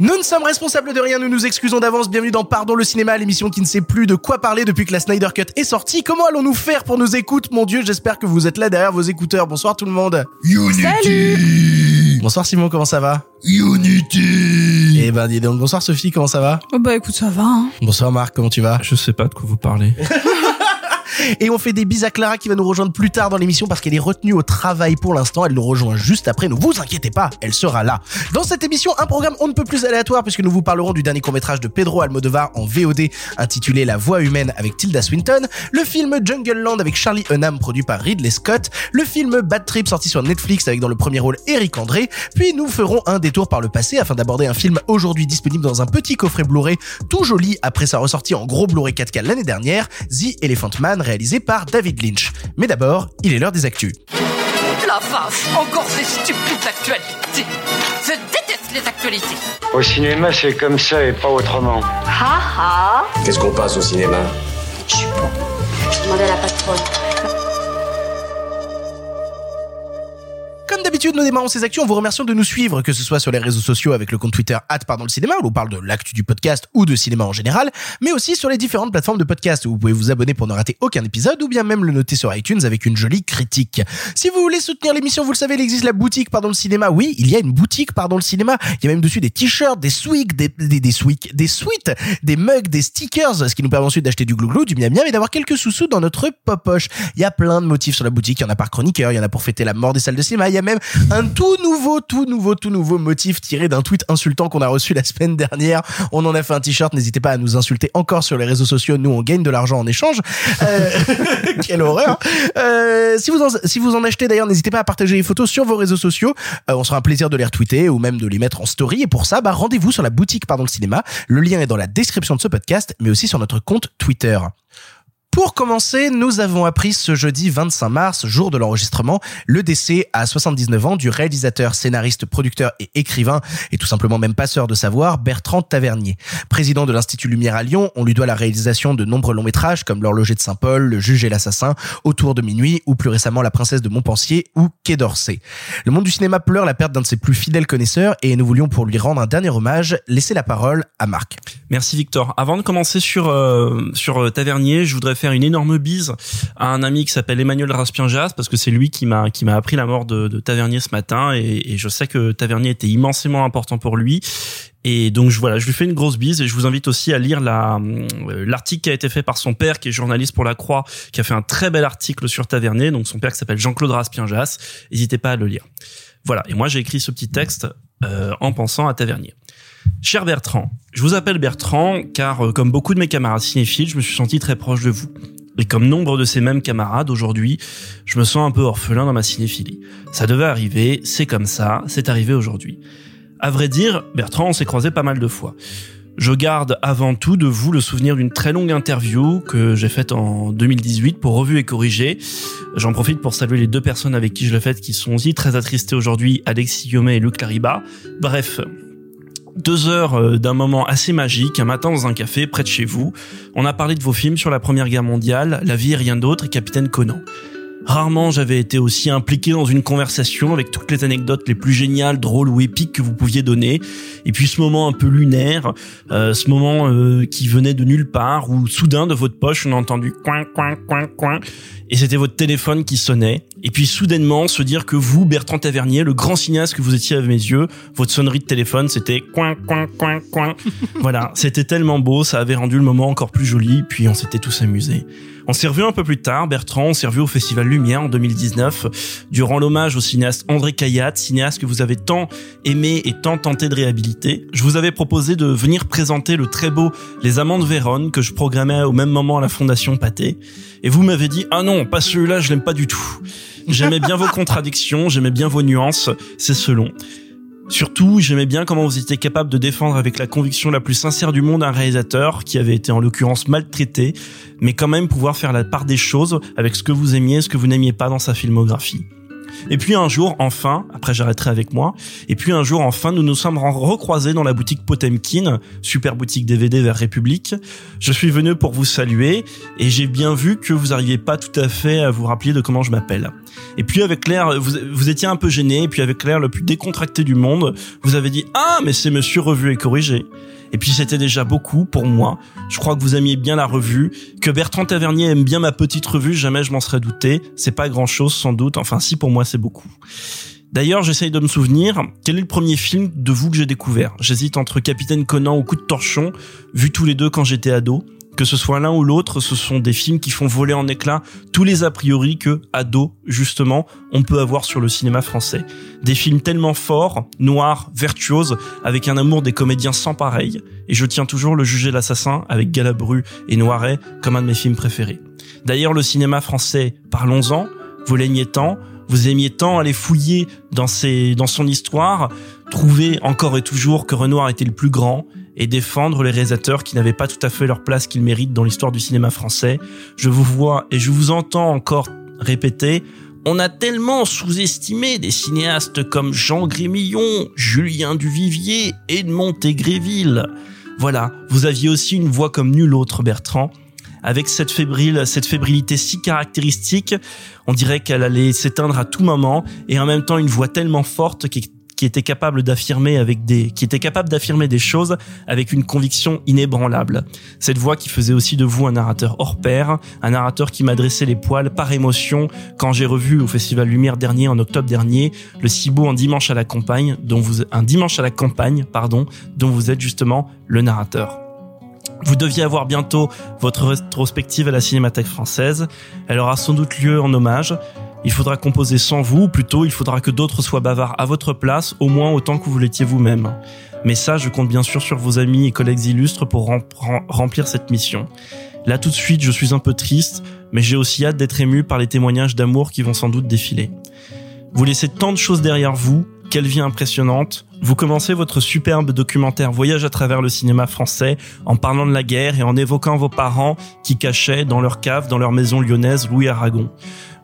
Nous ne sommes responsables de rien, nous nous excusons d'avance. Bienvenue dans Pardon le cinéma, l'émission qui ne sait plus de quoi parler depuis que la Snyder Cut est sortie. Comment allons-nous faire pour nos écoutes Mon dieu, j'espère que vous êtes là derrière vos écouteurs. Bonsoir tout le monde. Unity Bonsoir Simon, comment ça va? Unity Eh ben dis donc, bonsoir Sophie, comment ça va? Oh bah écoute, ça va. Hein. Bonsoir Marc, comment tu vas? Je sais pas de quoi vous parlez. Et on fait des bises à Clara qui va nous rejoindre plus tard dans l'émission parce qu'elle est retenue au travail pour l'instant. Elle nous rejoint juste après. Ne vous inquiétez pas, elle sera là. Dans cette émission, un programme on ne peut plus aléatoire puisque nous vous parlerons du dernier court-métrage de Pedro Almodovar en VOD intitulé La voix humaine avec Tilda Swinton, le film Jungle Land avec Charlie Hunnam produit par Ridley Scott, le film Bad Trip sorti sur Netflix avec dans le premier rôle Eric André, puis nous ferons un détour par le passé afin d'aborder un film aujourd'hui disponible dans un petit coffret Blu-ray tout joli après sa ressortie en gros Blu-ray 4K l'année dernière, The Elephant Man réalisé par David Lynch. Mais d'abord, il est l'heure des actus. La vache, encore ces stupides actualités. Je déteste les actualités. Au cinéma, c'est comme ça et pas autrement. Ha ha Qu'est-ce qu'on passe au cinéma? Je suis bon. Je demandais à la patronne. D'habitude, nous démarrons ces actions en vous remerciant de nous suivre, que ce soit sur les réseaux sociaux avec le compte Twitter pardon le cinéma, où l'on parle de l'actu du podcast ou de cinéma en général, mais aussi sur les différentes plateformes de podcast où vous pouvez vous abonner pour ne rater aucun épisode ou bien même le noter sur iTunes avec une jolie critique. Si vous voulez soutenir l'émission, vous le savez, il existe la boutique Pardon le cinéma. Oui, il y a une boutique Pardon le cinéma. Il y a même dessus des t-shirts, des swigs, des, des, des swigs, des suites, des mugs, des stickers, ce qui nous permet ensuite d'acheter du glouglou, du miam miam et d'avoir quelques sous-sous dans notre poche. Il y a plein de motifs sur la boutique. Il y en a par chroniqueur, il y en a pour fêter la mort des salles de cinéma. Il y a même un tout nouveau, tout nouveau, tout nouveau motif tiré d'un tweet insultant qu'on a reçu la semaine dernière. On en a fait un t-shirt. N'hésitez pas à nous insulter encore sur les réseaux sociaux. Nous, on gagne de l'argent en échange. Euh, quelle horreur. Euh, si vous en, si vous en achetez d'ailleurs, n'hésitez pas à partager les photos sur vos réseaux sociaux. Euh, on sera un plaisir de les retweeter ou même de les mettre en story. Et pour ça, bah, rendez-vous sur la boutique Pardon le cinéma. Le lien est dans la description de ce podcast, mais aussi sur notre compte Twitter. Pour commencer, nous avons appris ce jeudi 25 mars, jour de l'enregistrement, le décès à 79 ans du réalisateur, scénariste, producteur et écrivain, et tout simplement même passeur de savoir, Bertrand Tavernier. Président de l'Institut Lumière à Lyon, on lui doit la réalisation de nombreux longs métrages comme L'horloger de Saint-Paul, Le juge et l'assassin, Autour de minuit, ou plus récemment La princesse de Montpensier ou Quai d'Orsay. Le monde du cinéma pleure la perte d'un de ses plus fidèles connaisseurs, et nous voulions pour lui rendre un dernier hommage, laisser la parole à Marc. Merci Victor. Avant de commencer sur euh, sur euh, Tavernier, je voudrais faire une énorme bise à un ami qui s'appelle Emmanuel Raspienjas parce que c'est lui qui m'a qui m'a appris la mort de, de Tavernier ce matin et, je sais que Tavernier était immensément important pour lui. Et donc voilà, je lui fais une grosse bise et je vous invite aussi à lire euh, l'article qui a été fait par son père qui est journaliste pour La Croix, qui a fait un très bel article sur Tavernier. Donc son père qui s'appelle Jean-Claude Raspienjas. N'hésitez pas à le lire. Voilà. Et moi j'ai écrit ce petit texte euh, en pensant à Tavernier. Cher Bertrand, je vous appelle Bertrand car, euh, comme beaucoup de mes camarades cinéphiles, je me suis senti très proche de vous. Et comme nombre de ces mêmes camarades aujourd'hui, je me sens un peu orphelin dans ma cinéphilie. Ça devait arriver, c'est comme ça, c'est arrivé aujourd'hui. À vrai dire, Bertrand, on s'est croisé pas mal de fois. Je garde avant tout de vous le souvenir d'une très longue interview que j'ai faite en 2018 pour Revue et Corrigé. J'en profite pour saluer les deux personnes avec qui je l'ai faite qui sont aussi très attristées aujourd'hui, Alexis Yomé et Luc Lariba. Bref, deux heures d'un moment assez magique, un matin dans un café près de chez vous. On a parlé de vos films sur la Première Guerre mondiale, La vie et rien d'autre et Capitaine Conan. Rarement j'avais été aussi impliqué dans une conversation avec toutes les anecdotes les plus géniales, drôles ou épiques que vous pouviez donner. Et puis ce moment un peu lunaire, euh, ce moment euh, qui venait de nulle part, où soudain de votre poche on a entendu coin coin coin coin, et c'était votre téléphone qui sonnait. Et puis soudainement se dire que vous, Bertrand Tavernier, le grand cinéaste que vous étiez à mes yeux, votre sonnerie de téléphone c'était coin coin coin coin. voilà, c'était tellement beau, ça avait rendu le moment encore plus joli. Puis on s'était tous amusés. On s'est revu un peu plus tard, Bertrand, on s'est revu au Festival Lumière en 2019, durant l'hommage au cinéaste André Caillat, cinéaste que vous avez tant aimé et tant tenté de réhabiliter. Je vous avais proposé de venir présenter le très beau Les Amants de Vérone que je programmais au même moment à la Fondation Pathé. Et vous m'avez dit, ah non, pas celui-là, je l'aime pas du tout. J'aimais bien vos contradictions, j'aimais bien vos nuances, c'est selon. Surtout, j'aimais bien comment vous étiez capable de défendre avec la conviction la plus sincère du monde un réalisateur qui avait été en l'occurrence maltraité, mais quand même pouvoir faire la part des choses avec ce que vous aimiez et ce que vous n'aimiez pas dans sa filmographie. Et puis un jour, enfin, après j'arrêterai avec moi, et puis un jour, enfin, nous nous sommes recroisés dans la boutique Potemkin, super boutique DVD vers République. Je suis venu pour vous saluer, et j'ai bien vu que vous arriviez pas tout à fait à vous rappeler de comment je m'appelle. Et puis avec l'air, vous, vous étiez un peu gêné, et puis avec l'air le plus décontracté du monde, vous avez dit, ah, mais c'est monsieur revu et corrigé. Et puis c'était déjà beaucoup pour moi. Je crois que vous aimiez bien la revue, que Bertrand Tavernier aime bien ma petite revue, jamais je m'en serais douté. C'est pas grand chose sans doute, enfin si pour moi c'est beaucoup. D'ailleurs, j'essaye de me souvenir, quel est le premier film de vous que j'ai découvert? J'hésite entre Capitaine Conan ou Coup de Torchon, vu tous les deux quand j'étais ado que ce soit l'un ou l'autre, ce sont des films qui font voler en éclats tous les a priori que, ado, justement, on peut avoir sur le cinéma français. Des films tellement forts, noirs, virtuoses, avec un amour des comédiens sans pareil. Et je tiens toujours Le Juger l'assassin avec Galabru et Noiret comme un de mes films préférés. D'ailleurs, le cinéma français, parlons-en, vous l'aimiez tant, vous aimiez tant aller fouiller dans ses, dans son histoire, trouver encore et toujours que Renoir était le plus grand, et défendre les réalisateurs qui n'avaient pas tout à fait leur place qu'ils méritent dans l'histoire du cinéma français. Je vous vois et je vous entends encore répéter on a tellement sous-estimé des cinéastes comme Jean Grémillon, Julien Duvivier, Edmond Gréville. Voilà, vous aviez aussi une voix comme nul autre, Bertrand. Avec cette fébrile, cette fébrilité si caractéristique, on dirait qu'elle allait s'éteindre à tout moment, et en même temps une voix tellement forte qui qui était capable d'affirmer avec des, qui était capable d'affirmer des choses avec une conviction inébranlable. Cette voix qui faisait aussi de vous un narrateur hors pair, un narrateur qui m'adressait les poils par émotion quand j'ai revu au Festival Lumière dernier en octobre dernier le beau un dimanche à la campagne dont vous, un dimanche à la campagne, pardon, dont vous êtes justement le narrateur. Vous deviez avoir bientôt votre rétrospective à la Cinémathèque française. Elle aura sans doute lieu en hommage. Il faudra composer sans vous, ou plutôt il faudra que d'autres soient bavards à votre place, au moins autant que vous l'étiez vous-même. Mais ça, je compte bien sûr sur vos amis et collègues illustres pour remplir cette mission. Là tout de suite, je suis un peu triste, mais j'ai aussi hâte d'être ému par les témoignages d'amour qui vont sans doute défiler. Vous laissez tant de choses derrière vous, quelle vie impressionnante. Vous commencez votre superbe documentaire Voyage à travers le cinéma français en parlant de la guerre et en évoquant vos parents qui cachaient dans leur cave, dans leur maison lyonnaise, Louis Aragon.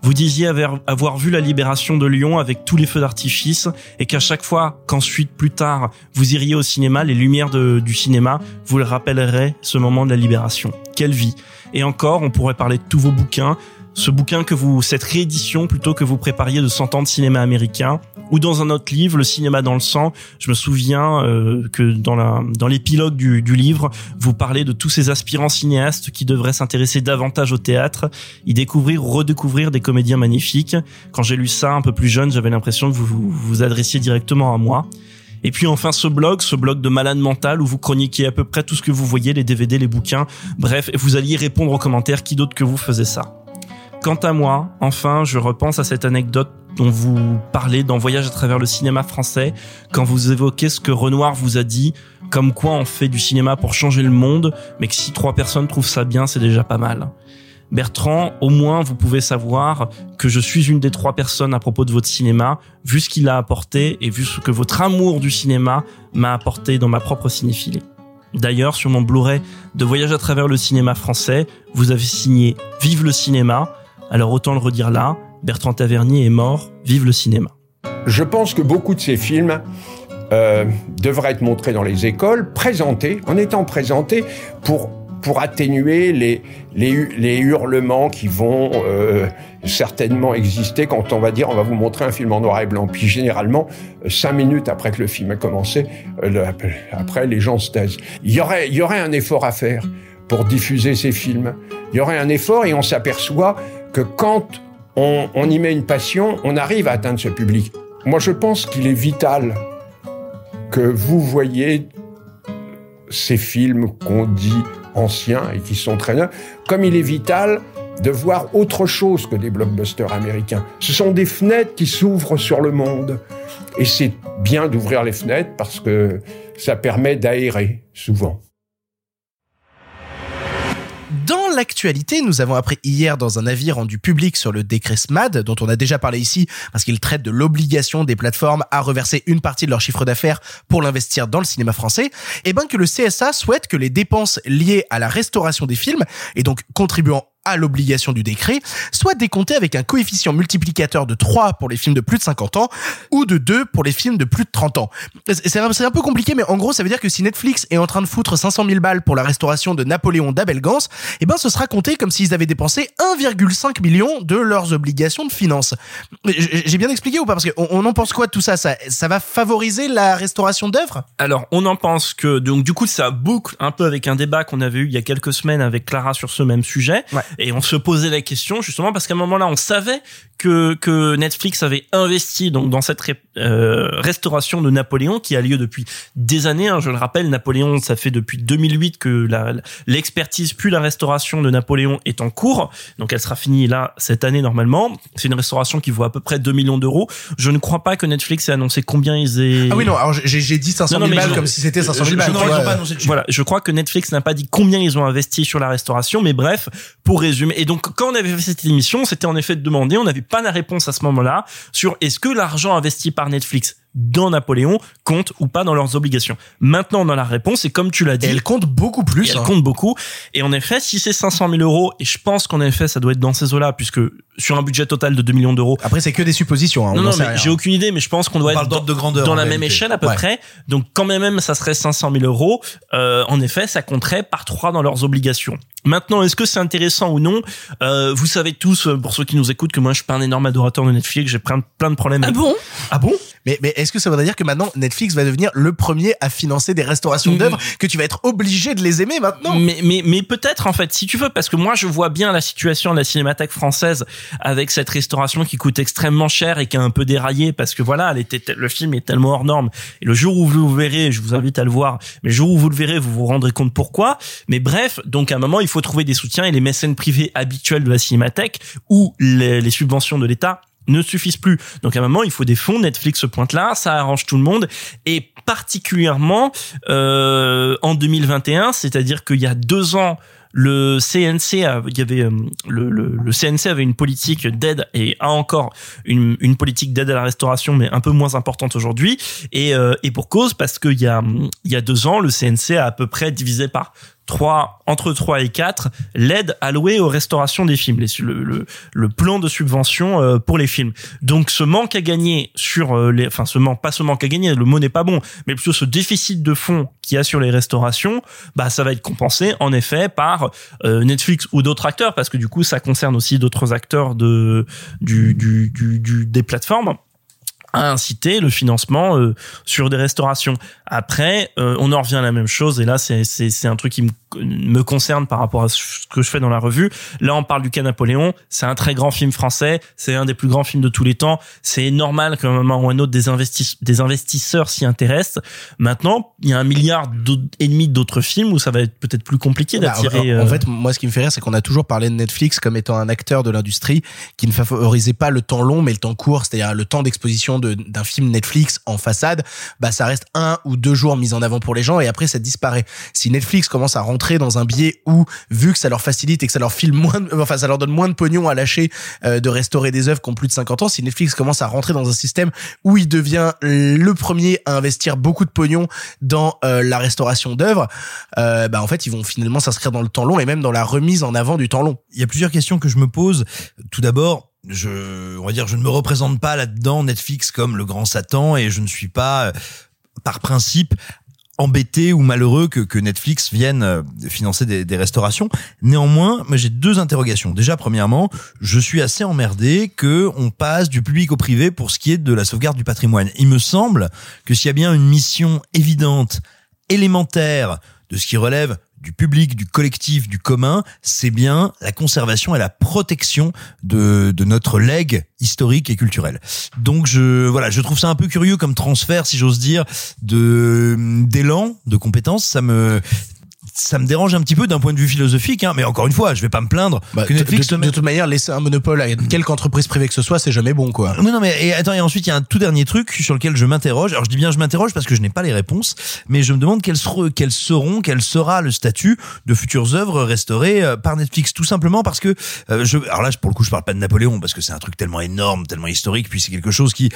Vous disiez avoir vu la libération de Lyon avec tous les feux d'artifice et qu'à chaque fois qu'ensuite, plus tard, vous iriez au cinéma, les lumières du cinéma vous le rappelleraient ce moment de la libération. Quelle vie Et encore, on pourrait parler de tous vos bouquins, ce bouquin que vous, cette réédition plutôt que vous prépariez de 100 ans de cinéma américain, ou dans un autre livre, Le cinéma dans le sang. Je me souviens euh, que dans dans l'épilogue du, du livre, vous parlez de tous ces aspirants cinéastes qui devraient s'intéresser davantage au théâtre, y découvrir ou redécouvrir des comédiens magnifiques. Quand j'ai lu ça un peu plus jeune, j'avais l'impression que vous, vous vous adressiez directement à moi. Et puis enfin ce blog, ce blog de malade mental où vous chroniquiez à peu près tout ce que vous voyez, les DVD, les bouquins, bref, vous alliez répondre aux commentaires, qui d'autre que vous faisait ça? Quant à moi, enfin, je repense à cette anecdote dont vous parlez dans Voyage à travers le cinéma français, quand vous évoquez ce que Renoir vous a dit, comme quoi on fait du cinéma pour changer le monde, mais que si trois personnes trouvent ça bien, c'est déjà pas mal. Bertrand, au moins vous pouvez savoir que je suis une des trois personnes à propos de votre cinéma, vu ce qu'il a apporté et vu ce que votre amour du cinéma m'a apporté dans ma propre cinéphilie. D'ailleurs, sur mon Blu-ray de Voyage à travers le cinéma français, vous avez signé Vive le cinéma, alors autant le redire là, Bertrand Tavernier est mort, vive le cinéma. Je pense que beaucoup de ces films euh, devraient être montrés dans les écoles, présentés, en étant présentés pour pour atténuer les, les, hurlements qui vont euh, certainement exister quand on va dire on va vous montrer un film en noir et blanc. Puis généralement, cinq minutes après que le film a commencé, euh, après les gens se taisent. Y aurait, il y aurait un effort à faire pour diffuser ces films. Il y aurait un effort et on s'aperçoit que quand on, y met une passion, on arrive à atteindre ce public. Moi, je pense qu'il est vital que vous voyez ces films qu'on dit anciens et qui sont très neufs, comme il est vital de voir autre chose que des blockbusters américains. Ce sont des fenêtres qui s'ouvrent sur le monde. Et c'est bien d'ouvrir les fenêtres parce que ça permet d'aérer souvent. L'actualité, nous avons appris hier dans un avis rendu public sur le décret SMAD, dont on a déjà parlé ici, parce qu'il traite de l'obligation des plateformes à reverser une partie de leur chiffre d'affaires pour l'investir dans le cinéma français, et ben que le CSA souhaite que les dépenses liées à la restauration des films, et donc contribuant à l'obligation du décret, soit décompté avec un coefficient multiplicateur de 3 pour les films de plus de 50 ans ou de 2 pour les films de plus de 30 ans. C'est un, peu compliqué, mais en gros, ça veut dire que si Netflix est en train de foutre 500 000 balles pour la restauration de Napoléon d'Abel Gans, eh ben, ce sera compté comme s'ils avaient dépensé 1,5 million de leurs obligations de finances. J'ai bien expliqué ou pas? Parce qu'on on en pense quoi de tout ça, ça Ça va favoriser la restauration d'œuvres? Alors, on en pense que donc du coup ça boucle un peu avec un débat qu'on avait eu il y a quelques semaines avec Clara sur ce même sujet et on se posait la question justement parce qu'à un moment là on savait que que Netflix avait investi donc dans cette ré- euh, restauration de Napoléon qui a lieu depuis des années hein, je le rappelle Napoléon ça fait depuis 2008 que l'expertise puis la restauration de Napoléon est en cours donc elle sera finie là cette année normalement c'est une restauration qui vaut à peu près 2 millions d'euros je ne crois pas que Netflix ait annoncé combien ils aient Ah oui, non, alors j'ai dit 500 000 mais balles comme si c'était 500 000 je- balles. je- tu non, vois. ils ont pas annoncé le Voilà, je crois que Netflix n'a pas dit combien ils ont investi sur la restauration, mais bref, pour Et donc, quand on avait fait cette émission, c'était en effet de demander, on n'avait pas la réponse à ce moment-là sur est-ce que l'argent investi par Netflix dans Napoléon compte ou pas dans leurs obligations. Maintenant, on a la réponse et comme tu l'as dit, elle compte beaucoup plus. Elle hein. compte beaucoup. Et en effet, si c'est 500 000 euros, et je pense qu'en effet, ça doit être dans ces eaux-là, puisque sur un budget total de 2 millions d'euros. Après, c'est que des suppositions. Hein, on non, n'en non, sait mais rien. j'ai aucune idée, mais je pense qu'on doit On être dans, de grandeur, dans en la même échelle à peu Ouais. près. Donc, quand même, même, ça serait 500 000 euros. Euh, en effet, ça compterait par trois dans leurs obligations. Maintenant, est-ce que c'est intéressant ou non? Euh, Vous savez tous, euh, pour ceux qui nous écoutent, que moi, je suis pas un énorme adorateur de Netflix. J'ai plein, de- plein de problèmes. Ah avec- bon? Ah bon? Mais, mais est-ce que ça voudrait dire que maintenant Netflix va devenir le premier à financer des restaurations Mm. d'œuvres que tu vas être obligé de les aimer maintenant? Mais, mais, mais peut-être en fait, si tu veux, parce que moi je vois bien la situation de la cinémathèque française avec cette restauration qui coûte extrêmement cher et qui a un peu déraillé parce que voilà, elle était, le film est tellement hors norme. Et le jour où vous le verrez, je vous invite à le voir, mais le jour où vous le verrez, vous vous rendrez compte pourquoi. Mais bref, donc à un moment, il faut trouver des soutiens et les mécènes privés habituels de la cinémathèque ou les, les subventions de l'État ne suffisent plus. Donc à un moment, il faut des fonds. Netflix se pointe là, ça arrange tout le monde. Et particulièrement euh, en 2021, c'est-à-dire qu'il y a deux ans, le CNC, il y avait euh, le, le, le CNC avait une politique d'aide et a encore une, une politique d'aide à la restauration, mais un peu moins importante aujourd'hui. Et, euh, et pour cause, parce qu'il y a y a deux ans, le CNC a à peu près divisé par 3, entre 3 et 4, l'aide allouée aux restaurations des films, le, plan de subvention euh, pour les films. Donc ce manque à gagner sur euh, les, enfin ce manque, pas ce manque à gagner, le mot n'est pas bon, mais plutôt ce déficit de fonds qu'il y a sur les restaurations, bah ça va être compensé en effet par euh, Netflix ou d'autres acteurs, parce que du coup ça concerne aussi d'autres acteurs de du, du, du- des plateformes à inciter le financement euh, sur des restaurations. Après, euh, on en revient à la même chose, et là, c'est un truc qui me, me concerne par rapport à ce que je fais dans la revue. Là, on parle du cas Napoléon. C'est un très grand film français. C'est un des plus grands films de tous les temps. C'est normal qu'à un moment ou un autre des, investis des investisseurs s'y intéressent. Maintenant, il y a un milliard et demi d'autres films où ça va être peut-être plus compliqué Bah, d'attirer. en, en euh, fait, moi, ce qui me fait rire, c'est qu'on a toujours parlé de Netflix comme étant un acteur de l'industrie qui ne favorisait pas le temps long, mais le temps court, c'est-à-dire le temps d'exposition de- d'un film Netflix en façade. Bah, ça reste un ou deux jours mis en avant pour les gens et après, ça disparaît. Si Netflix commence à rentrer dans un biais où, vu que ça leur facilite et que ça leur file moins, de- enfin, ça leur donne moins de pognon à lâcher euh, de restaurer des œuvres qui ont plus de 50 ans, si Netflix commence à rentrer dans un système où il devient le premier à investir beaucoup de pognon dans euh, la restauration d'œuvres, euh, bah en fait ils vont finalement s'inscrire dans le temps long et même dans la remise en avant du temps long. Il y a plusieurs questions que je me pose. Tout d'abord, je, on va dire, je ne me représente pas là-dedans Netflix comme le grand Satan et je ne suis pas, euh, par principe, embêté ou malheureux que, Netflix vienne euh, financer des, des restaurations. Néanmoins, moi j'ai deux interrogations. Déjà, premièrement, je suis assez emmerdé que on passe du public au privé pour ce qui est de la sauvegarde du patrimoine. Il me semble que s'il y a bien une mission évidente, élémentaire de ce qui relève du public, du collectif, du commun, c'est bien la conservation et la protection de, de notre legs historique et culturel. Donc je voilà, je trouve ça un peu curieux comme transfert, si j'ose dire, de d'élan, de compétences. Ça me ça me dérange un petit peu d'un point de vue philosophique, hein, mais encore une fois, je vais pas me plaindre Bah, que de, Netflix de- toute manière, laisser un monopole à quelque entreprise privée que ce soit, c'est jamais bon quoi. non, non, mais et attends, et ensuite il y a un tout dernier truc sur lequel je m'interroge. Alors je dis bien je m'interroge parce que je n'ai pas les réponses, mais je me demande quels seront, quels seront, quel sera le statut de futures œuvres restaurées euh, par Netflix, tout simplement parce que euh, je, alors là pour le coup je parle pas de Napoléon parce que c'est un truc tellement énorme, tellement historique, puis c'est quelque chose qui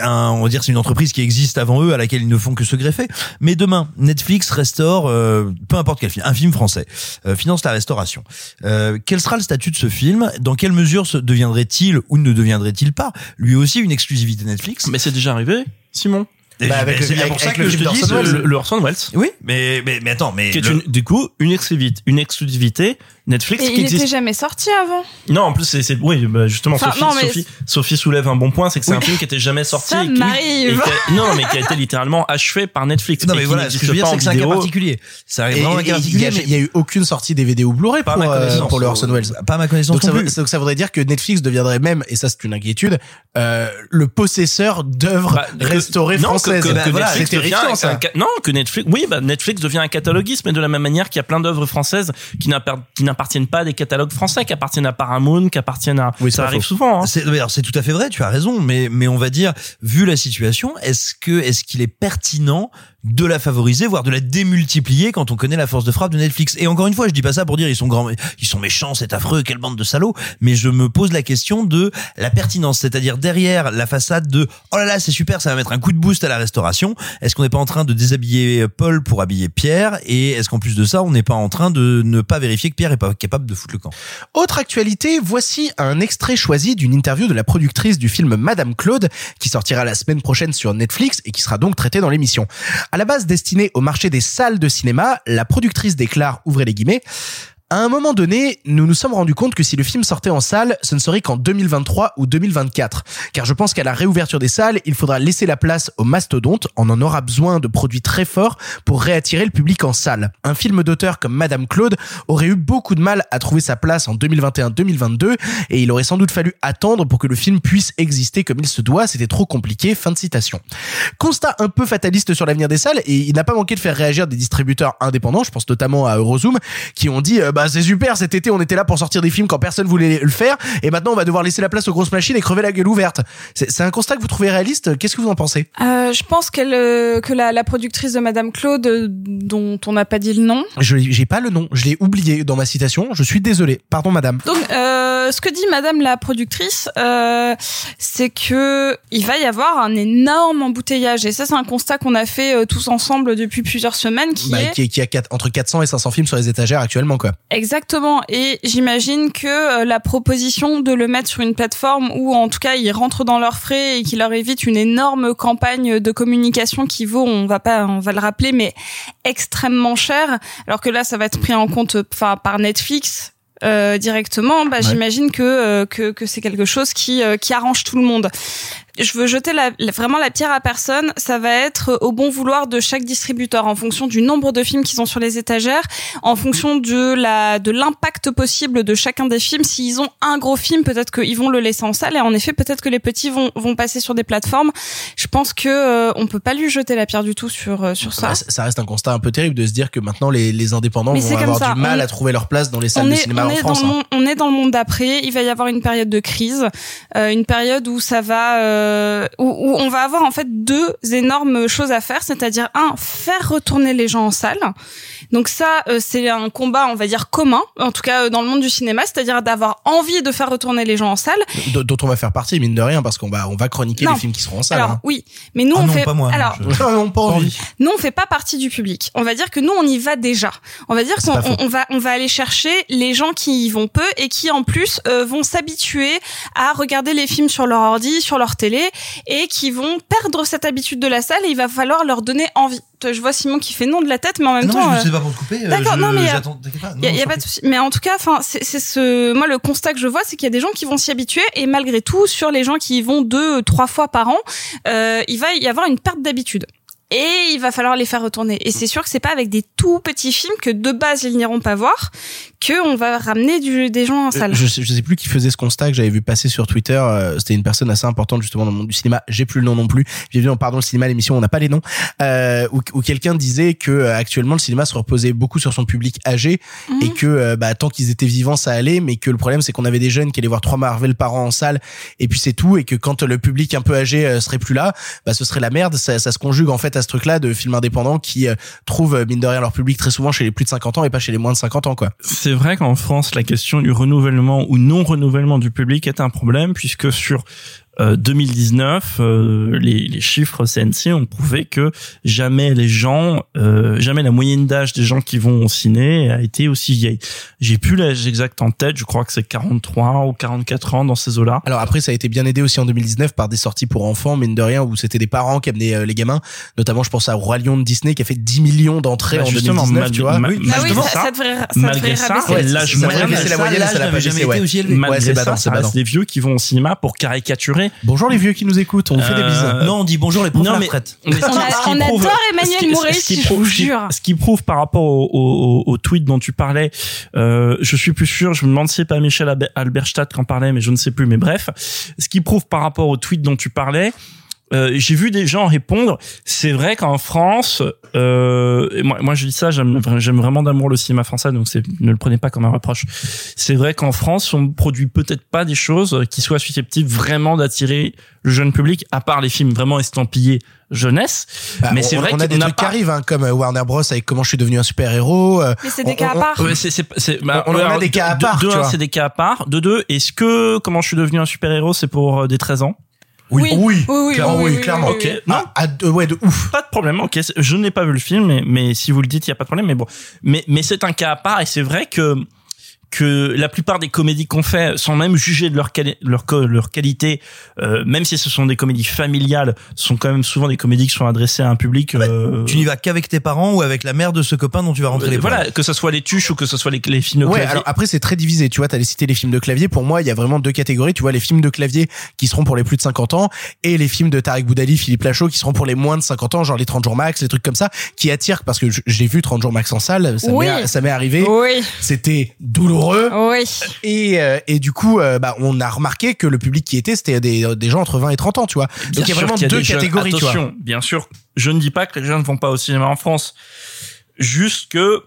un, on va dire, c'est une entreprise qui existe avant eux, à laquelle ils ne font que se greffer. Mais demain, Netflix restaure, euh, peu importe quel film, un film français, euh, finance la restauration. Euh, quel sera le statut de ce film? Dans quelle mesure se deviendrait-il ou ne deviendrait-il pas lui aussi une exclusivité Netflix? Mais c'est déjà arrivé, Simon? Bah, avec le- c'est bien avec- pour ça avec que le je film te dis. Le, le Orson Welles. Oui, mais, mais, mais attends, mais Qui est le- une- du coup une exclusivité, une exclusivité Netflix Et qui il existe. était jamais sorti avant. Non, en plus c'est c'est oui, bah, justement Enfin, Sophie, non, mais Sophie, Sophie soulève un bon point, c'est que c'est Oui. un film qui était jamais sorti. Ça et qui- m'arrive. et qui a- non, mais qui a été littéralement achevé par Netflix. Non mais voilà, ce que je veux dire pas c'est en que c'est un cas particulier. Ça arrive vraiment un cas particulier. mais- il y a eu aucune sortie DVD ou Blu-ray pour, euh, le Orson Welles. Pas à ma connaissance Donc ça, non veut- plus. donc ça voudrait dire que Netflix deviendrait même, et ça c'est une inquiétude, euh, le possesseur d'œuvres Bah, restaurées non, françaises. que- Bah, que voilà, Netflix c'est devient terrifiant un- ça. un ca- non, que Netflix, oui, bah, Netflix devient un cataloguiste, mais de la même manière qu'il y a plein d'œuvres françaises qui n'appar- qui n'appartiennent pas à des catalogues français, qui appartiennent à Paramount, qui appartiennent à, Oui, ça arrive faux. souvent, hein. C'est alors, c'est tout à fait vrai, tu as raison, mais mais on va dire vu la situation, est-ce que est-ce qu'il est pertinent de la favoriser, voire de la démultiplier quand on connaît la force de frappe de Netflix Et encore une fois, je dis pas ça pour dire ils sont grands, ils sont méchants, c'est affreux, quelle bande de salauds, mais je me pose la question de la pertinence, c'est-à-dire derrière la façade de oh là là c'est super, ça va mettre un coup de boost à la restauration. Est-ce qu'on n'est pas en train de déshabiller Paul pour habiller Pierre? Et est-ce qu'en plus de ça, on n'est pas en train de ne pas vérifier que Pierre est pas capable de foutre le camp? Autre actualité, voici un extrait choisi d'une interview de la productrice du film Madame Claude, qui sortira la semaine prochaine sur Netflix et qui sera donc traitée dans l'émission. À la base destinée au marché des salles de cinéma, la productrice déclare, ouvrez les guillemets, à un moment donné, nous nous sommes rendus compte que si le film sortait en salle, ce ne serait qu'en 2023 ou 2024. Car je pense qu'à la réouverture des salles, il faudra laisser la place aux mastodontes. On en aura besoin de produits très forts pour réattirer le public en salle. Un film d'auteur comme Madame Claude aurait eu beaucoup de mal à trouver sa place en 2021-2022 et il aurait sans doute fallu attendre pour que le film puisse exister comme il se doit. C'était trop compliqué. Fin de citation. Constat un peu fataliste sur l'avenir des salles et il n'a pas manqué de faire réagir des distributeurs indépendants. Je pense notamment à Eurozoom qui ont dit euh, bah c'est super cet été on était là pour sortir des films quand personne voulait le faire et maintenant on va devoir laisser la place aux grosses machines et crever la gueule ouverte. C'est un constat que vous trouvez réaliste? Qu'est-ce que vous en pensez? Euh, je pense qu'elle, euh, que la, la productrice de Madame Claude, euh, dont on n'a pas dit le nom. Je j'ai pas le nom. Je l'ai oublié dans ma citation. Je suis désolé. Pardon madame. Donc, euh, ce que dit Madame la productrice, euh, c'est que il va y avoir un énorme embouteillage. Et ça, c'est un constat qu'on a fait euh, tous ensemble depuis plusieurs semaines, qui Bah, est qui, qui a quatre- entre 400 et 500 films sur les étagères actuellement quoi. Exactement. Et j'imagine que euh, la proposition de le mettre sur une plateforme où, en tout cas, ils rentrent dans leurs frais et qui leur évite une énorme campagne de communication qui vaut, on va pas, on va le rappeler, mais extrêmement cher. Alors que là, ça va être pris en compte, enfin, par Netflix. euh, directement, bah, j'imagine que, euh, que que c'est quelque chose qui euh, qui arrange tout le monde. Je veux jeter la, la- vraiment la pierre à personne. Ça va être au bon vouloir de chaque distributeur en fonction du nombre de films qu'ils ont sur les étagères, en fonction de la de l'impact possible de chacun des films. S'ils ont un gros film, peut-être qu'ils vont le laisser en salle et en effet peut-être que les petits vont vont passer sur des plateformes. Je pense que euh, on peut pas lui jeter la pierre du tout sur euh, sur ça. Ça reste un constat un peu terrible de se dire que maintenant les, les indépendants Mais vont avoir ça. du mal On- à trouver leur place dans les salles de cinéma en est France. dans hein. monde, on est dans le monde d'après. Il va y avoir une période de crise, euh, une période où ça va, euh, où, où on va avoir en fait deux énormes choses à faire, c'est-à-dire un, faire retourner les gens en salle. Donc ça, euh, c'est un combat, on va dire commun, en tout cas euh, dans le monde du cinéma, c'est-à-dire d'avoir envie de faire retourner les gens en salle. D- dont on va faire partie mine de rien parce qu'on va on va chroniquer Non. les films qui seront en salle. Alors hein. oui, mais nous Ah on non, fait. pas moi, alors je- non, pas envie. nous on fait pas partie du public. On va dire que nous on y va déjà. On va dire qu'on on- on va on va aller chercher les gens qui y vont peu et qui en plus euh, vont s'habituer à regarder les films sur leur ordi, sur leur télé et qui vont perdre cette habitude de la salle et il va falloir leur donner envie. Je vois Simon qui fait non de la tête mais en même non, temps mais je euh, sais pas pour te couper. euh, D'accord, non mais pas. il y a, Non, pas de souci. Mais en tout cas, enfin, c'est c'est ce, moi le constat que je vois, c'est qu'il y a des gens qui vont s'y habituer et malgré tout, sur les gens qui y vont deux, trois fois par an, euh, il va y avoir une perte d'habitude. Et il va falloir les faire retourner. Et c'est sûr que c'est pas avec des tout petits films que de base ils n'iront pas voir que on va ramener du, des gens en salle. Euh, Je, sais- je sais plus qui faisait ce constat que j'avais vu passer sur Twitter. euh, C'était une personne assez importante justement dans le monde du cinéma. J'ai plus le nom non plus. Bienvenue en pardon le cinéma l'émission. On n'a pas les noms. Euh, où, où quelqu'un disait que euh, actuellement le cinéma se reposait beaucoup sur son public âgé Mhm. et que euh, bah, tant qu'ils étaient vivants ça allait, mais que le problème c'est qu'on avait des jeunes qui allaient voir trois Marvel par an en salle et puis c'est tout et que quand le public un peu âgé serait plus là, bah ce serait la merde. Ça, ça se conjugue en fait à ce truc-là de films indépendants qui euh, trouvent euh, mine de rien leur public très souvent chez les plus de 50 ans et pas chez les moins de 50 ans quoi. C'est vrai qu'en France, la question du renouvellement ou non renouvellement du public est un problème puisque sur euh, 2019, euh, les, les chiffres CNC ont prouvé que jamais les gens, euh, jamais la moyenne d'âge des gens qui vont au ciné a été aussi vieille. J'ai plus l'âge exact en tête, je crois que c'est 43 ou 44 ans dans ces eaux-là. Alors après, ça a été bien aidé aussi en 2019 par des sorties pour enfants, mine de rien, où c'était des parents qui amenaient euh, les gamins. Notamment, je pense à Roi Lion de Disney qui a fait 10 millions d'entrées Bah, en justement, 2019, mal- tu vois. mal- Ah oui, malgré ça, ça, ça devrait, ça malgré devrait ça. Ouais, l'âge moyen, la moyenne, ça pas jamais été ouais. aussi élevé. malgré Ouais, c'est ça, ça reste des vieux qui vont au cinéma pour caricaturer. Bonjour les vieux qui nous écoutent, on vous fait des bisous. Euh, Non, on dit bonjour les profs non, mais- On, a- prouve- adore ce Emmanuel qui- ce Mouret, qui si je prouve- vous ce qui- jure. Ce qui prouve par rapport au, au, au tweet dont tu parlais, euh, je suis plus sûr, je me demande si c'est pas Michel Albe- Alberstadt qui en parlait, mais je ne sais plus, mais bref. Ce qui prouve par rapport au tweet dont tu parlais, euh, j'ai vu des gens répondre, c'est vrai qu'en France, euh, moi, moi je dis ça, j'aime j'aime vraiment d'amour le cinéma français, donc c'est ne le prenez pas comme un reproche. C'est vrai qu'en France, on produit peut-être pas des choses qui soient susceptibles vraiment d'attirer le jeune public, à part les films vraiment estampillés jeunesse. Bah, mais on- c'est vrai on a qu'on des trucs qui pas- arrive hein, comme euh, Warner Bros avec comment je suis devenu un super héros. Mais c'est des cas à part. Ouais, c'est, c'est, c'est, bah, On- on a des cas à de- part, De, tu un, c'est des cas à part. De deux, est-ce que comment je suis devenu un super héros, c'est pour euh, des 13 ans? Oui, oui, oui, clairement, oui, clairement. oui, Ok. Non. Ah, ouais, de ouf. Pas de problème. Ok, je n'ai pas vu le film, mais, mais si vous le dites, il y a pas de problème. Mais bon, mais mais c'est un cas à part et c'est vrai que que la plupart des comédies qu'on fait, sans même juger de leur quali- leur co- leur qualité, euh, même si ce sont des comédies familiales, sont quand même souvent des comédies qui sont adressées à un public. euh, Tu n'y vas qu'avec tes parents ou avec la mère de ce copain dont tu vas rentrer les voilà, que ce soit les tuches ou que ce soit les, les films de Ouais, clavier. alors après c'est très divisé, tu vois, t'as cité les films de clavier, pour moi il y a vraiment deux catégories, tu vois, les films de clavier qui seront pour les plus de 50 ans et les films de Tarek Boudali, Philippe Lachaud qui seront pour les moins de 50 ans, genre les 30 jours max, les trucs comme ça, qui attirent parce que je- j'ai vu 30 jours max en salle, ça Oui. m'est ça m'est arrivé, Oui, c'était douloureux oui. et euh, et du coup euh, bah on a remarqué que le public qui était c'était des des gens entre 20 et 30 ans, tu vois. Donc il y a vraiment deux jeunes. catégories, tu vois. Bien sûr, je ne dis pas que les jeunes ne vont pas au cinéma en France. Juste que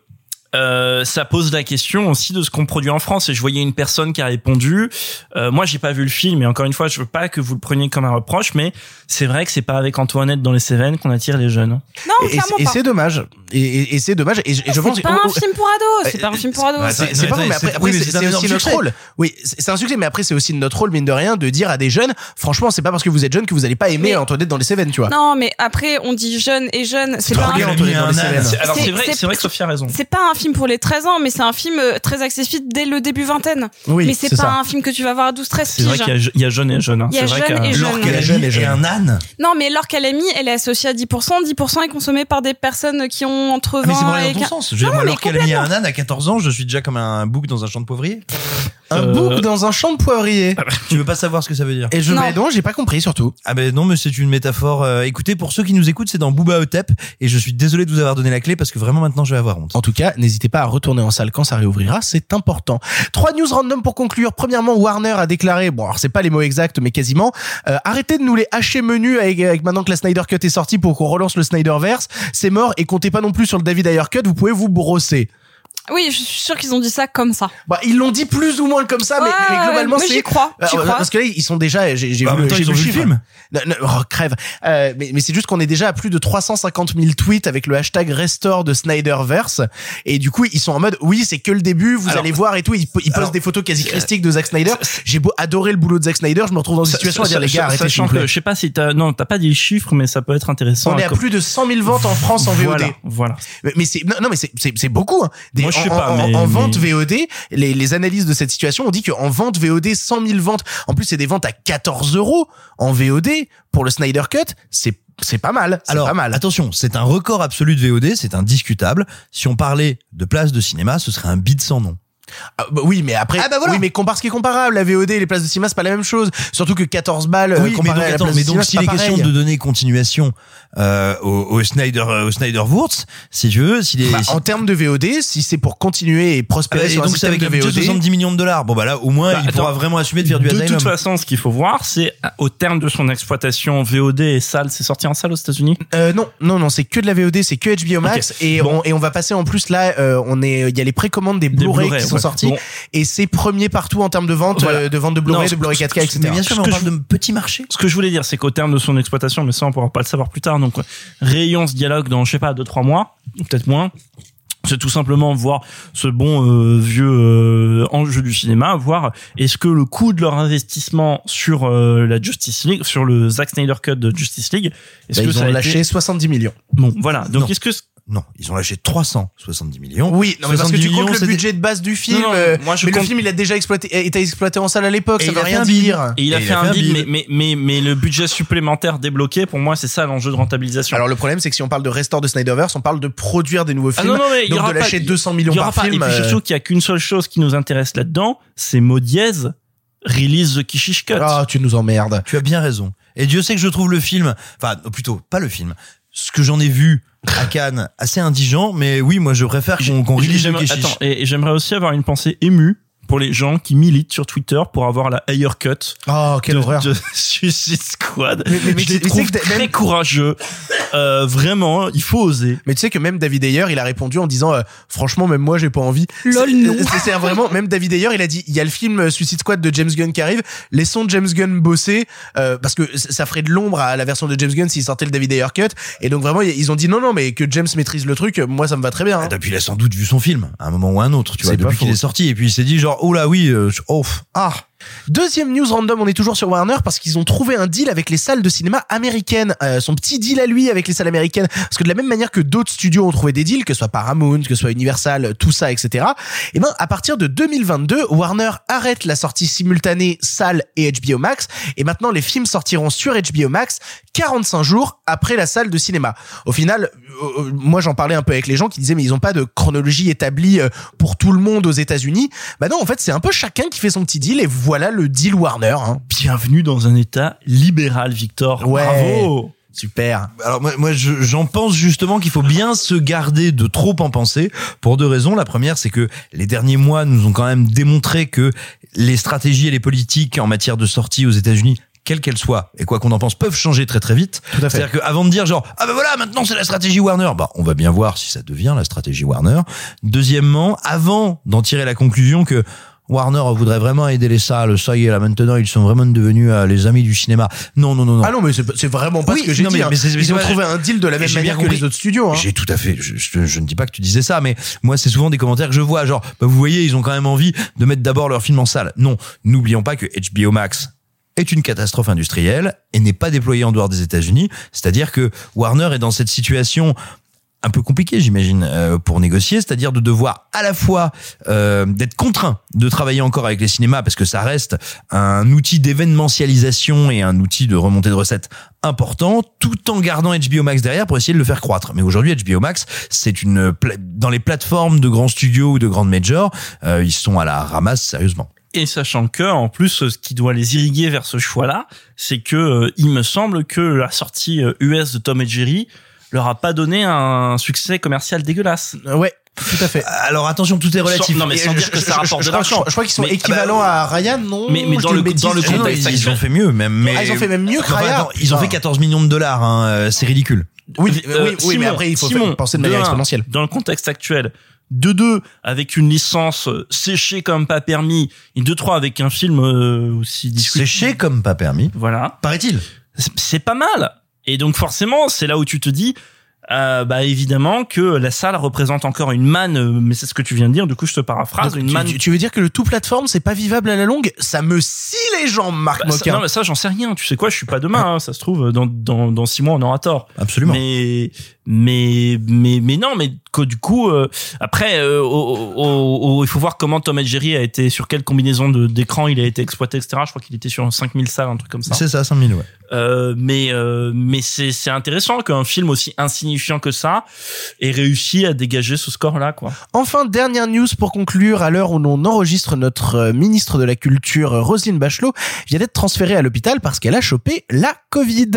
euh, ça pose la question aussi de ce qu'on produit en France. Et je voyais une personne qui a répondu. Euh, moi, j'ai pas vu le film, et encore une fois, je veux pas que vous le preniez comme un reproche, mais c'est vrai que c'est pas avec Antoinette dans les Cévennes qu'on attire les jeunes. Non, Et, et clairement c'est- et pas. c'est dommage. Et, et, et c'est dommage. Et, je- et je pense C'est pas un film pour ados. C'est pas un film pour ados. C'est pas mais c'est- après, après oui, mais c'est aussi notre rôle. Oui, c'est un succès, mais après c'est aussi notre rôle, mine de rien, de dire à des jeunes, franchement, c'est pas parce que vous êtes jeune que vous allez pas aimer Mais- Antoinette dans les Cévennes, tu vois. Non, mais après, on dit jeune et jeune. C'est pas, un... Antoinette dans les. Cévennes. Alors C'est- vrai, c'est- c'est vrai que Sophie a raison. c'est pas un film pour les 13 ans, mais c'est un film euh, très accessible dès le début vingtaine. Oui, mais c'est pas ça. un film que tu vas voir à 12-13 C'est vrai qu'il y a, il y a jeune et jeune. hein. Il y a C'est vrai jeune qu'il y a- et jeune. Les jeunes. et un âne. Non, mais l'or qu'elle a mis, elle est associée à 10%. 10% est consommé par des personnes qui ont entre 20 Ah, mais c'est et dans ton 15. sens. Je veux dire, Non, moi, mais alors qu'elle a mis un âne à 14 ans, je suis déjà comme un bouc dans un champ de poivrier. Un Euh, bouc dans un champ de poivrier. Tu veux pas savoir ce que ça veut dire? Et je Non. vais non, j'ai pas compris surtout. Ah ben non, mais c'est une métaphore. euh, écoutez, pour ceux qui nous écoutent, c'est dans Booba Otep, et je suis désolé de vous avoir donné la clé parce que vraiment maintenant je vais avoir honte. En tout cas, n'hésitez pas à retourner en salle quand ça réouvrira, c'est important. Trois news random pour conclure. Premièrement, Warner a déclaré, bon alors c'est pas les mots exacts, mais quasiment, euh, arrêtez de nous les hacher menus avec, avec maintenant que la Snyder Cut est sortie pour qu'on relance le Snyderverse. C'est mort et comptez pas non plus sur le David Ayer Cut, vous pouvez vous brosser. Oui, je suis sûre qu'ils ont dit ça comme ça. Bah, ils l'ont dit plus ou moins comme ça, mais, Ouais, mais globalement, c'est. j'y crois, j'y Euh, crois. Parce que là, ils sont déjà. J'ai Bah, vu, même temps, j'ai ils ont vu vu le chiffre. film. Non, non, oh, crève. Euh, mais mais c'est juste qu'on est déjà à plus de 350 000 tweets avec le hashtag Restore de Snyderverse. Et du coup, ils sont en mode, oui, c'est que le début, vous Alors- allez voir et tout. Ils, ils postent des photos quasi christiques de Zack Snyder. J'ai beau adorer le boulot de Zack Snyder, je me retrouve dans une situation à dire, les gars, arrêtez, Sachant que, je sais pas si t'as, non, t'as pas dit les chiffres, mais ça peut être intéressant. On est à comme- plus de 100 000 ventes en France en VOD. Voilà, voilà. Mais, c'est non, non, mais c'est beaucoup. Hein. Des, Moi, je sais en, pas, en- mais- en vente mais- VOD, les, les analyses de cette situation ont dit qu'en vente VOD, 100 000 ventes. En plus, c'est des ventes à 14 euros en VOD pour le Snyder Cut. C'est c'est pas mal. C'est Alors, pas mal. attention, c'est un record absolu de VOD, c'est indiscutable. Si on parlait de place de cinéma, ce serait un bide sans nom. Ah, bah oui, mais après, Ah, bah voilà. oui, mais compare ce qui est comparable. La VOD et les places de cinéma, c'est pas la même chose. Surtout que 14 balles euh, oui, mais comparé donc, à la attends, place mais de donc cinéma, s'il c'est est question de donner continuation euh, au, au Snyder au Snyder Wurz, si tu veux, s'il est Bah, si- en termes de VOD, si c'est pour continuer et Ah, prospérer et sur donc système avec de VOD, 70 millions de dollars. Bon bah là, au moins, Bah, il pourra vraiment assumer de faire du De Asylum. toute façon, ce qu'il faut voir, c'est euh, au terme de son exploitation VOD et salle, c'est sorti en salle aux États-Unis? Euh, non, non, non, c'est que de la VOD, c'est que HBO Max et Bon. on et on va passer en plus là, euh, on est, il y a les précommandes des Blu-ray qui sont ouais. sortis Bon. et c'est premier partout en termes de vente, Voilà. euh, de vente de Blu-ray, de Blu-ray 4K, etc. Mais bien sûr, mais on parle de petit marché. Ce que je voulais dire, c'est qu'au terme de son exploitation, mais ça, on pourra pas le savoir plus tard. Donc, rayons ce dialogue dans, je sais pas, deux, trois mois, peut-être moins. c'est tout simplement voir ce bon euh, vieux euh, enjeu du cinéma, voir est-ce que le coût de leur investissement sur euh, la Justice League, sur le Zack Snyder Cut de Justice League, est-ce Bah, que ils ça ont a lâché été... 70 millions. Bon, voilà. Donc est-ce que Non, ils ont lâché 370 millions. Oui, non, mais parce que 70 tu comptes le budget de base du film. Non, non, euh, moi, je mais compte- le film, il a déjà exploité, été exploité en salle à l'époque. Ça il veut rien dire. et il a Et fait un un bid, mais, mais mais mais le budget supplémentaire débloqué, pour moi, c'est ça l'enjeu de rentabilisation. Alors le problème, c'est que si on parle de restore de Snyderverse, on parle de produire des nouveaux Ah films. non, non, mais il y donc aura de pas- lâcher il- 200 il millions y aura par pas, film. Et puis euh, surtout qu'il y a qu'une seule chose qui nous intéresse là-dedans, c'est mot dièse, release the Kishish Cut. Ah, tu nous emmerdes. Tu as bien raison. Et Dieu sait que je trouve le film, enfin plutôt pas le film, ce que j'en ai vu à Cannes assez indigent, mais oui, moi je préfère qu'on j'aimerais- Keshish. Attends, et, et j'aimerais aussi avoir une pensée émue pour les gens qui militent sur Twitter pour avoir la higher cut Oh, quelle de, horreur. de Suicide Squad. Mais- mais- mais je tu- les trouve très même- courageux. Euh, vraiment, il faut oser. Mais tu sais que même David Ayer, il a répondu en disant euh, franchement même moi j'ai pas envie. Lol, C'est- non. C'est c'est vraiment même David Ayer, il a dit il y a le film euh, Suicide Squad de James Gunn qui arrive, laissons James Gunn bosser euh, parce que ça ferait de l'ombre à la version de James Gunn s'il sortait le David Ayer cut et donc vraiment ils ont dit non non mais que James maîtrise le truc, moi ça me va très bien. hein. Et puis il a sans doute vu son film à un moment ou à un autre, tu vois, depuis qu'il est sorti. Et puis il s'est dit genre, oh oui, euh, oh, ah, Deuxième news random, on est toujours sur Warner parce qu'ils ont trouvé un deal avec les salles de cinéma américaines. Euh, son petit deal à lui avec les salles américaines. Parce que de la même manière que d'autres studios ont trouvé des deals, que ce soit Paramount, que ce soit Universal, tout ça, etc. Et ben, à partir de 2022, Warner arrête la sortie simultanée salle et HBO Max. Et maintenant, les films sortiront sur HBO Max 45 jours après la salle de cinéma. Au final, euh, euh, moi j'en parlais un peu avec les gens qui disaient mais ils ont pas de chronologie établie euh, pour tout le monde aux États-Unis. Bah non, en fait, c'est un peu chacun qui fait son petit deal et voilà le deal Warner. Hein. Bienvenue dans un état libéral, Victor. Ouais. Bravo. Super. Alors moi, moi je- j'en pense justement qu'il faut bien se garder de trop en penser pour deux raisons. La première, c'est que les derniers mois nous ont quand même démontré que les stratégies et les politiques en matière de sortie aux États-Unis quelles qu'elles soient, et quoi qu'on en pense, peuvent changer très très vite. C'est-à-dire qu'avant de dire genre ah ben voilà maintenant c'est la stratégie Warner, bah on va bien voir si ça devient la stratégie Warner. Deuxièmement, avant d'en tirer la conclusion que Warner voudrait vraiment aider les salles, ça y est là maintenant ils sont vraiment devenus euh, les amis du cinéma. Non non non non. Ah non, mais c'est vraiment pas Oui, ce que j'ai dit. mais- hein. mais Ils ont trouvé un deal de la même manière que les autres studios. Hein. J'ai tout à fait. Je, je- je ne dis pas que tu disais ça, mais moi, c'est souvent des commentaires que je vois. Genre, bah, vous voyez, ils ont quand même envie de mettre d'abord leur film en salle. Non, n'oublions pas que HBO Max est une catastrophe industrielle et n'est pas déployé en dehors des États-Unis. C'est-à-dire que Warner est dans cette situation un peu compliquée, j'imagine, euh, pour négocier, c'est-à-dire de devoir à la fois euh, d'être contraint de travailler encore avec les cinémas parce que ça reste un outil d'événementialisation et un outil de remontée de recettes important, tout en gardant HBO Max derrière pour essayer de le faire croître. Mais aujourd'hui, HBO Max, c'est une dans les plateformes de grands studios ou de grandes majors, euh, ils sont à la ramasse sérieusement. Et sachant que, en plus, ce qui doit les irriguer vers ce choix-là, c'est que euh, il me semble que la sortie euh, US de Tom et Jerry leur a pas donné un succès commercial dégueulasse. Euh, Ouais, tout à fait. Alors attention, tout est relatif. Sans- non, mais sans dire je- que je- ça rapporte je de crois- l'argent. Je, je crois qu'ils sont Mais- équivalents à Ryan, non Mais- dans le- dans le Ah non, contexte ils, ont fait mieux, même. Mais Ah, ils ont fait même mieux que attends, ils ont fait Putain. 14 millions de dollars. Hein, euh, c'est ridicule. Oui, Euh, oui, Simon, mais après il faut Simon, penser de manière exponentielle. Dans le contexte actuel, de deux avec une licence euh, séchée comme pas permis, et de trois avec un film euh, aussi discuté. Séché comme pas permis. Voilà, Paraît-il. c'est pas mal. Et donc forcément, c'est là où tu te dis, euh, bah évidemment que la salle représente encore une manne, euh, mais c'est ce que tu viens de dire. Du coup, je te paraphrase, Donc, une tu, manne. tu- tu veux dire que le tout plateforme c'est pas vivable à la longue? Ça me scie les jambes, Marc Bah, ça- Moquin. non, mais ça, j'en sais rien. Tu sais quoi, je suis pas demain. hein, ça se trouve, dans, dans, dans six mois, on aura tort. Absolument. Mais, mais, mais, mais non, mais que du coup, euh, après, euh, au- au- au- il faut voir comment Tom et Jerry a été, sur quelle combinaison de- d'écran il a été exploité, etc. Je crois qu'il était sur 5000 salles, un truc comme ça. C'est ça, 5000, ouais. Euh, mais, euh, mais c'est, c'est intéressant qu'un film aussi insignifiant que ça ait réussi à dégager ce score-là, quoi. Enfin, dernière news pour conclure, à l'heure où l'on enregistre notre euh, ministre de la Culture, Roselyne Bachelot, vient d'être transférée à l'hôpital parce qu'elle a chopé la Covid.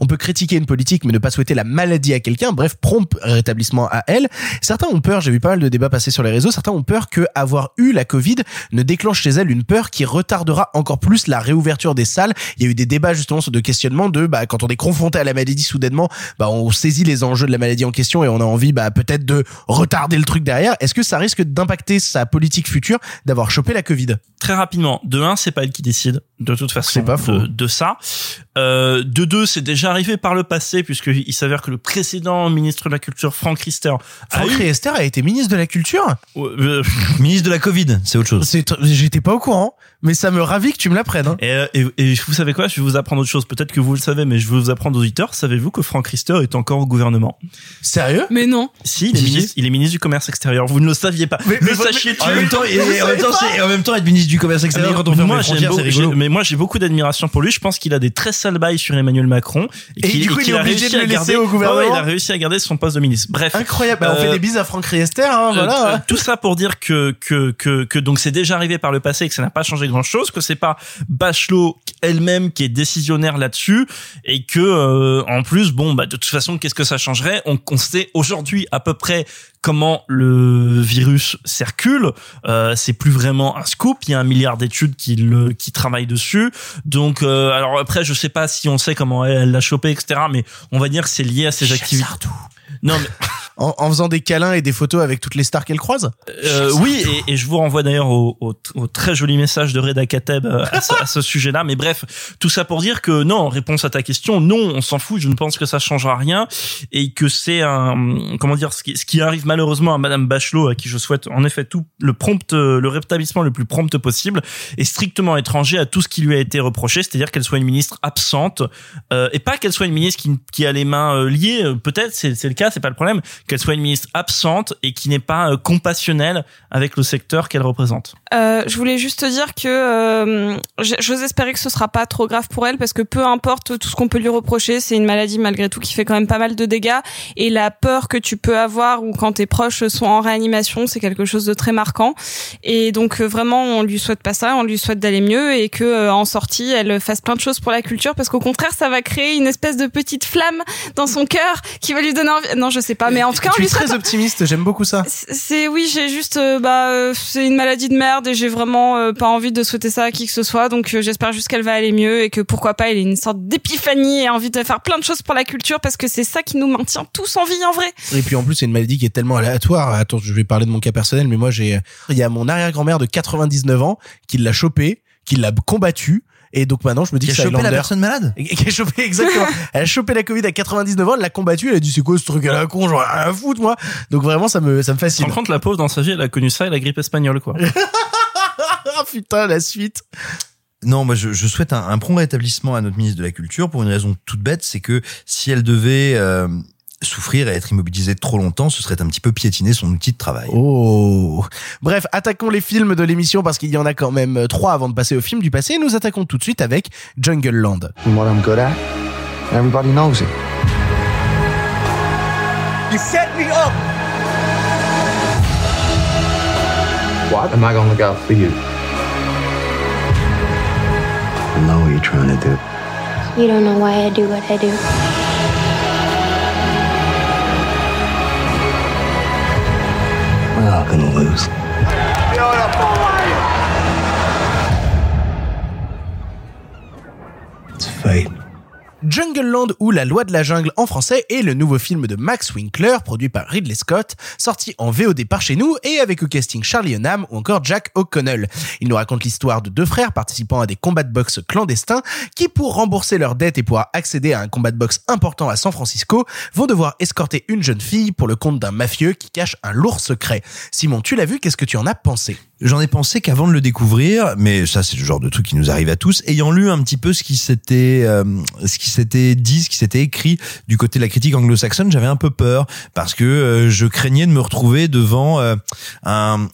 On peut critiquer une politique mais ne pas souhaiter la maladie à quelqu'un, bref, prompt rétablissement à elle. Certains ont peur, j'ai vu pas mal de débats passer sur les réseaux, certains ont peur que avoir eu la Covid ne déclenche chez elle une peur qui retardera encore plus la réouverture des salles. Il y a eu des débats justement de questionnement de bah, quand on est confronté à la maladie soudainement, bah, on saisit les enjeux de la maladie en question et on a envie bah, peut-être de retarder le truc derrière. Est-ce que ça risque d'impacter sa politique future d'avoir chopé la Covid? Très rapidement, de un, c'est pas elle qui décide de toute façon C'est pas faux. de, de ça. Euh, de deux, c'est déjà arrivé par le passé puisqu'il s'avère que le précédent ministre de la Culture, Franck Riester, a Franck eu Riester a été ministre de la Culture euh, Ministre de la Covid, c'est autre chose. J'étais pas au courant, mais ça me ravit que tu me l'apprennes. Hein. Et, euh, et, et vous savez quoi? Je vais vous apprendre autre chose. Peut-être que vous le savez, mais je vais vous apprendre aux auditeurs. Savez-vous que Franck Riester est encore au gouvernement? Sérieux? Mais non. Si, il est, ministre, il est ministre du Commerce extérieur. Vous ne le saviez pas. Mais- le mais- sachiez En même temps, et, et en même temps, c'est- et en même temps, être ministre du commerce extérieur Mais quand on ferme moi, les rigolo. j'ai- mais moi, j'ai beaucoup d'admiration pour lui. Je pense qu'il a des très sales bails sur Emmanuel Macron. Et qu'il- du coup, il qu'il est a obligé réussi de le laisser garder- au gouvernement? Il a réussi à garder son poste de ministre. Bref. Incroyable. Bah, on Euh, fait des bises à Franck Riester, hein, Euh, voilà. euh, tout ça pour dire que que que que donc c'est déjà arrivé par le passé et que ça n'a pas changé grand chose que c'est pas Bachelot elle-même qui est décisionnaire là-dessus et que euh, en plus bon bah de toute façon qu'est-ce que ça changerait? On, on sait aujourd'hui à peu près comment le virus circule. Euh, c'est plus vraiment un scoop il y a un milliard d'études qui le qui travaillent dessus. Donc euh, alors après je sais pas si on sait comment elle elle l'a chopé etc mais on va dire que c'est lié à ses activités non mais En, en faisant des câlins et des photos avec toutes les stars qu'elle croise. Euh, oui, et, et je vous renvoie d'ailleurs au, au, au très joli message de Reda Kateb euh, à ce, sujet-là. Mais bref, tout ça pour dire que non, en réponse à ta question, non, on s'en fout. Je ne pense que ça changera rien et que c'est un comment dire ce qui, ce qui arrive malheureusement à Madame Bachelot, à qui je souhaite en effet tout le prompt, euh, le rétablissement le plus prompt possible, est strictement étranger à tout ce qui lui a été reproché, c'est-à-dire qu'elle soit une ministre absente euh, et pas qu'elle soit une ministre qui, qui a les mains euh, liées. Peut-être c'est le cas, c'est pas le problème. Qu'elle soit une ministre absente et qui n'est pas euh, compassionnelle avec le secteur qu'elle représente. Euh, je voulais juste te dire que euh, j'ose espérer que ce sera pas trop grave pour elle parce que peu importe tout ce qu'on peut lui reprocher, c'est une maladie malgré tout qui fait quand même pas mal de dégâts et la peur que tu peux avoir ou quand tes proches sont en réanimation, c'est quelque chose de très marquant et donc euh, vraiment on lui souhaite pas ça, on lui souhaite d'aller mieux et que en sortie elle fasse plein de choses pour la culture parce qu'au contraire ça va créer une espèce de petite flamme dans son cœur qui va lui donner envie. Je sais pas, mais en tout cas on lui souhaite très optimiste, j'aime beaucoup ça. c'est oui, j'ai juste euh, bah euh, c'est une maladie de merde et j'ai vraiment euh, pas envie de souhaiter ça à qui que ce soit. Donc j'espère juste qu'elle va aller mieux et que pourquoi pas elle ait une sorte d'épiphanie et envie de faire plein de choses pour la culture parce que c'est ça qui nous maintient tous en vie en vrai. Et puis en plus, c'est une maladie qui est tellement aléatoire. Attends, je vais parler de mon cas personnel, mais moi, j'ai, il y a mon arrière-grand-mère de 99 ans qui l'a chopé, qui l'a combattu. Et donc maintenant, je me dis Qui a que chopé la personne malade Qui a chopé, exactement. elle a chopé la Covid à 99 ans, elle l'a combattu, elle a dit c'est quoi ce truc à la con, j'en ai rien à foutre, moi. Donc vraiment, ça me, ça me fascine. rends compte, la pauvre, dans sa vie, elle a connu ça et la grippe espagnole, quoi. Ah putain, la suite. Non, moi je, je souhaite un, un prompt rétablissement à notre ministre de la Culture pour une raison toute bête, c'est que si elle devait euh, souffrir et être immobilisée trop longtemps, ce serait un petit peu piétiner son outil de travail. Oh. Bref, attaquons les films de l'émission parce qu'il y en a quand même euh, trois avant de passer au film du passé. Nous attaquons tout de suite avec Jungle Land. And what I'm good at, everybody knows it. You set me up. What? Am I gonna look out for you? I know what you're trying to do. You don't know why I do what I do. We're not gonna lose. It's fate. Jungle Land ou La loi de la jungle en français est le nouveau film de Max Winkler produit par Ridley Scott, sorti en VOD par chez nous et avec au casting Charlie Hunnam ou encore Jack O'Connell. Il nous raconte l'histoire de deux frères participant à des combats de boxe clandestins qui pour rembourser leurs dettes et pouvoir accéder à un combat de boxe important à San Francisco vont devoir escorter une jeune fille pour le compte d'un mafieux qui cache un lourd secret. Simon, tu l'as vu, qu'est-ce que tu en as pensé? J'en ai pensé qu'avant de le découvrir, mais ça c'est le genre de truc qui nous arrive à tous, ayant lu un petit peu ce qui s'était euh, ce qui s'était dit, ce qui s'était écrit du côté de la critique anglo-saxonne, j'avais un peu peur parce que euh, je craignais de me retrouver devant euh, un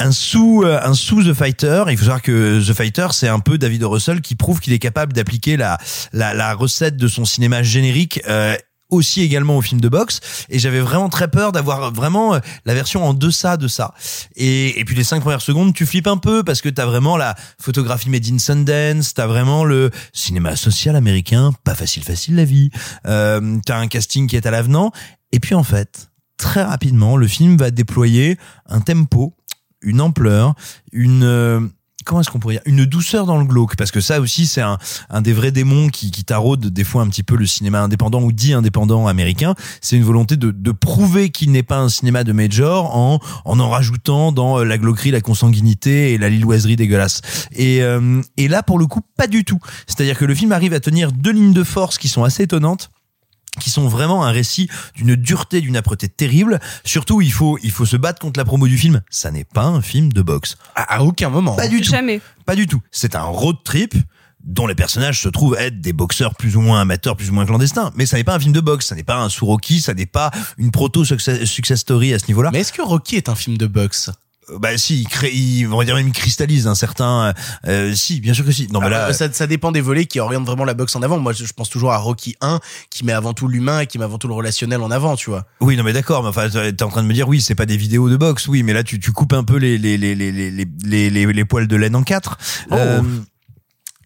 un sous euh, un sous The Fighter. Il faut savoir que The Fighter c'est un peu David. Russell qui prouve qu'il est capable d'appliquer la, la la recette de son cinéma générique. euh, aussi également au film de boxe. Et j'avais vraiment très peur d'avoir vraiment euh, la version en deçà de ça. Et, puis les cinq premières secondes tu flippes un peu parce que t'as vraiment la photographie made in Sundance t'as vraiment le cinéma social américain pas facile facile la vie. Euh, t'as un casting qui est à l'avenant. Et puis en fait très rapidement le film va déployer un tempo une ampleur une euh, comment est-ce qu'on pourrait dire une douceur dans le glauque? Parce que ça aussi c'est un, un des vrais démons qui, qui taraude des fois un petit peu le cinéma indépendant ou dit indépendant américain. C'est une volonté de, de prouver qu'il n'est pas un cinéma de major en en en rajoutant dans euh, la glauquerie la consanguinité et la lilloiserie dégueulasse. Et euh, et là pour le coup pas du tout. C'est-à-dire que le film arrive à tenir deux lignes de force qui sont assez étonnantes qui sont vraiment un récit d'une dureté, d'une âpreté terrible. Surtout, il faut, il faut se battre contre la promo du film. Ça n'est pas un film de boxe. À, à aucun moment. Pas du tout. Jamais. Pas du tout. C'est un road trip dont les personnages se trouvent être des boxeurs plus ou moins amateurs, plus ou moins clandestins. Mais ça n'est pas un film de boxe, ça n'est pas un sous Rocky, ça n'est pas une proto success success story à ce niveau-là. Mais est-ce que Rocky est un film de boxe? Bah si, il crée, il, on va dire même il cristallise un certain. Euh, si, bien sûr que si. Non, mais là, Ah, ça, ça dépend des volets qui orientent vraiment la boxe en avant. Moi, je, pense toujours à Rocky 1 qui met avant tout l'humain et qui met avant tout le relationnel en avant, tu vois. Oui, non mais d'accord, mais enfin t'es en train de me dire oui, c'est pas des vidéos de boxe, oui, mais là tu, tu coupes un peu les les les les les les, les, les poils de laine en quatre. Euh,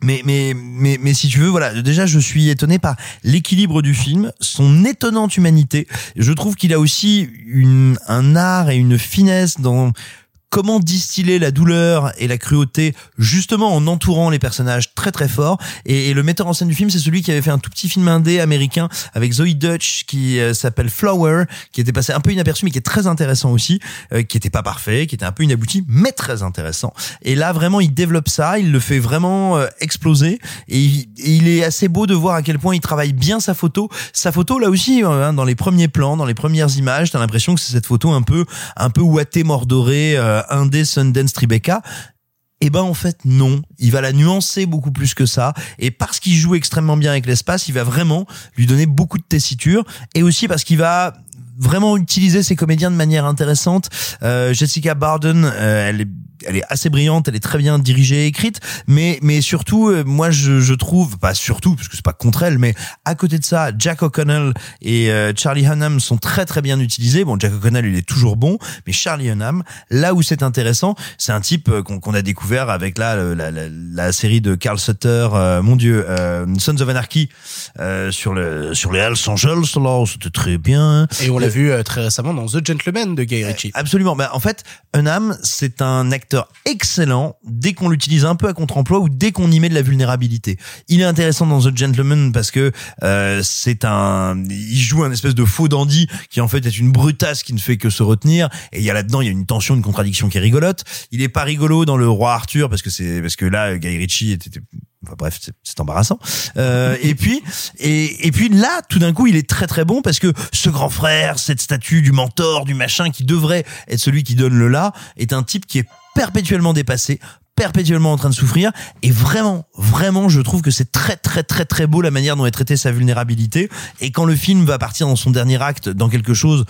mais, mais, mais, mais si tu veux, voilà, déjà, je suis étonné par l'équilibre du film, son étonnante humanité. Je trouve qu'il a aussi une, un art et une finesse dans comment distiller la douleur et la cruauté justement en entourant les personnages très très forts. Et, le metteur en scène du film c'est celui qui avait fait un tout petit film indé américain avec Zoe Dutch qui euh, s'appelle Flower qui était passé un peu inaperçu mais qui est très intéressant aussi euh, qui était pas parfait qui était un peu inabouti mais très intéressant. Et là vraiment il développe ça il le fait vraiment euh, exploser. Et il, est assez beau de voir à quel point il travaille bien sa photo. Sa photo là aussi euh, hein, dans les premiers plans dans les premières images t'as l'impression que c'est cette photo un peu un peu ouatée mordorée indé Sundance Tribeca eh ben en fait non, il va la nuancer beaucoup plus que ça. Et parce qu'il joue extrêmement bien avec l'espace, il va vraiment lui donner beaucoup de tessiture et aussi parce qu'il va vraiment utiliser ses comédiens de manière intéressante. Euh, Jessica Barden, euh, elle est elle est assez brillante, elle est très bien dirigée et écrite, mais mais surtout euh, moi je, je trouve pas surtout parce que c'est pas contre elle, mais à côté de ça, Jack O'Connell et euh, Charlie Hunnam sont très très bien utilisés. Bon, Jack O'Connell il est toujours bon, mais Charlie Hunnam, là où c'est intéressant, c'est un type euh, qu'on a découvert avec là la, la, la série de Carl Sutter, euh, mon Dieu, euh, Sons of Anarchy euh, sur le sur les Hells Angels, là c'était très bien. Et on l'a vu euh, très récemment dans The Gentleman de Guy Ritchie. Absolument. Bah, en fait, Unham, c'est un acteur excellent dès qu'on l'utilise un peu à contre-emploi ou dès qu'on y met de la vulnérabilité. Il est intéressant dans The Gentleman parce que euh, c'est un, il joue un espèce de faux dandy qui en fait est une brutasse qui ne fait que se retenir. Et il y a là-dedans, il y a une tension, une contradiction qui rigolote. Il est pas rigolo dans le Roi Arthur parce que c'est parce que là, Guy Ritchie était bref, c'est- embarrassant. Euh, et puis, et puis là, tout d'un coup, il est très très bon parce que ce grand frère, cette statue du mentor, du machin, qui devrait être celui qui donne le là, est un type qui est perpétuellement dépassé, perpétuellement en train de souffrir. Et vraiment, vraiment, je trouve que c'est très très très très beau la manière dont est traitée sa vulnérabilité. Et quand le film va partir dans son dernier acte dans quelque chose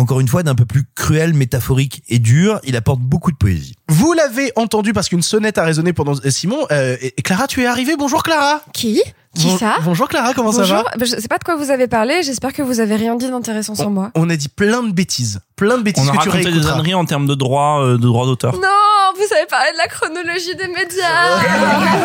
encore une fois, d'un peu plus cruel, métaphorique et dur, il apporte beaucoup de poésie. Vous l'avez entendu parce qu'une sonnette a résonné pendant euh, Simon. Euh, et Clara, tu es arrivée. Bonjour Clara. Qui? Qui Bon- ça? Bonjour Clara, comment Bonjour. ça va? Je sais pas de quoi vous avez parlé, j'espère que vous avez rien dit d'intéressant sur moi. On a dit plein de bêtises, plein de bêtises On a que tu raconté des âneries en termes de droit, euh, de droit d'auteur. Non, vous avez parlé de la chronologie des médias.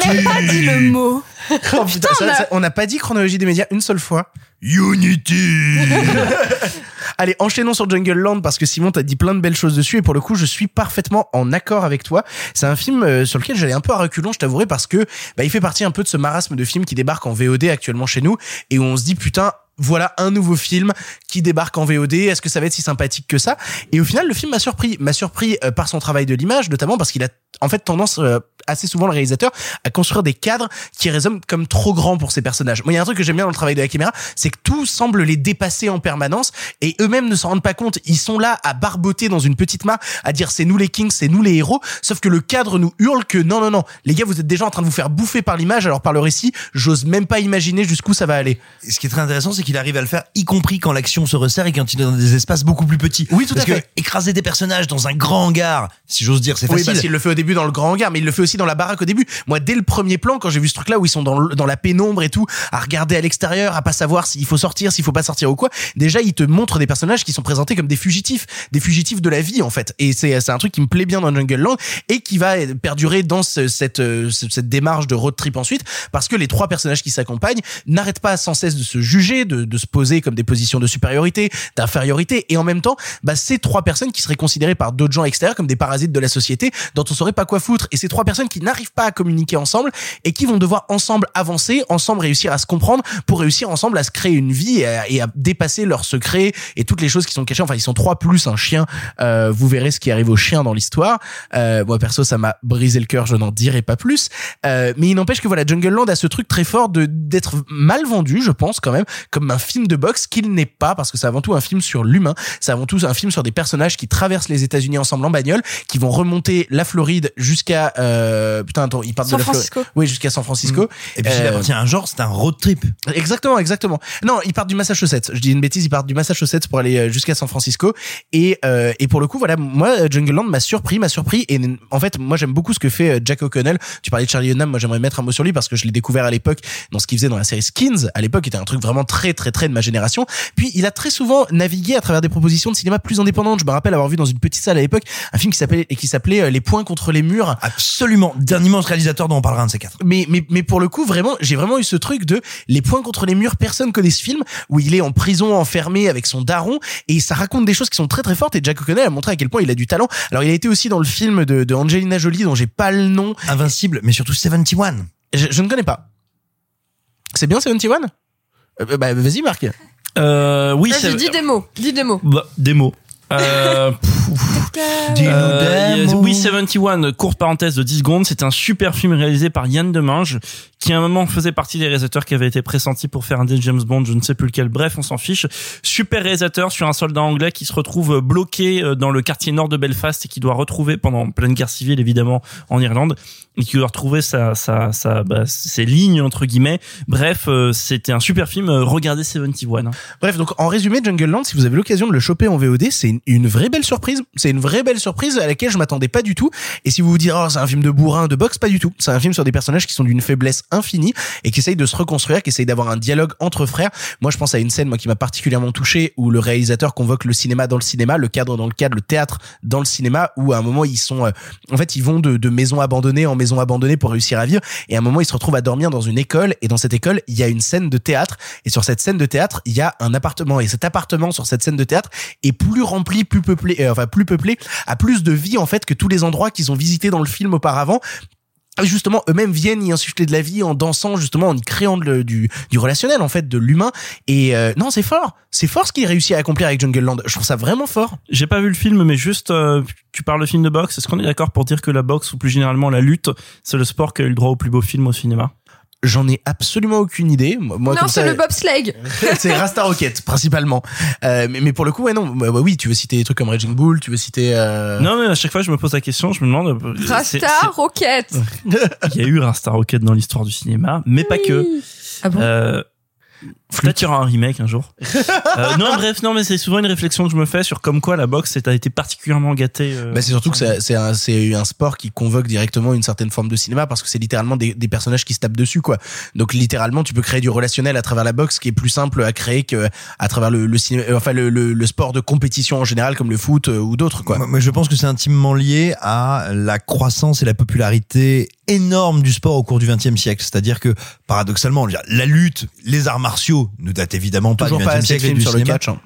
On n'a pas dit le mot. Oh, putain, on n'a pas dit chronologie des médias une seule fois. Unity Allez, enchaînons sur Jungle Land parce que Simon t'a dit plein de belles choses dessus et pour le coup, je suis parfaitement en accord avec toi. C'est un film euh, sur lequel j'allais un peu à reculons, je t'avouerai, parce que bah, il fait partie un peu de ce marasme de films qui débarque en VOD actuellement chez nous et où on se dit putain. Voilà un nouveau film qui débarque en VOD. Est-ce que ça va être si sympathique que ça? Et au final, le film m'a surpris. M'a surpris euh, par son travail de l'image, notamment parce qu'il a en fait tendance euh, assez souvent le réalisateur à construire des cadres qui résonnent comme trop grands pour ces personnages. Moi, il y a un truc que j'aime bien dans le travail de la caméra, c'est que tout semble les dépasser en permanence et eux-mêmes ne s'en rendent pas compte. Ils sont là à barboter dans une petite mare, à dire c'est nous les kings, c'est nous les héros. Sauf que le cadre nous hurle que non, non, non, les gars, vous êtes déjà en train de vous faire bouffer par l'image, alors par le récit, j'ose même pas imaginer jusqu'où ça va aller. Et ce qui est très intéressant, c'est qu'il arrive à le faire, y compris quand l'action se resserre et quand il est dans des espaces beaucoup plus petits. Oui, tout Parce à fait. que écraser des personnages dans un grand hangar, si j'ose dire, c'est Oui, facile. parce qu'il le fait au début dans le grand hangar, mais il le fait aussi dans la baraque au début. Moi, dès le premier plan, quand j'ai vu ce truc-là où ils sont dans, la pénombre et tout, à regarder à l'extérieur, à pas savoir s'il faut sortir, s'il faut pas sortir ou quoi, déjà, il te montre des personnages qui sont présentés comme des fugitifs, des fugitifs de la vie, en fait. Et c'est, c'est un truc qui me plaît bien dans Jungle Land et qui va perdurer dans ce- cette, euh, ce- cette démarche de road trip ensuite, parce que les trois personnages qui s'accompagnent n'arrêtent pas sans cesse de se juger, de, de se poser comme des positions de supériorité, d'infériorité, et en même temps, bah, ces trois personnes qui seraient considérées par d'autres gens extérieurs comme des parasites de la société, dont on saurait pas quoi foutre, et ces trois personnes qui n'arrivent pas à communiquer ensemble et qui vont devoir ensemble avancer, ensemble réussir à se comprendre pour réussir ensemble à se créer une vie et à, dépasser leurs secrets et toutes les choses qui sont cachées. Enfin, ils sont trois plus un chien. Euh, vous verrez ce qui arrive au chien dans l'histoire. Euh, moi perso, ça m'a brisé le cœur. Je n'en dirai pas plus. Euh, mais il n'empêche que voilà, Jungle Land a ce truc très fort de d'être mal vendu, je pense quand même, comme un film de boxe qu'il n'est pas parce que c'est avant tout un film sur l'humain. C'est avant tout un film sur des personnages qui traversent les États-Unis ensemble en bagnole, qui vont remonter la Floride jusqu'à euh, putain attends, ils partent San de la Francisco. Oui, jusqu'à San Francisco. Et puis, il Euh, appartient à un genre, c'est un road trip. Exactement, exactement. Non, ils partent du Massachusetts. Je dis une bêtise, ils partent du Massachusetts pour aller euh, jusqu'à San Francisco. Et euh, et pour le coup, voilà, moi, Jungle Land m'a surpris, m'a surpris. Et en fait, moi, j'aime beaucoup ce que fait Jack O'Connell. Tu parlais de Charlie Hunnam, moi, j'aimerais mettre un mot sur lui parce que je l'ai découvert à l'époque dans ce qu'il faisait dans la série Skins. À l'époque, qui était un truc vraiment très, très, très de ma génération. Puis, il a très souvent navigué à travers des propositions de cinéma plus indépendantes. Je me rappelle avoir vu dans une petite salle à l'époque un film qui s'appelait qui s'appelait Les points contre les murs. Absolument. D'un immense réalisateur dont on parlera un de ces quatre. Mais, mais, mais pour le coup, vraiment, j'ai vraiment eu ce truc de les points contre les murs. Personne connaît ce film où il est en prison enfermé avec son daron et ça raconte des choses qui sont très très fortes. Et Jack O'Connell a montré à quel point il a du talent. Alors, il a été aussi dans le film de, de Angelina Jolie dont j'ai pas le nom. Invincible, mais surtout 71. Je, je ne connais pas. C'est bien 71 euh, Bah, vas-y, Marc. Euh, oui, Vas-y, c'est dis des mots. Dis des mots. bah, des mots. Euh, Euh, oui, 71, courte parenthèse de 10 secondes, c'est un super film réalisé par Yann Demange, qui à un moment faisait partie des réalisateurs qui avaient été pressentis pour faire un des James Bond, je ne sais plus lequel, bref, on s'en fiche. Super réalisateur sur un soldat anglais qui se retrouve bloqué euh, dans le quartier nord de Belfast et qui doit retrouver, pendant pleine guerre civile évidemment, en Irlande, et qui doit retrouver sa, sa, sa, bah, ses lignes, entre guillemets. Bref, euh, c'était un super film, euh, regardez 71. hein. Bref, donc en résumé, Jungle Land, si vous avez l'occasion de le choper en VOD, c'est une, vraie belle surprise. C'est une vraie belle surprise à laquelle je m'attendais pas du tout. Et si vous vous dites, oh, c'est un film de bourrin, de boxe, pas du tout. C'est un film sur des personnages qui sont d'une faiblesse infinie et qui essayent de se reconstruire, qui essayent d'avoir un dialogue entre frères. Moi, je pense à une scène, moi, qui m'a particulièrement touché, où le réalisateur convoque le cinéma dans le cinéma, le cadre dans le cadre, le théâtre dans le cinéma, où à un moment, ils sont, euh, en fait, ils vont de, de maison abandonnée en maison abandonnée pour réussir à vivre. Et à un moment, ils se retrouvent à dormir dans une école. Et dans cette école, il y a une scène de théâtre. Et sur cette scène de théâtre, il y a un appartement. Et cet appartement sur cette scène de théâtre est plus rempli, plus peuplé, euh, enfin plus peuplé, a plus de vie en fait que tous les endroits qu'ils ont visités dans le film auparavant. Et justement, eux-mêmes viennent y insuffler de la vie en dansant, justement, en y créant du, du relationnel, en fait, de l'humain. Et euh, non, c'est fort. C'est fort ce qu'il réussit à accomplir avec Jungle Land. Je trouve ça vraiment fort. J'ai pas vu le film, mais juste, euh, tu parles de film de boxe. Est-ce qu'on est d'accord pour dire que la boxe, ou plus généralement la lutte, c'est le sport qui a eu le droit au plus beau film au cinéma? J'en ai absolument aucune idée. Moi, non, c'est le bobsleigh. c'est Rasta Rocket principalement. Euh, mais, mais pour le coup, ouais, non. Bah, bah oui, tu veux citer des trucs comme Raging Bull, tu veux citer. euh, Non, mais à chaque fois, je me pose la question, je me demande. euh, Rasta Rocket. Il y a eu un Star Rocket dans l'histoire du cinéma, mais pas que. Ah bon? Euh, Peut-être qu'il y aura un remake un jour. Euh, non, bref, non, mais c'est souvent une réflexion que je me fais sur comme quoi la boxe a été particulièrement gâtée. euh, Bah, c'est surtout que c'est- c'est un, c'est un sport qui convoque directement une certaine forme de cinéma parce que c'est littéralement des, des personnages qui se tapent dessus quoi. Donc littéralement tu peux créer du relationnel à travers la boxe qui est plus simple à créer que à travers le, le cinéma, euh, enfin le, le, le sport de compétition en général comme le foot euh, ou d'autres quoi. Moi, je pense que c'est intimement lié à la croissance et la popularité énorme du sport au cours du XXe siècle. C'est-à-dire que, paradoxalement, la lutte, les arts martiaux ne datent évidemment pas Toujours du pas XXe assez de siècle et du sur le catch. hein.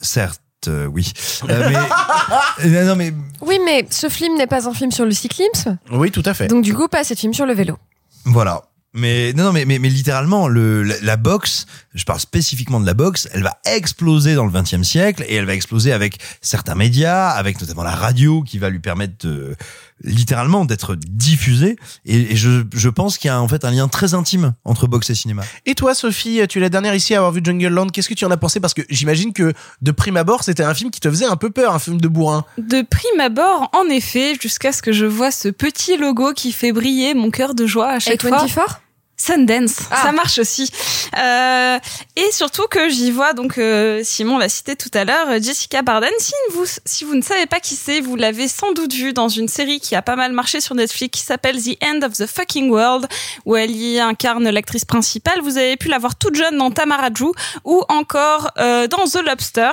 Certes, euh, oui. Euh, mais, Euh, non, mais Oui, mais ce film n'est pas un film sur le cyclisme. Oui, tout à fait. Donc du coup, pas assez de films sur le vélo. Voilà. Mais non, non, mais, mais, mais littéralement, le, la, la boxe, je parle spécifiquement de la boxe, elle va exploser dans le XXe siècle et elle va exploser avec certains médias, avec notamment la radio qui va lui permettre de, littéralement d'être diffusée. Et, et je, je pense qu'il y a en fait un lien très intime entre boxe et cinéma. Et toi Sophie, tu es la dernière ici à avoir vu Jungle Land. Qu'est-ce que tu en as pensé? Parce que j'imagine que de prime abord c'était un film qui te faisait un peu peur, un film de bourrin. De prime abord, en effet, jusqu'à ce que je vois ce petit logo qui fait briller mon cœur de joie à chaque fois. A24 Sundance, Ah. ça marche aussi. Euh, et surtout que j'y vois, donc euh, Simon l'a cité tout à l'heure, Jessica Barden. Si vous, si vous ne savez pas qui c'est, vous l'avez sans doute vue dans une série qui a pas mal marché sur Netflix qui s'appelle The End of the Fucking World, où elle y incarne l'actrice principale. Vous avez pu la voir toute jeune dans Tamaraju ou encore euh, dans The Lobster.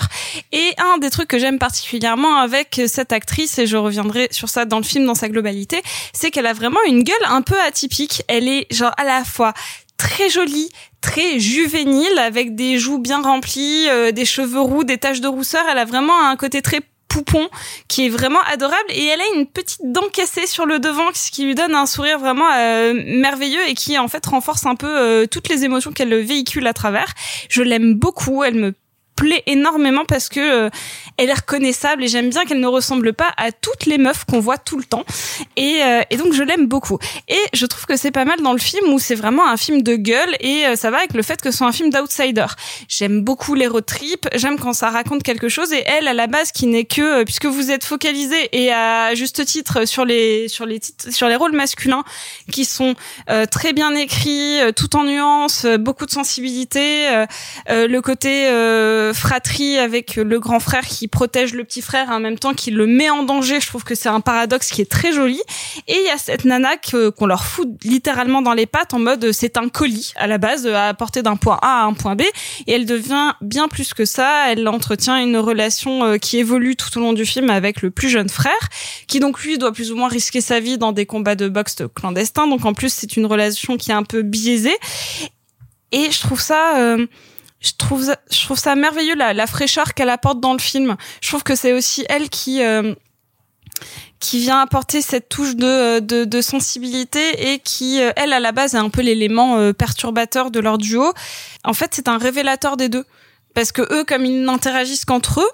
Et un des trucs que j'aime particulièrement avec cette actrice, et je reviendrai sur ça dans le film dans sa globalité, c'est qu'elle a vraiment une gueule un peu atypique. Elle est genre à la fois très jolie, très juvénile, avec des joues bien remplies, euh, des cheveux roux, des taches de rousseur. Elle a vraiment un côté très poupon qui est vraiment adorable et elle a une petite dent cassée sur le devant qui lui donne un sourire vraiment euh, merveilleux et qui en fait renforce un peu euh, toutes les émotions qu'elle véhicule à travers. Je l'aime beaucoup, elle me plaît énormément parce que euh, elle est reconnaissable et j'aime bien qu'elle ne ressemble pas à toutes les meufs qu'on voit tout le temps. Et, euh, et donc je l'aime beaucoup. Et je trouve que c'est pas mal dans le film où c'est vraiment un film de gueule et euh, ça va avec le fait que ce soit un film d'outsider. J'aime beaucoup les road trips j'aime quand ça raconte quelque chose et elle à la base qui n'est que puisque vous êtes focalisé et à juste titre sur les sur les titres, sur les rôles masculins qui sont très bien écrits tout en nuances beaucoup de sensibilité le côté fratrie avec le grand frère qui protège le petit frère en même temps qu'il le met en danger. Je trouve que c'est un paradoxe qui est très joli. Et il y a cette nana qu'on leur fout littéralement dans les pattes en mode c'est un colis à la base à porter d'un point A à un point B et elle devient bien plus que ça. Elle entretient une relation euh, qui évolue tout au long du film avec le plus jeune frère qui donc lui doit plus ou moins risquer sa vie dans des combats de boxe clandestins. Donc en plus c'est une relation qui est un peu biaisée et je trouve ça euh, je trouve ça, je trouve ça merveilleux la, la fraîcheur qu'elle apporte dans le film. Je trouve que c'est aussi elle qui euh, qui vient apporter cette touche de, de, de sensibilité et qui, euh, elle, à la base, est un peu l'élément euh, perturbateur de leur duo. En fait, c'est un révélateur des deux. Parce que eux, comme ils n'interagissent qu'entre eux,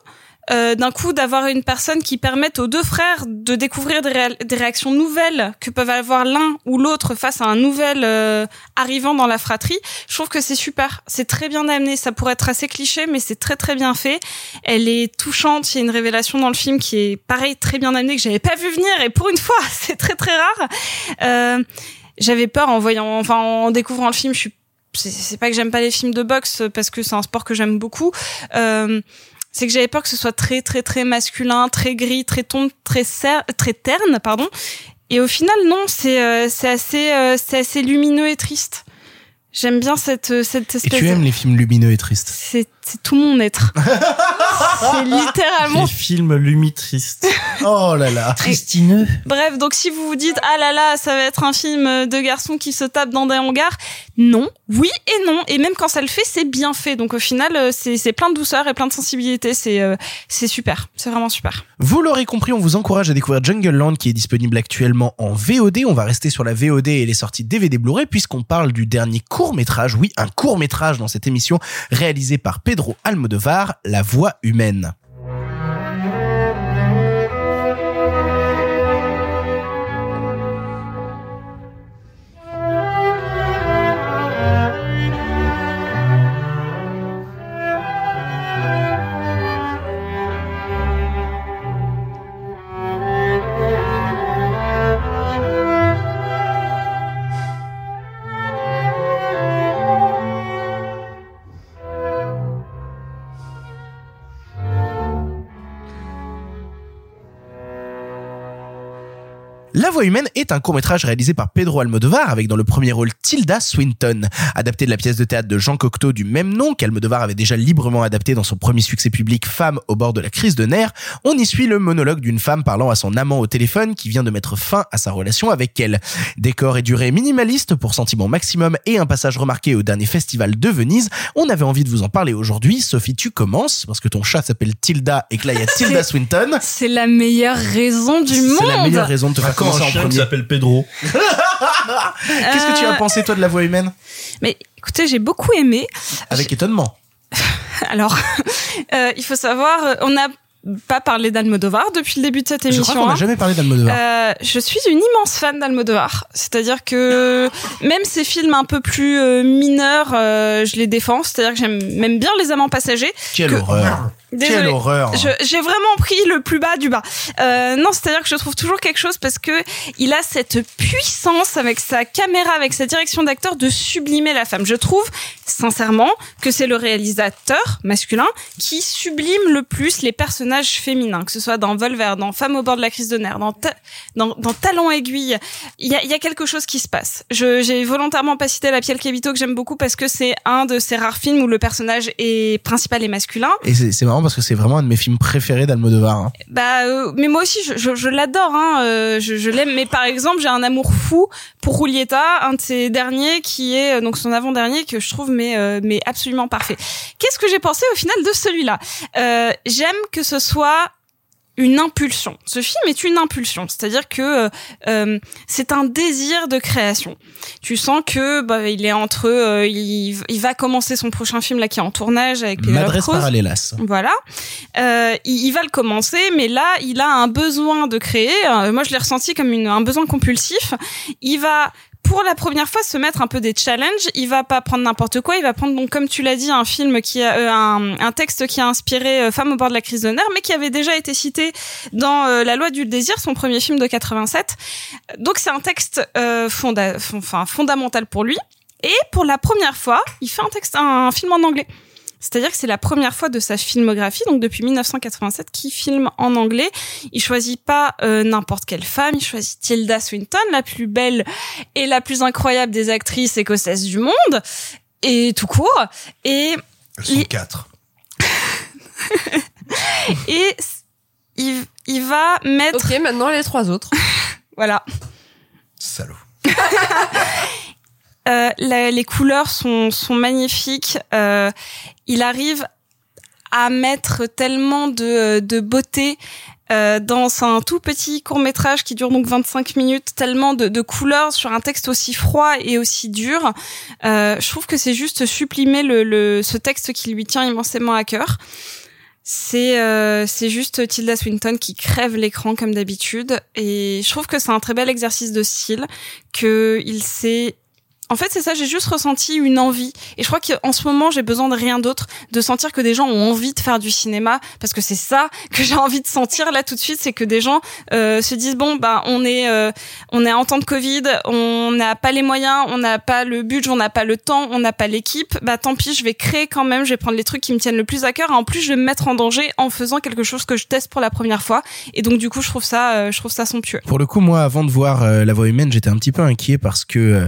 euh, d'un coup d'avoir une personne qui permette aux deux frères de découvrir des, réactions nouvelles que peuvent avoir l'un ou l'autre face à un nouvel euh, arrivant dans la fratrie. Je trouve que c'est super, c'est très bien amené. Ça pourrait être assez cliché, mais c'est très très bien fait. Elle est touchante. Il y a une révélation dans le film qui est pareil très bien amenée que j'avais pas vu venir et pour une fois c'est très très rare. Euh, j'avais peur en voyant, enfin en découvrant le film. Je suis c'est pas que j'aime pas les films de boxe parce que c'est un sport que j'aime beaucoup. Euh, c'est que j'avais peur que ce soit très très très masculin, très gris, très ton, très ser très terne, pardon. Et au final, non, c'est euh, c'est assez euh, c'est assez lumineux et triste. J'aime bien cette euh, cette espèce. Et tu aimes les films lumineux et tristes? C'est c'est tout mon être. c'est littéralement. Les films lumitristes. Oh là là. Tristineux. Bref, donc si vous vous dites ah là là, ça va être un film de garçons qui se tapent dans des hangars, non, oui et non. Et même quand ça le fait, c'est bien fait. Donc au final, euh, c'est c'est plein de douceur et plein de sensibilité. C'est euh, c'est super. C'est vraiment super. Vous l'aurez compris, on vous encourage à découvrir Jungle Land qui est disponible actuellement en VOD. On va rester sur la VOD et les sorties DVD Blu-ray puisqu'on parle du dernier court métrage. Oui, un court métrage dans cette émission réalisé par Pedro Almodovar, La Voix humaine. La voix humaine est un court-métrage réalisé par Pedro Almodovar avec dans le premier rôle Tilda Swinton, adapté de la pièce de théâtre de Jean Cocteau du même nom qu'Almodovar avait déjà librement adapté dans son premier succès public Femme au bord de la crise de nerfs. On y suit le monologue d'une femme parlant à son amant au téléphone qui vient de mettre fin à sa relation avec elle. Décor et durée minimaliste pour sentiment maximum et un passage remarqué au dernier festival de Venise. On avait envie de vous en parler aujourd'hui. Sophie, tu commences parce que ton chat s'appelle Tilda et que là il y a Tilda Swinton. C'est la meilleure raison du monde. C'est la meilleure raison de te faire un en chien qui s'appelle Pedro. Qu'est-ce que tu as pensé toi de la voix humaine? Mais écoutez, j'ai beaucoup aimé. Avec étonnement. Alors, euh, il faut savoir, euh, on n'a pas parlé d'Almodovar depuis le début de cette Je émission. crois qu'on n'a hein. jamais parlé d'Almodovar. Euh, je suis une immense fan d'Almodovar. C'est-à-dire que même ces films un peu plus euh, mineurs, euh, je les défends. C'est-à-dire que j'aime même bien Les Amants Passagers. Quelle que- horreur. Quelle horreur. J'ai vraiment pris le plus bas du bas. Euh, non, c'est-à-dire que je trouve toujours quelque chose parce que il a cette puissance avec sa caméra, avec sa direction d'acteur de sublimer la femme. Je trouve sincèrement que c'est le réalisateur masculin qui sublime le plus les personnages féminins, que ce soit dans Volver, dans Femme au bord de la crise de nerfs, dans, ta- dans, dans Talon aiguille, il y a, y a quelque chose qui se passe. J'ai volontairement pas cité La Piel Kebito que j'aime beaucoup parce que c'est un de ces rares films où le personnage est principal et masculin. Et c'est marrant parce que c'est vraiment un de mes films préférés d'Almodovar. Hein. Bah, euh, mais moi aussi, je, l'adore, hein, euh, je, l'aime. Mais par exemple, j'ai un amour fou pour Julieta, un de ses derniers qui est euh, donc son avant-dernier que je trouve mais mais absolument parfait. Qu'est-ce que j'ai pensé au final de celui-là? J'aime que ce soit une impulsion. Ce film est une impulsion, c'est-à-dire que euh, euh, c'est un désir de création. Tu sens que bah, il est entre, euh, il, il va commencer son prochain film là qui est en tournage avec Madresse. Parallelas. Voilà. Euh, il, il va le commencer, mais là, il a un besoin de créer. Euh, moi, je l'ai ressenti comme une, un besoin compulsif. Il va pour la première fois se mettre un peu des challenges. Il va pas prendre n'importe quoi. Il va prendre donc, comme tu l'as dit, un film qui a euh, un, un texte qui a inspiré euh, Femme au bord de la crise de nerfs, mais qui avait déjà été cité dans euh, La loi du désir, son premier film de 87. Donc c'est un texte euh, fonda- fon- enfin fondamental pour lui. Et pour la première fois, il fait un texte, un film en anglais. C'est-à-dire que c'est la première fois de sa filmographie, donc depuis 1987, qu'il filme en anglais. Il choisit pas euh, n'importe quelle femme, il choisit Tilda Swinton, la plus belle et la plus incroyable des actrices écossaises du monde, et tout court. Et Elles sont il- quatre. et il, il va mettre. Ok, maintenant les trois autres. voilà. Salaud. Euh, la- les couleurs sont, sont magnifiques. Euh, il arrive à mettre tellement de, de beauté euh, dans un tout petit court métrage qui dure donc 25 minutes, tellement de, de couleurs sur un texte aussi froid et aussi dur. Euh, je trouve que c'est juste sublimer le, le, ce texte qui lui tient immensément à cœur. C'est euh, c'est juste Tilda Swinton qui crève l'écran comme d'habitude et je trouve que c'est un très bel exercice de style que il s'est en fait, c'est ça, j'ai juste ressenti une envie. Et je crois qu'en ce moment, j'ai besoin de rien d'autre, de sentir que des gens ont envie de faire du cinéma, parce que c'est ça que j'ai envie de sentir là tout de suite, c'est que des gens euh, se disent bon, bah on est euh, on est en temps de Covid, on n'a pas les moyens, on n'a pas le budget, on n'a pas le temps, on n'a pas l'équipe. Bah tant pis, je vais créer quand même, je vais prendre les trucs qui me tiennent le plus à cœur. Et en plus, je vais me mettre en danger en faisant quelque chose que je teste pour la première fois. Et donc du coup, je trouve ça, euh, je trouve ça somptueux. Pour le coup, moi, avant de voir La Voix humaine, j'étais un petit peu inquiet parce que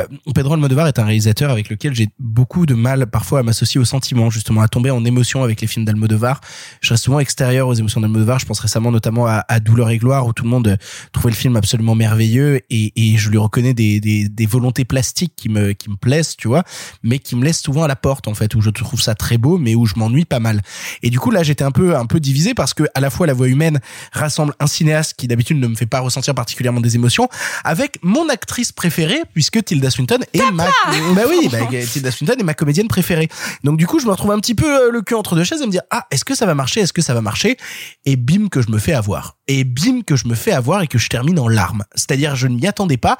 euh, Pedro Almodovar est un réalisateur avec lequel j'ai beaucoup de mal parfois à m'associer aux sentiments, justement, à tomber en émotion avec les films d'Almodovar. Je reste souvent extérieur aux émotions d'Almodovar. Je pense récemment notamment à, Douleur et Gloire où tout le monde euh, trouvait le film absolument merveilleux et, je lui reconnais des, volontés plastiques qui me, qui me plaisent, tu vois, mais qui me laissent souvent à la porte, en fait, où je trouve ça très beau, mais où je m'ennuie pas mal. Et du coup, là, j'étais un peu, un peu divisé parce que à la fois La Voix humaine rassemble un cinéaste qui d'habitude ne me fait pas ressentir particulièrement des émotions avec mon actrice préférée puisque Tilda Swinton est ma bah oui bah, Tilda Swinton est ma comédienne préférée. Donc du coup je me retrouve un petit peu euh, le cul entre deux chaises et me dire ah est-ce que ça va marcher est-ce que ça va marcher? Et bim que je me fais avoir. Et bim que je me fais avoir et que je termine en larmes. C'est-à-dire je ne m'y attendais pas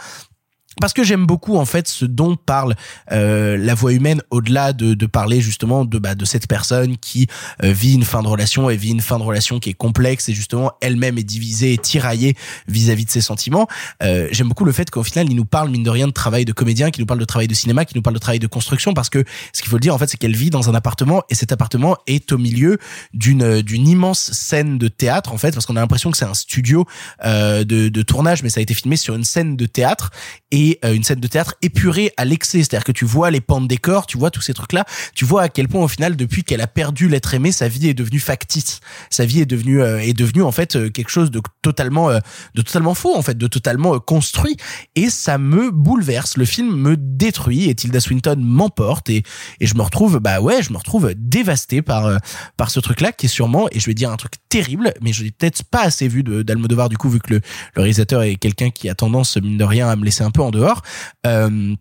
parce que j'aime beaucoup en fait ce dont parle euh, la voix humaine au-delà de, de parler justement de bah, de cette personne qui euh, vit une fin de relation et vit une fin de relation qui est complexe et justement elle-même est divisée et tiraillée vis-à-vis de ses sentiments. Euh, j'aime beaucoup le fait qu'au final il nous parle mine de rien de travail de comédien qui nous parle de travail de cinéma qui nous parle de travail de construction parce que ce qu'il faut le dire en fait c'est qu'elle vit dans un appartement et cet appartement est au milieu d'une d'une immense scène de théâtre en fait parce qu'on a l'impression que c'est un studio euh, de, de tournage mais ça a été filmé sur une scène de théâtre. Et euh, une scène de théâtre épurée à l'excès. C'est-à-dire que tu vois les pans de décor, tu vois tous ces trucs-là, tu vois à quel point au final, depuis qu'elle a perdu l'être aimé, sa vie est devenue factice. Sa vie est devenue euh, est devenue en fait euh, quelque chose de totalement de totalement faux en fait, de totalement construit. Et ça me bouleverse. Le film me détruit et Tilda Swinton m'emporte et et je me retrouve bah ouais, je me retrouve dévasté par par ce truc-là qui est sûrement et je vais dire un truc terrible, mais je l'ai peut-être pas assez vu d'Almodovar du coup vu que le, le réalisateur est quelqu'un qui a tendance mine de rien à me laisser un peu en dehors. Euh,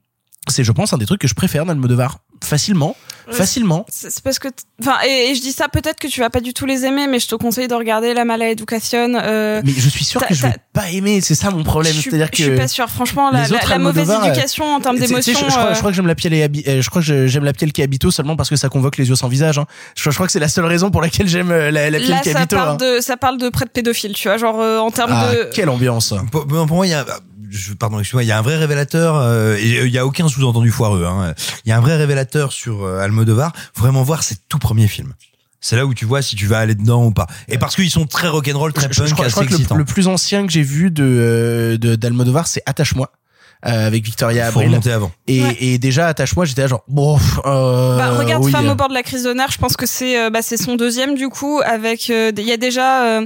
c'est je pense un des trucs que je préfère d'Almodovar facilement facilement C'est parce que, enfin, et, et je dis ça peut-être que tu vas pas du tout les aimer, mais je te conseille de regarder La Mala Education. Euh, mais je suis sûr que je vais pas aimer c'est ça mon problème je suis- c'est-à-dire que je suis pas sûre. Franchement, la, mauvaise euh, éducation en termes d'émotion. je, je crois, euh, je crois que j'aime la piel et Habi- euh, je crois que j'aime la piel qui est Habito seulement parce que ça convoque les yeux sans visage hein. je, je crois que c'est la seule raison pour laquelle j'aime euh, la, la piel qui Habito parle hein. de, ça parle de près de pédophile, tu vois, genre euh, en termes ah, de. quelle ambiance Pour, pour moi, il y a, je, pardon, excuse-moi, il y a un vrai révélateur, euh, et euh, il y a aucun sous-entendu foireux. hein. Il y a un vrai révélateur sur euh, Almodovar. Faut vraiment voir ses tout premiers films. C'est là où tu vois si tu vas aller dedans ou pas. Et parce qu'ils sont très rock'n'roll, très Je, je punk, crois, je crois que le, le plus ancien que j'ai vu de euh, de- d'Almodovar, c'est Attache-moi. euh, avec Victoria Faut Abril. remonter avant. Et, Ouais. et déjà attache-moi, j'étais là genre bon. Euh, Bah, regarde oui, Femme euh, au bord de la crise d'honneur, je pense que c'est euh, bah, c'est son deuxième du coup avec euh, il y a déjà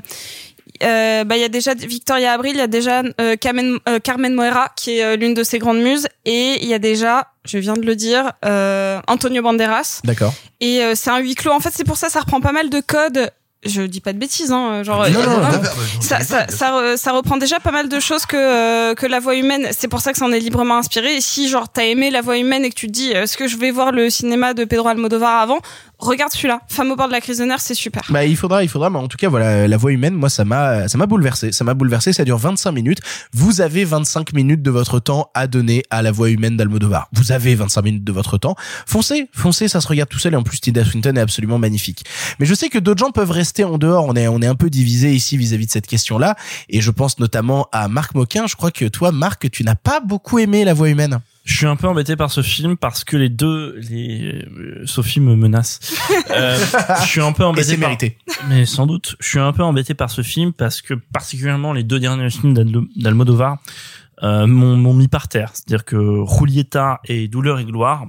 euh, bah il y a déjà Victoria Abril, il y a déjà euh, Carmen, euh, Carmen Moira qui est euh, l'une de ses grandes muses et il y a déjà je viens de le dire euh, Antonio Banderas D'accord. et euh, c'est un huis clos en fait c'est pour ça ça reprend pas mal de codes je dis pas de bêtises hein genre Non, non, non, ça, ça, ça, ça reprend déjà pas mal de choses que euh, que la voix humaine. C'est pour ça que ça en est librement inspiré. Et si genre t'as aimé la voix humaine et que tu te dis est-ce que je vais voir le cinéma de Pedro Almodovar avant, regarde celui-là. Femme au bord de la crise de nerfs, c'est super. Bah, il faudra, il faudra, mais en tout cas, voilà, la voix humaine, moi, ça m'a, ça m'a bouleversé. Ça m'a bouleversé. Ça dure 25 minutes. Vous avez 25 minutes de votre temps à donner à la voix humaine d'Almodovar. Vous avez 25 minutes de votre temps. Foncez, foncez, ça se regarde tout seul. Et en plus, Tilda Swinton est absolument magnifique. Mais je sais que d'autres gens peuvent rester en dehors. On est, on est un peu divisé ici vis-à-vis de cette question-là. Et je pense notamment à Marc Moquin. Je crois que toi, Marc, tu n'as pas beaucoup aimé la voix humaine. Je suis un peu embêté par ce film parce que les deux, les euh, Sophie me menace. Euh, je suis un peu Et embêté. c'est par- mérité. Mais sans doute, je suis un peu embêté par ce film parce que particulièrement les deux derniers films d'Al- d'Almodovar euh, m'ont m'ont mis par terre. C'est-à-dire que Julieta et Douleur et gloire,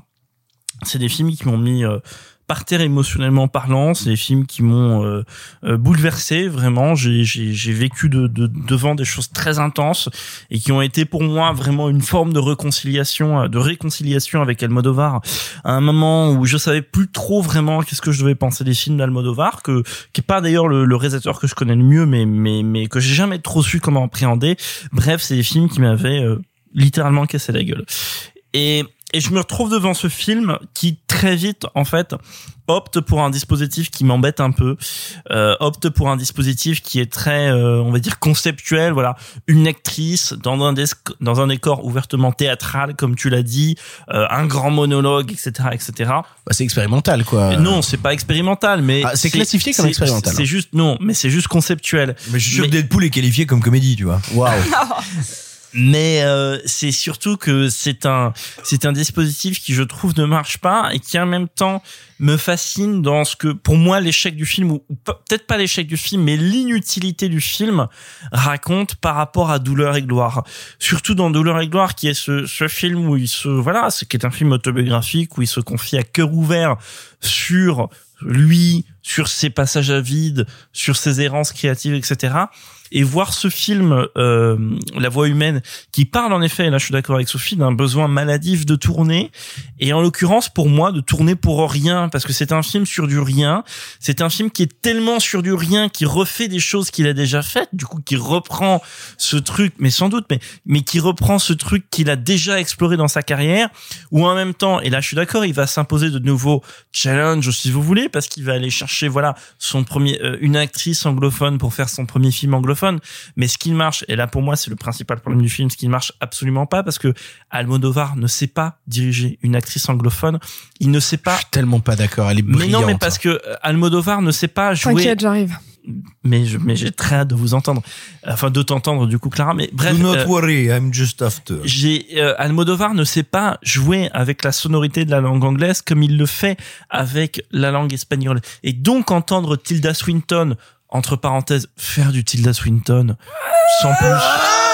c'est des films qui m'ont mis euh, par terre émotionnellement parlant. C'est des films qui m'ont euh, euh, bouleversé vraiment. J'ai vécu de, de- devant des choses très intenses et qui ont été pour moi vraiment une forme de réconciliation, euh, de réconciliation avec Almodovar. À un moment où je savais plus trop vraiment qu'est-ce que je devais penser des films d'Almodovar, que qui est pas d'ailleurs le, le réalisateur que je connais le mieux, mais mais mais que j'ai jamais trop su comment appréhender. Bref, c'est des films qui m'avaient euh, littéralement cassé la gueule. Et et je me retrouve devant ce film qui très vite en fait opte pour un dispositif qui m'embête un peu, euh, opte pour un dispositif qui est très, euh, on va dire conceptuel. Voilà, une actrice dans un dans un décor ouvertement théâtral, comme tu l'as dit, euh, un grand monologue, etc., etc. Bah, c'est expérimental, quoi. Non, c'est pas expérimental, mais Ah, c'est classifié comme expérimental, C'est juste non, mais c'est juste conceptuel. Mais je suis sûr que Deadpool est qualifié comme comédie, tu vois. Waouh. mais euh, c'est surtout que c'est un c'est un dispositif qui je trouve ne marche pas et qui en même temps me fascine dans ce que pour moi l'échec du film ou, ou pe- peut-être pas l'échec du film mais l'inutilité du film raconte par rapport à Douleur et gloire. Surtout dans Douleur et gloire qui est ce, ce film où il se voilà ce qui est un film autobiographique où il se confie à cœur ouvert sur lui sur ses passages à vide sur ses errances créatives etc et voir ce film euh, la voix humaine qui parle en effet et là je suis d'accord avec Sophie d'un besoin maladif de tourner. Et en l'occurrence pour moi de tourner pour rien parce que c'est un film sur du rien. C'est un film qui est tellement sur du rien qui refait des choses qu'il a déjà faites du coup qui reprend ce truc mais sans doute mais mais qui reprend ce truc qu'il a déjà exploré dans sa carrière ou en même temps et là je suis d'accord il va s'imposer de nouveaux challenges si vous voulez parce qu'il va aller chercher voilà son premier euh, une actrice anglophone pour faire son premier film anglophone mais ce qui marche et là pour moi c'est le principal problème du film ce qui ne marche absolument pas parce que Almodovar ne sait pas diriger une actrice anglophone il ne sait pas Je suis tellement pas d'accord. Elle est mais brillante. non mais parce que euh, Almodovar ne sait pas jouer T'inquiète, j'arrive. Mais je, mais j'ai très hâte de vous entendre enfin de t'entendre du coup Clara mais bref Do not euh, worry, I'm just after. j'ai euh, Almodovar ne sait pas jouer avec la sonorité de la langue anglaise comme il le fait avec la langue espagnole. Et donc entendre Tilda Swinton entre parenthèses faire du Tilda Swinton sans plus.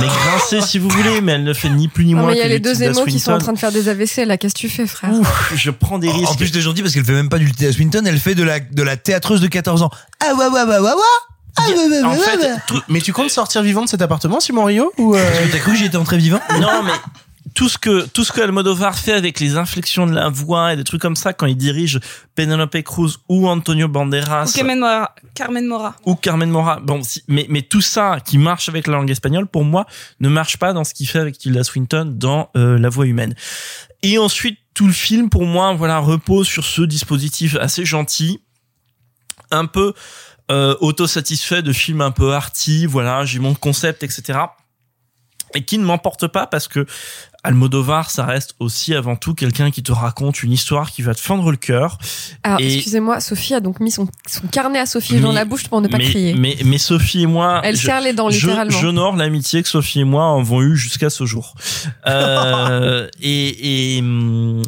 Mais grincer si vous voulez, mais elle ne fait ni plus ni Non, moins mais il y a que les deux émos qui sont en train de faire des AVC. Là, qu'est-ce que tu fais, frère Ouf, je prends des risques. En plus, t'es gentil parce qu'elle fait même pas du Tilda Swinton, elle fait de la, de la théâtreuse de 14 ans. Ah ouais, ouais, ouais, ouais, ouais. Ah ouais, ouais, en fait, Mais tu comptes sortir vivant de cet appartement, Simon Rio ou euh, Parce que t'as cru que j'étais entré vivant? Non, mais tout ce que tout ce que Almodovar fait avec les inflexions de la voix et des trucs comme ça quand il dirige Penelope Cruz ou Antonio Banderas Ou Carmen Mora. Carmen Mora. ou Carmen Mora. Bon, si- mais mais tout ça qui marche avec la langue espagnole pour moi ne marche pas dans ce qu'il fait avec Tilda Swinton dans euh, La Voix humaine. Et ensuite tout le film pour moi voilà repose sur ce dispositif assez gentil, un peu euh, autosatisfait de film un peu arty. Voilà, j'ai mon concept etc. Et qui ne m'emporte pas parce que Almodovar, ça reste aussi avant tout quelqu'un qui te raconte une histoire qui va te fendre le cœur. Alors, Et- excusez-moi, Sophie a donc mis son, son carnet à Sophie dans la bouche pour ne pas mais, crier. Mais, mais Sophie et moi, Elle je- serre les dents, je- littéralement. J'honore l'amitié que Sophie et moi avons eu jusqu'à ce jour. Euh, et, et, hum,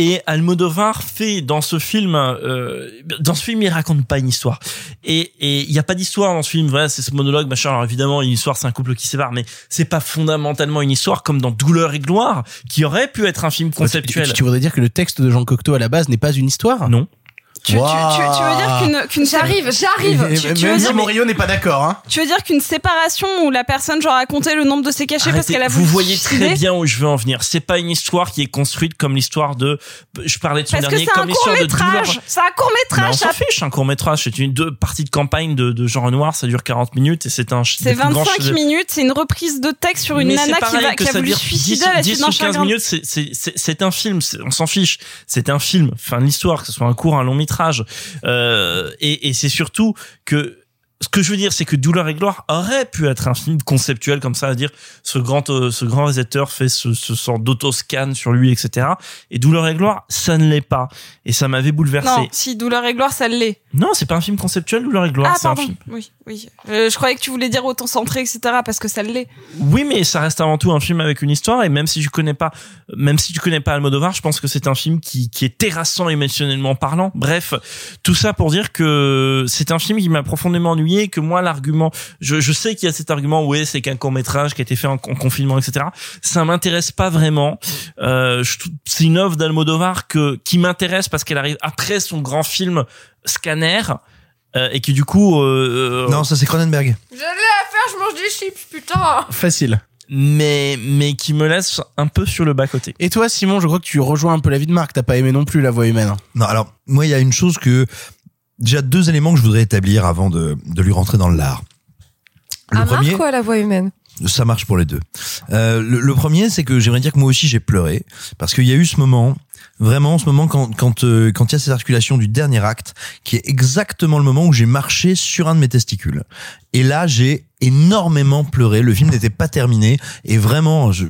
Et Almodovar fait dans ce film, euh, dans ce film, il raconte pas une histoire. Et et il y a pas d'histoire dans ce film. Voilà, c'est ce monologue, machin. Alors évidemment, une histoire, c'est un couple qui sépare, mais c'est pas fondamentalement une histoire comme dans Douleur et gloire, qui aurait pu être un film conceptuel. Tu, tu voudrais dire que le texte de Jean Cocteau à la base n'est pas une histoire? Non. Tu, tu, tu, tu veux dire qu'une qu'une J'arrive, j'arrive. Et- tu- et tu veux même dire- Morio n'est pas d'accord, hein. Tu veux dire qu'une séparation où la personne genre racontait le nombre de ses cachets parce qu'elle a vous voulu voyez se suicider très bien où je veux en venir. C'est pas une histoire qui est construite comme l'histoire de. Je parlais de son Parce que dernier, c'est un comme l'histoire court de douleur. métrage. C'est un court métrage. s'en fiche, un court métrage. C'est une deux parties de campagne de, de Jean Renoir. Ça dure 40 minutes et c'est un. C'est 25 minutes, c'est une reprise de texte sur une Mais nana qui, va, que qui a ça voulu suicider 10, à la 10 suite d'un ou 15 chagrin. minutes, c'est- c'est c'est- c'est un film, on s'en fiche. C'est un film, fin de l'histoire, que ce soit un court, un long métrage. Euh, et et c'est surtout que ce que je veux dire, c'est que Douleur et gloire aurait pu être un film conceptuel comme ça, à dire ce grand euh, ce grand réalisateur fait ce, ce sort d'autoscan sur lui, etc. Et Douleur et gloire, ça ne l'est pas. Et ça m'avait bouleversé. Non, si Douleur et gloire, ça l'est. Non, c'est pas un film conceptuel, Douleur et gloire. Ah, c'est un film. Oui, oui. Euh, je croyais que tu voulais dire autant centré, etc. parce que ça l'est. Oui, mais ça reste avant tout un film avec une histoire et même si je connais pas, même si tu connais pas Almodovar, je pense que c'est un film qui, qui est terrassant émotionnellement parlant. Bref, tout ça pour dire que c'est un film qui m'a profondément ennuyé que moi l'argument, je, je sais qu'il y a cet argument, ouais, c'est qu'un court métrage qui a été fait en, en confinement, etc. Ça m'intéresse pas vraiment. Euh, c'est une œuvre d'Almodovar que qui m'intéresse parce qu'elle arrive après son grand film Scanner. euh, et qui du coup euh, Non, ça c'est Cronenberg. J'allais à faire, je mange des chips, putain. Facile. mais mais qui me laisse un peu sur le bas côté. Et toi, Simon, je crois que tu rejoins un peu la vie de Marc. T'as pas aimé non plus la voix humaine. Non, alors moi il y a une chose que déjà deux éléments que je voudrais établir avant de, de lui rentrer dans le lard. Le à premier, Marc ou à la voix humaine? Ça marche pour les deux. Euh, le, le premier, c'est que j'aimerais dire que moi aussi j'ai pleuré parce qu'il y a eu ce moment, vraiment ce moment quand quand euh, quand il y a cette articulation du dernier acte, qui est exactement le moment où j'ai marché sur un de mes testicules. Et là, j'ai énormément pleuré. Le film n'était pas terminé et vraiment, je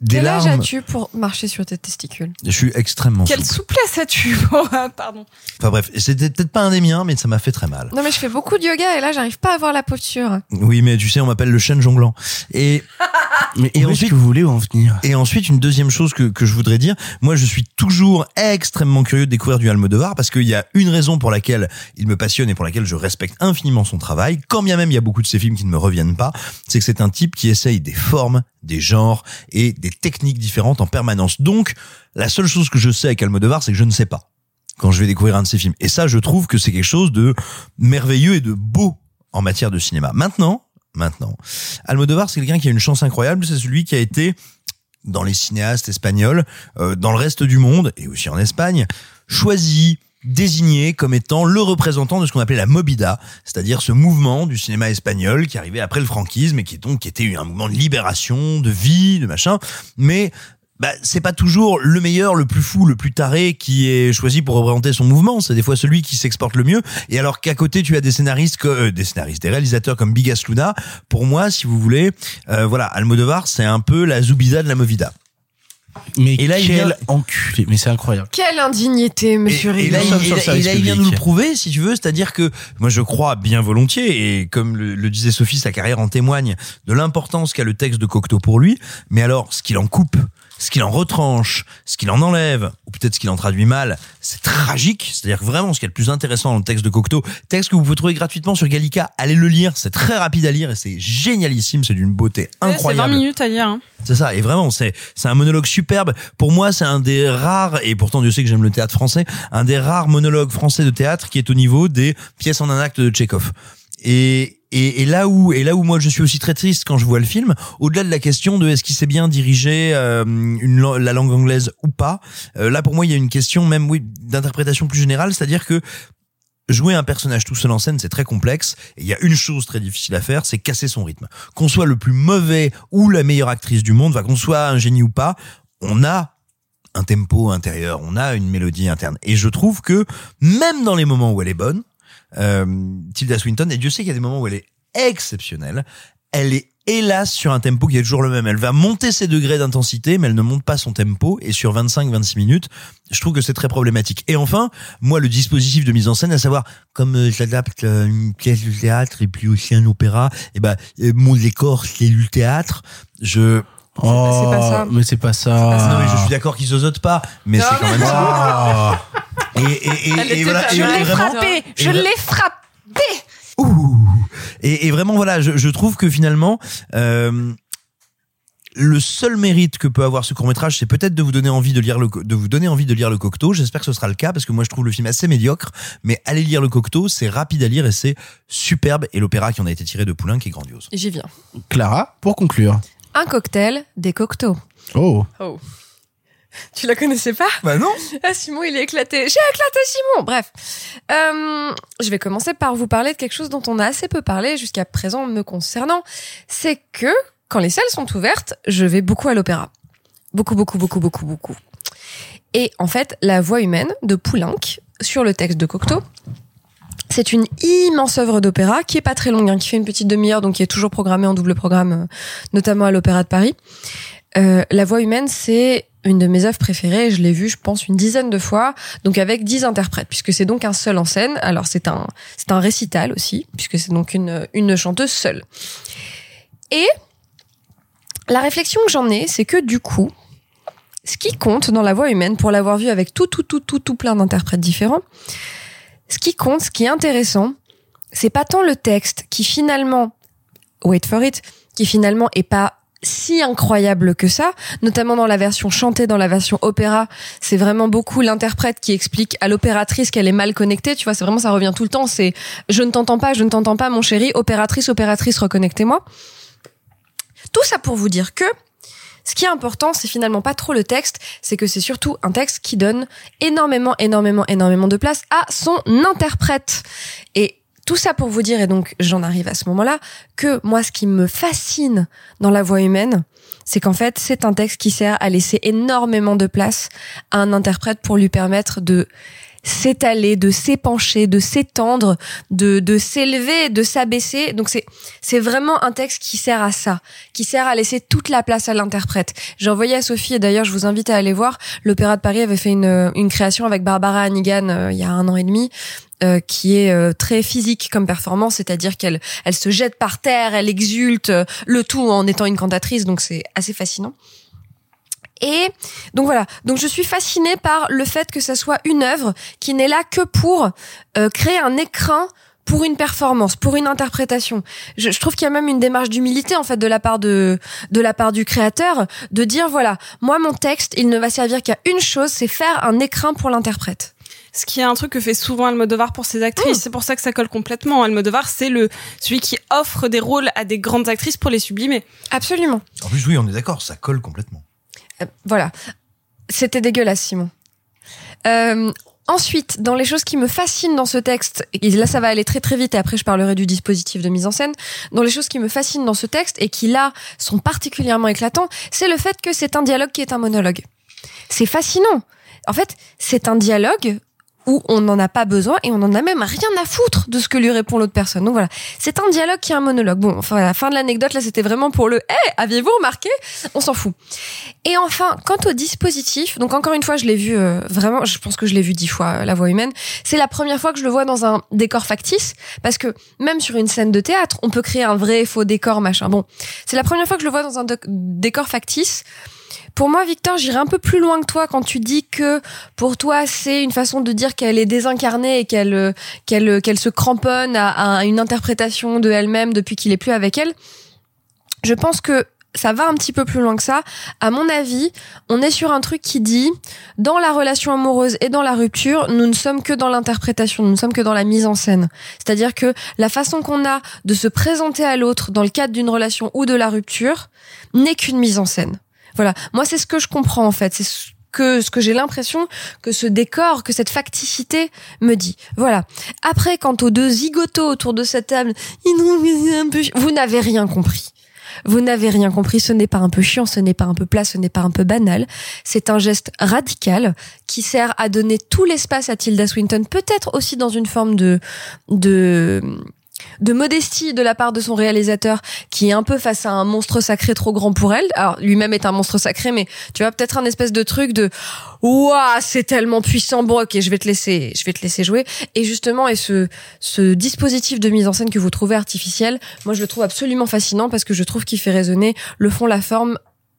des Quel âge larmes. as-tu pour marcher sur tes testicules? Je suis extrêmement. Quelle souple. souplesse as-tu Pardon. Enfin bref, c'était peut-être pas un des miens, mais ça m'a fait très mal. Non mais je fais beaucoup de yoga et là j'arrive pas à avoir la posture. Oui, mais tu sais, on m'appelle le chêne jonglant. Et Mais Et ensuite- que vous voulez en venir Et ensuite, une deuxième chose que, que je voudrais dire, moi je suis toujours extrêmement curieux de découvrir du Almodovar parce qu'il y a une raison pour laquelle il me passionne et pour laquelle je respecte infiniment son travail, quand bien même il y a beaucoup de ces films qui ne me reviennent pas, c'est que c'est un type qui essaye des formes, des genres et des techniques différentes en permanence. Donc, la seule chose que je sais avec Almodovar, c'est que je ne sais pas quand je vais découvrir un de ses films. Et ça, je trouve que c'est quelque chose de merveilleux et de beau en matière de cinéma. Maintenant, maintenant, Almodovar, c'est quelqu'un qui a une chance incroyable. C'est celui qui a été dans les cinéastes espagnols, euh, dans le reste du monde et aussi en Espagne, choisi, désigné comme étant le représentant de ce qu'on appelait la Movida, c'est-à-dire ce mouvement du cinéma espagnol qui arrivait après le franquisme et qui donc qui était un mouvement de libération, de vie, de machin, mais bah, c'est pas toujours le meilleur, le plus fou, le plus taré qui est choisi pour représenter son mouvement. C'est des fois celui qui s'exporte le mieux. Et alors qu'à côté tu as des scénaristes, que, euh, des scénaristes, des réalisateurs comme Bigas Luna. Pour moi, si vous voulez, euh, voilà, Almodovar, c'est un peu la Zubida de la Movida. Mais Et là, il quel vient- enculé. Mais c'est incroyable. Quelle indignité, monsieur Et là, il, et là, service et là, il vient nous le prouver, si tu veux. C'est-à-dire que moi, je crois bien volontiers, et comme le, le disait Sophie, sa carrière en témoigne de l'importance qu'a le texte de Cocteau pour lui. Mais alors, ce qu'il en coupe, ce qu'il en retranche, ce qu'il en enlève, ou peut-être ce qu'il en traduit mal, c'est tragique. C'est-à-dire que vraiment, ce qui est le plus intéressant dans le texte de Cocteau, texte que vous pouvez trouver gratuitement sur Gallica, allez le lire. C'est très rapide à lire et c'est génialissime. C'est d'une beauté Ouais, C'est 20 incroyable. minutes à lire. hein. C'est ça, et vraiment, c'est c'est un monologue superbe. Pour moi, c'est un des rares, et pourtant Dieu sait que j'aime le théâtre français, un des rares monologues français de théâtre qui est au niveau des pièces en un acte de Tchekhov. Et, et, et là où et là où moi je suis aussi très triste quand je vois le film, au-delà de la question de est-ce qu'il sait bien diriger euh, une, la langue anglaise ou pas, euh, là pour moi il y a une question même oui d'interprétation plus générale, c'est-à-dire que Jouer un personnage tout seul en scène, c'est très complexe. Et il y a une chose très difficile à faire, c'est casser son rythme. Qu'on soit le plus mauvais ou la meilleure actrice du monde, va qu'on soit un génie ou pas, on a un tempo intérieur, on a une mélodie interne. Et je trouve que même dans les moments où elle est bonne, euh, Tilda Swinton, et Dieu sait qu'il y a des moments où elle est exceptionnelle, elle est hélas sur un tempo qui est toujours le même. Elle va monter ses degrés d'intensité, mais elle ne monte pas son tempo. Et sur 25-26 minutes, je trouve que c'est très problématique. Et enfin, moi, le dispositif de mise en scène, à savoir, comme euh, j'adapte euh, une pièce de théâtre et puis aussi un opéra, et ben, euh, mon décor, c'est le théâtre. Je, Oh, c'est pas ça. mais c'est pas ça. Non, mais je suis d'accord qu'ils zozotent pas, mais c'est quand même ça. Et, et, voilà, je l'ai vraiment, frappé, et je l'ai frappé. Et, et vraiment, voilà, je, je trouve que finalement, euh, le seul mérite que peut avoir ce court métrage, c'est peut-être de vous donner envie de lire le, de vous donner envie de lire le Cocteau. J'espère que ce sera le cas parce que moi, je trouve le film assez médiocre. Mais allez lire le Cocteau, c'est rapide à lire et c'est superbe. Et l'opéra qui en a été tiré de Poulain qui est grandiose. J'y viens. Clara, pour conclure. Un cocktail, des cocteaux. Oh. Oh. Tu la connaissais pas Bah non. Ah Simon, il est éclaté. J'ai éclaté Simon. Bref, Euh, je vais commencer par vous parler de quelque chose dont on a assez peu parlé jusqu'à présent me concernant. C'est que quand les salles sont ouvertes, je vais beaucoup à l'opéra. Beaucoup, beaucoup, beaucoup, beaucoup, beaucoup. Et en fait, la voix humaine de Poulenc sur le texte de Cocteau, c'est une immense œuvre d'opéra qui est pas très longue, hein, qui fait une petite demi-heure, donc qui est toujours programmée en double programme, euh, notamment à l'Opéra de Paris. Euh, la voix humaine, c'est une de mes œuvres préférées. Je l'ai vue, je pense, une dizaine de fois, donc avec dix interprètes, puisque c'est donc un seul en scène. Alors c'est un, c'est un récital aussi, puisque c'est donc une, une chanteuse seule. Et la réflexion que j'en ai, c'est que du coup, ce qui compte dans la voix humaine, pour l'avoir vue avec tout, tout, tout, tout, tout plein d'interprètes différents, ce qui compte, ce qui est intéressant, c'est pas tant le texte qui finalement, wait for it, qui finalement est pas si incroyable que ça, notamment dans la version chantée, dans la version opéra, c'est vraiment beaucoup l'interprète qui explique à l'opératrice qu'elle est mal connectée, tu vois, c'est vraiment ça revient tout le temps, c'est je ne t'entends pas, je ne t'entends pas mon chéri, opératrice, opératrice, reconnectez-moi. Tout ça pour vous dire que ce qui est important, c'est finalement pas trop le texte, c'est que c'est surtout un texte qui donne énormément, énormément, énormément de place à son interprète. Et tout ça pour vous dire, et donc j'en arrive à ce moment-là, que moi, ce qui me fascine dans la voix humaine, c'est qu'en fait, c'est un texte qui sert à laisser énormément de place à un interprète pour lui permettre de s'étaler, de s'épancher, de s'étendre, de, de s'élever, de s'abaisser. Donc c'est, c'est vraiment un texte qui sert à ça, qui sert à laisser toute la place à l'interprète. J'ai envoyé à Sophie, et d'ailleurs je vous invite à aller voir, l'Opéra de Paris avait fait une, une création avec Barbara Hannigan euh, il y a un an et demi, euh, qui est euh, très physique comme performance, c'est-à-dire qu'elle elle se jette par terre, elle exulte, euh, le tout en étant une cantatrice, donc c'est assez fascinant. Et donc voilà, donc je suis fascinée par le fait que ça soit une œuvre qui n'est là que pour euh, créer un écrin pour une performance, pour une interprétation. Je, je trouve qu'il y a même une démarche d'humilité en fait de la part de de la part du créateur de dire voilà, moi mon texte, il ne va servir qu'à une chose, c'est faire un écrin pour l'interprète. Ce qui est un truc que fait souvent Almodovar pour ses actrices. C'est pour ça que ça colle complètement. Almodovar, c'est le celui qui offre des rôles à des grandes actrices pour les sublimer. Absolument. En plus, oui, on est d'accord, ça colle complètement. Euh, voilà. C'était dégueulasse, Simon. Euh, ensuite, dans les choses qui me fascinent dans ce texte, et là ça va aller très très vite et après je parlerai du dispositif de mise en scène, dans les choses qui me fascinent dans ce texte et qui là sont particulièrement éclatants, c'est le fait que c'est un dialogue qui est un monologue. C'est fascinant. En fait, c'est un dialogue où on n'en a pas besoin et on n'en a même rien à foutre de ce que lui répond l'autre personne. Donc voilà, c'est un dialogue qui est un monologue. Bon, enfin, à la fin de l'anecdote, là, c'était vraiment pour le « Eh, aviez-vous remarqué ?» On s'en fout. Et enfin, quant au dispositif, donc encore une fois, je l'ai vu euh, vraiment, je pense que je l'ai vu dix fois, euh, la voix humaine. C'est la première fois que je le vois dans un décor factice, parce que même sur une scène de théâtre, on peut créer un vrai faux décor, machin. Bon, c'est la première fois que je le vois dans un décor factice. Pour moi, Victor, j'irai un peu plus loin que toi quand tu dis que pour toi, c'est une façon de dire qu'elle est désincarnée et qu'elle euh, qu'elle euh, qu'elle se cramponne à, à une interprétation de elle-même depuis qu'il est plus avec elle. Je pense que ça va un petit peu plus loin que ça. À mon avis, on est sur un truc qui dit, dans la relation amoureuse et dans la rupture, nous ne sommes que dans l'interprétation, nous ne sommes que dans la mise en scène. C'est-à-dire que la façon qu'on a de se présenter à l'autre dans le cadre d'une relation ou de la rupture n'est qu'une mise en scène. Voilà. Moi, c'est ce que je comprends, en fait. C'est ce que, ce que j'ai l'impression que ce décor, que cette facticité me dit. Voilà. Après, quant aux deux zigotos autour de cette table, vous n'avez rien compris. Vous n'avez rien compris, ce n'est pas un peu chiant, ce n'est pas un peu plat, ce n'est pas un peu banal. C'est un geste radical qui sert à donner tout l'espace à Tilda Swinton, peut-être aussi dans une forme de, de, de modestie de la part de son réalisateur qui est un peu face à un monstre sacré trop grand pour elle. Alors lui-même est un monstre sacré, mais tu vois peut-être un espèce de truc de ouah c'est tellement puissant, bon ok je vais te laisser, je vais te laisser jouer. Et justement et ce ce dispositif de mise en scène que vous trouvez artificiel, moi je le trouve absolument fascinant parce que je trouve qu'il fait résonner le fond, la forme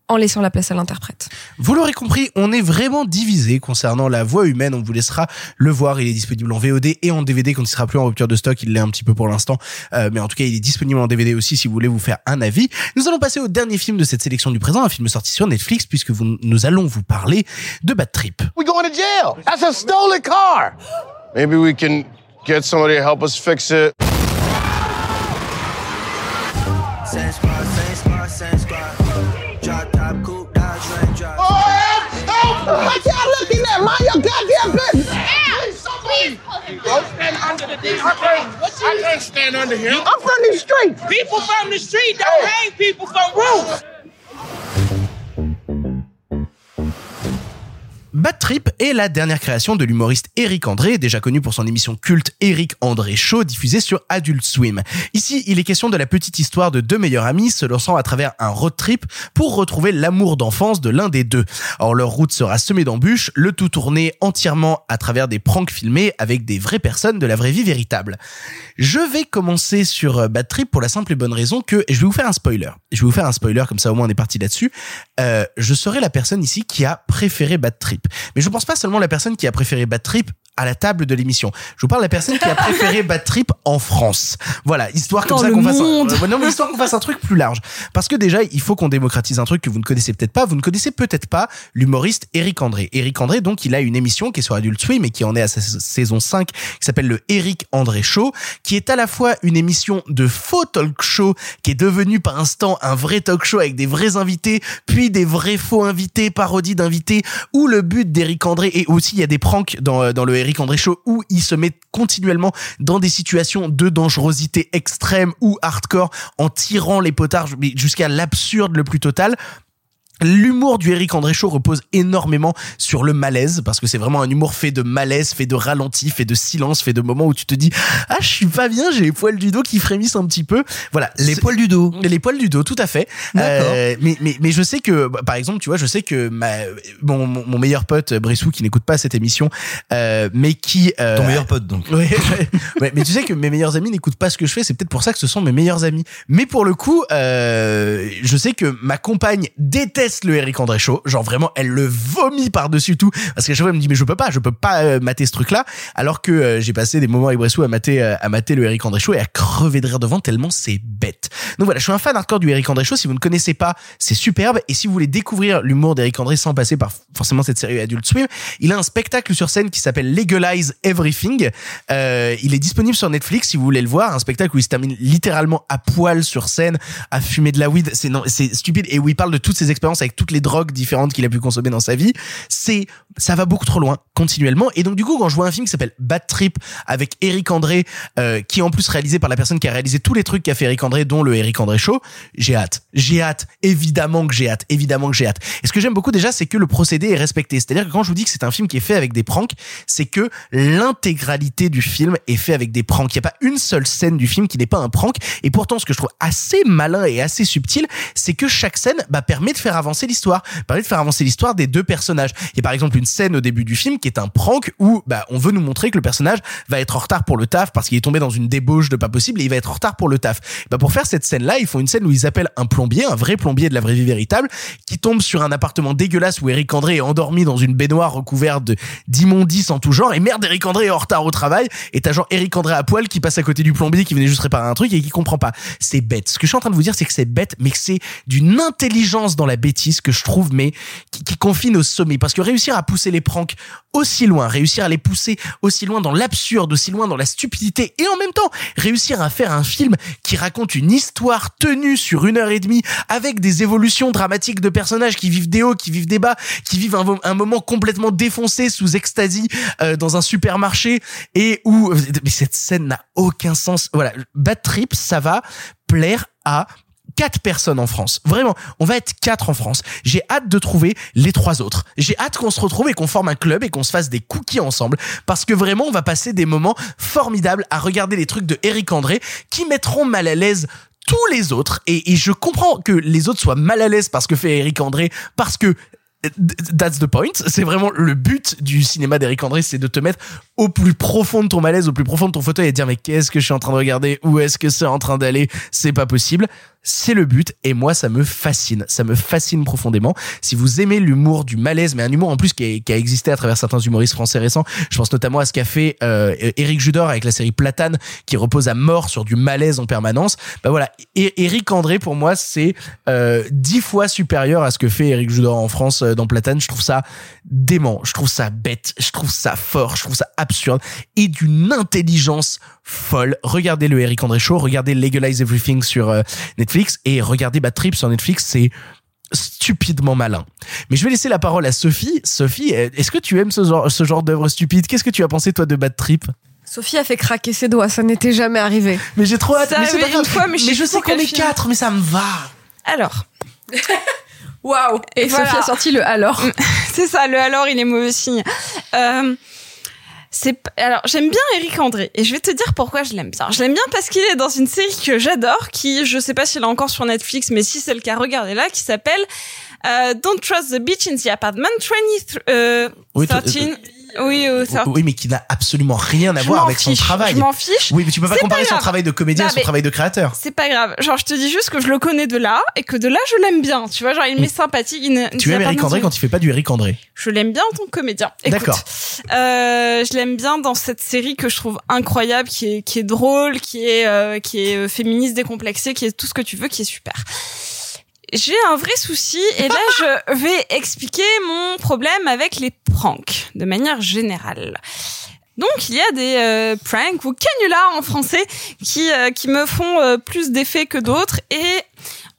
en laissant la place à l'interprète. Vous l'aurez compris, on est vraiment divisé concernant la voix humaine. On vous laissera le voir. Il est disponible en VOD et en DVD quand il sera plus en rupture de stock. Il l'est un petit peu pour l'instant. Euh, mais en tout cas, il est disponible en DVD aussi si vous voulez vous faire un avis. Nous allons passer au dernier film de cette sélection du présent, un film sorti sur Netflix puisque vous, nous allons vous parler de Bad Trip. We going to jail. That's a stolen car. Maybe we can get somebody to help us fix it. What y'all looking at? Mind your goddamn business. Please, Don't stand under the thing. I can't, I can't stand under here. I'm from the street. People from the street don't hang people from roofs. Bad Trip est la dernière création de l'humoriste Eric André, déjà connu pour son émission culte Eric André Show diffusée sur Adult Swim. Ici, il est question de la petite histoire de deux meilleurs amis se lançant à travers un road trip pour retrouver l'amour d'enfance de l'un des deux. Or, leur route sera semée d'embûches, le tout tourné entièrement à travers des pranks filmés avec des vraies personnes de la vraie vie véritable. Je vais commencer sur euh, Bad Trip pour la simple et bonne raison que, je vais vous faire un spoiler. Je vais vous faire un spoiler, comme ça au moins on est parti là-dessus. Euh, je serai la personne ici qui a préféré Bad Trip. Mais je pense pas seulement la personne qui a préféré Bad Trip à la table de l'émission. Je vous parle de la personne qui a préféré Bad Trip en France. Voilà, histoire comme ça qu'on fasse un, non, mais histoire qu'on fasse un truc plus large. Parce que déjà, il faut qu'on démocratise un truc que vous ne connaissez peut-être pas. Vous ne connaissez peut-être pas l'humoriste Eric André. Eric André, donc, il a une émission qui est sur Adult Swim et qui en est à sa saison 5, qui s'appelle le Eric André Show, qui est à la fois une émission de faux talk show, qui est devenue par instant un vrai talk show avec des vrais invités, puis des vrais faux invités, parodies d'invités, où le but d'Eric André, et aussi il y a des pranks dans, euh, dans le Eric André où il se met continuellement dans des situations de dangerosité extrême ou hardcore, en tirant les potards jusqu'à l'absurde le plus total. L'humour du Eric André Show repose énormément sur le malaise parce que c'est vraiment un humour fait de malaise, fait de ralenti, fait de silence, fait de moments où tu te dis ah je suis pas bien, j'ai les poils du dos qui frémissent un petit peu. Voilà, Les poils du dos. les poils du dos, tout à fait. D'accord. Euh, mais, mais, mais je sais que, bah, par exemple, tu vois, je sais que ma, mon, mon, meilleur pote Brissou, qui n'écoute pas cette émission, euh, mais qui... euh, Ton meilleur pote, donc. Ouais, ouais. Ouais, mais tu sais que mes meilleurs amis n'écoutent pas ce que je fais, c'est peut-être pour ça que ce sont mes meilleurs amis. Mais pour le coup, euh, je sais que ma compagne déteste le Eric André Show. Genre vraiment, elle le vomit par-dessus tout. Parce qu'à chaque fois, elle me dit, mais je peux pas, je peux pas euh, mater ce truc-là. Alors que euh, j'ai passé des moments avec Bressou à mater, euh, à mater le Eric André Show et à crever de rire devant tellement c'est bête. Donc voilà, je suis un fan hardcore du Eric André Show. Si vous ne connaissez pas, c'est superbe. Et si vous voulez découvrir l'humour d'Eric André sans passer par forcément cette série Adult Swim, il a un spectacle sur scène qui s'appelle Legalize Everything. Il est disponible sur Netflix si vous voulez le voir. Un spectacle où il se termine littéralement à poil sur scène, à fumer de la weed. C'est non, c'est stupide et où il parle de toutes ses expériences avec toutes les drogues différentes qu'il a pu consommer dans sa vie. C'est, ça va beaucoup trop loin continuellement. Et donc du coup, quand je vois un film qui s'appelle Bad Trip avec Eric André, euh, qui est en plus réalisé par la personne qui a réalisé tous les trucs qu'a fait Eric André, dont le Eric André Show, j'ai hâte. J'ai hâte. Évidemment que j'ai hâte. Évidemment que j'ai hâte. Et ce que j'aime beaucoup déjà, c'est que le procédé est respecté. C'est-à-dire que quand je vous dis que c'est un film qui est fait avec des pranks, c'est que l'intégralité du film est fait avec des pranks. Il n'y a pas une seule scène du film qui n'est pas un prank. Et pourtant, ce que je trouve assez malin et assez subtil, c'est que chaque scène bah, permet de faire avancer l'histoire, permet de faire avancer l'histoire des deux personnages. Il y a par exemple une scène au début du film qui est un prank où bah, on veut nous montrer que le personnage va être en retard pour le taf parce qu'il est tombé dans une débauche de pas possible et il va être en retard pour le taf. Bah, pour faire cette scène-là, ils font une scène où ils appellent un plombier, un vrai plombier de la vraie vie véritable, qui tombe sur un appartement dégueulasse où Eric André est endormi dans une baignoire recouverte de d'immondices en tout genre et merde Eric André est en retard au travail et t'as genre Eric André à poil qui passe à côté du plombier qui venait juste réparer un truc et qui comprend pas. C'est bête. Ce que je suis en train de vous dire, c'est que c'est bête, mais que c'est d'une intelligence dans la bêtise que je trouve, mais qui, qui confine au sommet. Parce que réussir à pousser les pranks aussi loin, réussir à les pousser aussi loin dans l'absurde, aussi loin dans la stupidité, et en même temps réussir à faire un film qui raconte une histoire tenue sur une heure et demie avec des évolutions dramatiques de personnages qui vivent des hauts, qui vivent des bas, qui vivent un, un moment complètement défoncé sous extasie euh, dans un supermarché et où mais cette scène n'a aucun sens. Voilà, Bad Trip, ça va plaire à quatre personnes en France. Vraiment, on va être quatre en France. J'ai hâte de trouver les trois autres. J'ai hâte qu'on se retrouve et qu'on forme un club et qu'on se fasse des cookies ensemble parce que vraiment, on va passer des moments formidables à regarder les trucs de Eric André qui mettront mal à l'aise tous les autres et, je comprends que les autres soient mal à l'aise parce que fait Eric André parce que That's the point. C'est vraiment le but du cinéma d'Eric André, c'est de te mettre au plus profond de ton malaise, au plus profond de ton fauteuil et de dire mais qu'est-ce que je suis en train de regarder? Où est-ce que c'est en train d'aller? C'est pas possible. C'est le but et moi ça me fascine, ça me fascine profondément. Si vous aimez l'humour du malaise, mais un humour en plus qui, a existé à travers certains humoristes français récents, je pense notamment à ce qu'a fait euh, Eric Judor avec la série Platane qui repose à mort sur du malaise en permanence. Bah voilà, Eric André pour moi c'est euh, dix fois supérieur à ce que fait Eric Judor en France euh, dans Platane. Je trouve ça dément, je trouve ça bête, je trouve ça fort, je trouve ça absurde et d'une intelligence folle. Regardez le Eric André Show, regardez Legalize Everything sur euh, Netflix et regardez Bad Trip sur Netflix, c'est stupidement malin. Mais je vais laisser la parole à Sophie. Sophie, est-ce que tu aimes ce genre, ce genre d'œuvre stupide? Qu'est-ce que tu as pensé toi de Bad Trip? Sophie a fait craquer ses doigts, ça n'était jamais arrivé. Mais j'ai trop hâte. Ça mais c'est une fois, mais je sais je sais plus qu'on est quatre, mais ça me va. Alors. Waouh Et Voilà. Sophie a sorti le alors. c'est ça, le alors, il est mauvais signe. Euh, c'est alors j'aime bien Eric André et je vais te dire pourquoi je l'aime bien. Je l'aime bien parce qu'il est dans une série que j'adore, qui je sais pas s'il est encore sur Netflix, mais si c'est le cas, regardez-la, qui s'appelle euh, Don't Trust the Beach in the Apartment 23. Euh, Oui, toi- 13. Oui, euh, 13. Oui, mais qui n'a absolument rien à Je voir avec son travail. je m'en fiche. Oui, mais tu peux pas comparer pas son travail de comédien Non, à son travail de créateur. C'est pas grave. Genre, je te dis juste que je le connais de là et que de là, je l'aime bien. Tu vois, genre, il m'est sympathique. Il Tu aimes Eric André quand il fait pas du Eric André. je l'aime bien en tant que comédien. D'accord. Euh, je l'aime bien dans cette série que je trouve incroyable, qui est qui est drôle, qui est euh, qui est euh, féministe décomplexée, qui est tout ce que tu veux, qui est super. J'ai un vrai souci et là je vais expliquer mon problème avec les pranks de manière générale. Donc il y a des euh, pranks ou canulars en français qui euh, qui me font euh, plus d'effet que d'autres et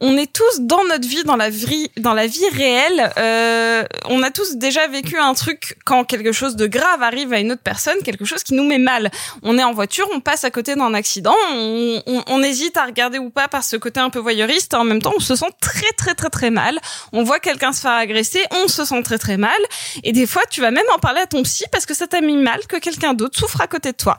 on est tous dans notre vie, dans la vie, dans la vie réelle. euh, on a tous déjà vécu un truc quand quelque chose de grave arrive à une autre personne, quelque chose qui nous met mal. On est en voiture, on passe à côté d'un accident, on, on- on hésite à regarder ou pas par ce côté un peu voyeuriste. En même temps, on se sent très très très très mal. On voit quelqu'un se faire agresser, on se sent très très mal. Et des fois, tu vas même en parler à ton psy parce que ça t'a mis mal que quelqu'un d'autre souffre à côté de toi.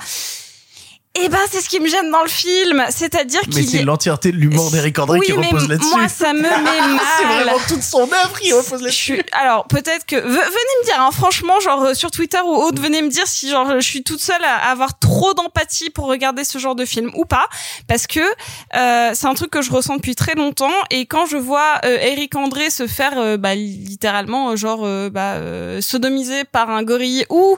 Et ben, c'est ce qui me gêne dans le film, c'est-à-dire Mais qu'il c'est y a- l'entièreté de l'humour d'Eric André oui, qui mais repose là-dessus. Moi, ça me met mal. c'est vraiment toute son œuvre qui repose là-dessus. suis- Alors, peut-être que... ve- Venez me dire, hein, franchement, genre euh, sur Twitter ou autre, venez me dire si genre je suis toute seule à avoir trop d'empathie pour regarder ce genre de film ou pas. Parce que euh, c'est un truc que je ressens depuis très longtemps. Et quand je vois euh, Eric André se faire euh, bah, littéralement euh, genre bah, euh, sodomiser par un gorille ou...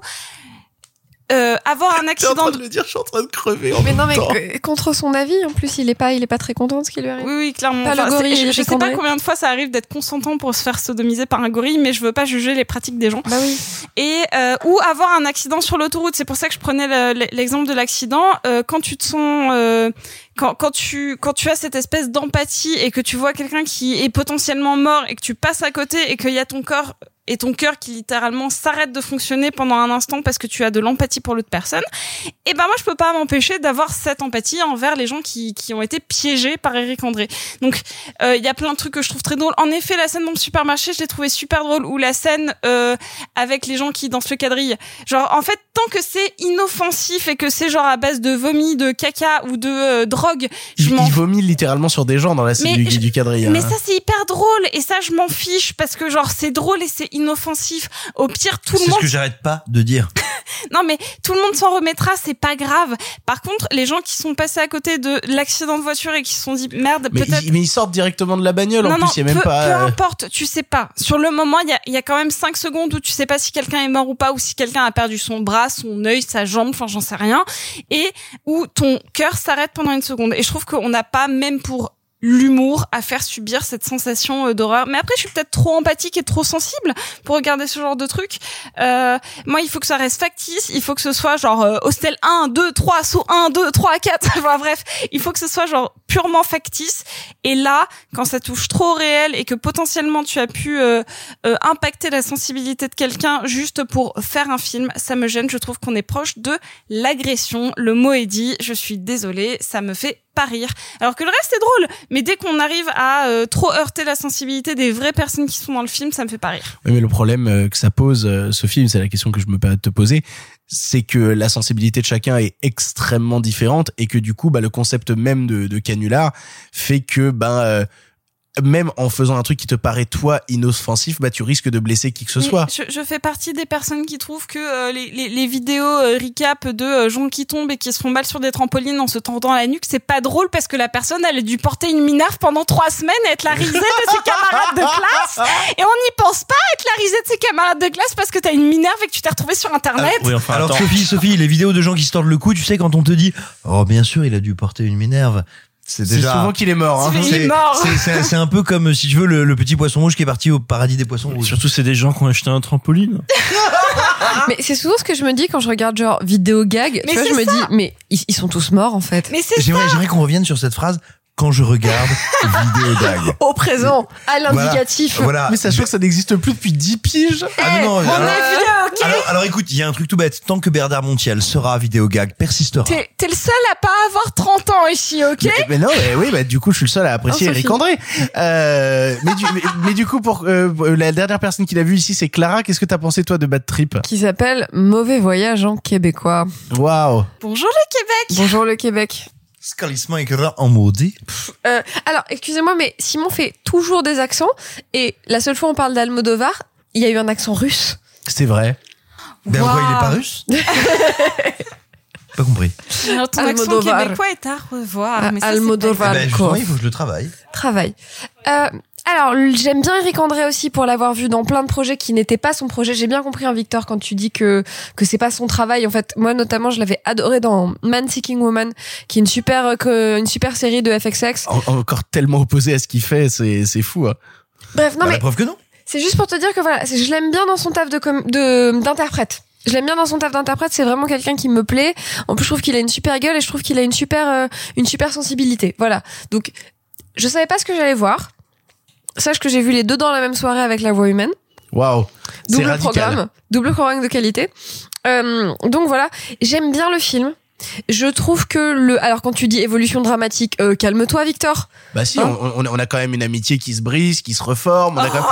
euh, avoir un accident de le dire, je suis en train de crever. Mais non, mais que- contre son avis, en plus, il est pas, il est pas très content de ce qui lui arrive. Oui, oui, clairement. Pas Enfin, le gorille, je, je sais pas combien de fois ça arrive d'être consentant pour se faire sodomiser par un gorille, mais je veux pas juger les pratiques des gens. Bah oui. Et euh, ou avoir un accident sur l'autoroute. C'est pour ça que je prenais le- l'exemple de l'accident. Euh, quand tu te sens, euh, quand, quand tu quand tu as cette espèce d'empathie et que tu vois quelqu'un qui est potentiellement mort et que tu passes à côté et qu'il y a ton corps et ton cœur qui littéralement s'arrête de fonctionner pendant un instant parce que tu as de l'empathie pour l'autre personne, et ben moi je peux pas m'empêcher d'avoir cette empathie envers les gens qui, qui ont été piégés par Eric André. Donc euh, il y a plein de trucs que je trouve très drôles. En effet, la scène dans le supermarché, je l'ai trouvé super drôle. Ou la scène euh, avec les gens qui dansent le quadrille. Genre en fait, tant que c'est inoffensif et que c'est genre à base de vomi, de caca ou de euh, drogue, je Il, il vomit littéralement sur des gens dans la scène Mais du, je- du quadrille. mais hein. ça c'est hyper drôle et ça je m'en fiche parce que genre c'est drôle et c'est inoffensif. Au pire tout le C'est ce monde que j'arrête pas de dire. non mais tout le monde s'en remettra, c'est pas grave. Par contre, les gens qui sont passés à côté de l'accident de voiture et qui se sont dit merde, mais, peut-être ils, mais ils sortent directement de la bagnole. en non, plus, non, il y a même peu, pas. peu euh, importe, tu sais pas. Sur le moment, il y a, il y a quand même 5 secondes où tu sais pas si quelqu'un est mort ou pas, ou si quelqu'un a perdu son bras, son œil, sa jambe, enfin j'en sais rien, et où ton cœur s'arrête pendant une seconde. Et je trouve qu'on n'a pas, même pour l'humour à faire subir cette sensation euh, d'horreur. Mais après, je suis peut-être trop empathique et trop sensible pour regarder ce genre de truc. Euh, moi, il faut que ça reste factice. Il faut que ce soit genre euh, hostel 1, 2, 3, saut 1, 2, 3, 4. enfin bref, il faut que ce soit genre purement factice. Et là, quand ça touche trop au réel et que potentiellement tu as pu euh, euh, impacter la sensibilité de quelqu'un juste pour faire un film, ça me gêne. Je trouve qu'on est proche de l'agression. Le mot est dit. Je suis désolée. Ça me fait pas. Alors que le reste est drôle, mais dès qu'on arrive à euh, trop heurter la sensibilité des vraies personnes qui sont dans le film, ça me fait pas rire. Oui, mais le problème euh, que ça pose, euh, Sophie, c'est la question que je me permets de te poser, c'est que la sensibilité de chacun est extrêmement différente et que du coup, bah, le concept même de, de canular fait que, ben, même en faisant un truc qui te paraît toi inoffensif, bah tu risques de blesser qui que ce Mais soit. Je, je fais partie des personnes qui trouvent que euh, les, les, les vidéos euh, recap de euh, gens qui tombent et qui se font mal sur des trampolines en se tendant la nuque, c'est pas drôle parce que la personne elle a dû porter une minerve pendant trois semaines et être la risée de ses camarades de classe et on n'y pense pas être la risée de ses camarades de classe parce que t'as une minerve et que tu t'es retrouvé sur internet. Alors Sophie, Sophie, les vidéos de gens qui se tordent le cou, tu sais quand on te dit oh bien sûr il a dû porter une minerve. C'est déjà souvent qu'il est mort. Hein. C'est- il est C'est- mort. c'est- C'est c'est un peu comme si tu veux le, le petit poisson rouge qui est parti au paradis des poissons rouges. Surtout, c'est des gens qui ont acheté un trampoline. Mais c'est souvent ce que je me dis quand je regarde genre vidéo gag. Mais tu vois, c'est je me ça. dis, mais ils, ils sont tous morts en fait. Mais c'est J'aimerais j'aimerais qu'on revienne sur cette phrase quand je regarde vidéo dag. Au présent, à l'indicatif. Voilà. Mais sachant que ça n'existe plus depuis 10 piges. Ah non, non, on alors, est vieux, ok alors, alors écoute, il y a un truc tout bête. Tant que Bernard Montiel sera vidéo gag, persistera. T'es t'es le seul à pas avoir 30 ans ici, ok? Mais, mais non, mais oui, bah, du coup, je suis le seul à apprécier Oh, Eric. André. Euh, mais, du, mais, mais du coup, pour euh, la dernière personne qui l'a vu ici, c'est Clara. Qu'est-ce que t'as pensé toi de Bad Trip? Qui s'appelle Mauvais voyage en québécois. Waouh. Bonjour le Québec Bonjour le Québec. Scalissement écran en maudit. Euh, alors, excusez-moi, mais Simon fait toujours des accents. Et la seule fois où on parle d'Almodovar, il y a eu un accent russe. C'est vrai. Ben Waouh. pourquoi il est pas russe Pas compris. Alors, Ton accent Almodovar. québécois est à revoir. Ah, mais ça, c'est Almodovar. Eh ben, justement, il faut que je le travaille. Travail. Euh, alors, j'aime bien Eric André aussi pour l'avoir vu dans plein de projets qui n'étaient pas son projet. J'ai bien compris, hein, Victor, quand tu dis que que c'est pas son travail. En fait, moi notamment, je l'avais adoré dans Man Seeking Woman, qui est une super euh, que- une super série de FXX. En- encore tellement opposé à ce qu'il fait, c'est c'est fou. Hein. Bref, non Bah, mais La preuve que non. C'est juste pour te dire que voilà, je l'aime bien dans son taf de de d'interprète. Je l'aime bien dans son taf d'interprète, c'est vraiment quelqu'un qui me plaît. En plus, je trouve qu'il a une super gueule et je trouve qu'il a une super euh, une super sensibilité. Voilà. Donc je savais pas ce que j'allais voir. Sache que j'ai vu les deux dans la même soirée avec la voix humaine. Waouh. Double radical. programme, double programme de qualité. Euh, donc voilà, j'aime bien le film. Je trouve que le alors quand tu dis évolution dramatique, euh, calme-toi Victor. Bah si, Hein on, a quand même une amitié qui se brise, qui se reforme. On a quand même...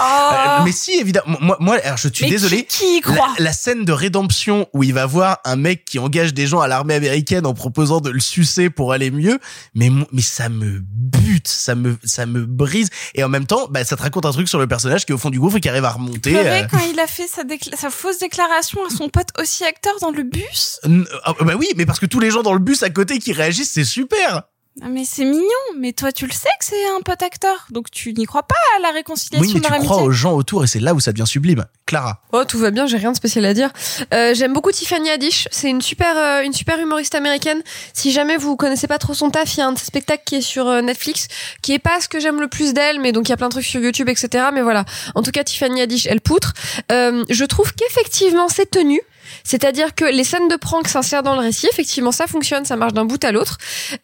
Euh, mais si, évidemment. Moi, moi alors, je suis Mais désolé. qui- qui y croit la, la scène de rédemption où il va voir un mec qui engage des gens à l'armée américaine en proposant de le sucer pour aller mieux, mais mais ça me bute, ça me ça me brise. Et en même temps, bah ça te raconte un truc sur le personnage qui est au fond du gouffre et qui arrive à remonter. Pleurer euh, quand il a fait sa, décla- sa fausse déclaration à son pote aussi acteur dans le bus n- ah, bah oui, mais parce que tous les gens dans le bus à côté qui réagissent, c'est super. Ah, mais c'est mignon, mais toi tu le sais que c'est un pote acteur, donc tu n'y crois pas à la réconciliation Oui, mais de tu leur crois amitié. aux gens autour et c'est là où ça devient sublime. Clara. Oh, tout va bien, j'ai rien de spécial à dire. Euh, J'aime beaucoup Tiffany Haddish. C'est une super, euh, une super humoriste américaine. Si jamais vous connaissez pas trop son taf, il y a un de ses spectacles qui est sur euh, Netflix, qui est pas ce que j'aime le plus d'elle, mais donc il y a plein de trucs sur YouTube, etc. Mais voilà. En tout cas, Tiffany Haddish, elle poutre. Euh, je trouve qu'effectivement, c'est tenu. C'est-à-dire que les scènes de prank s'insèrent dans le récit. Effectivement, ça fonctionne, ça marche d'un bout à l'autre.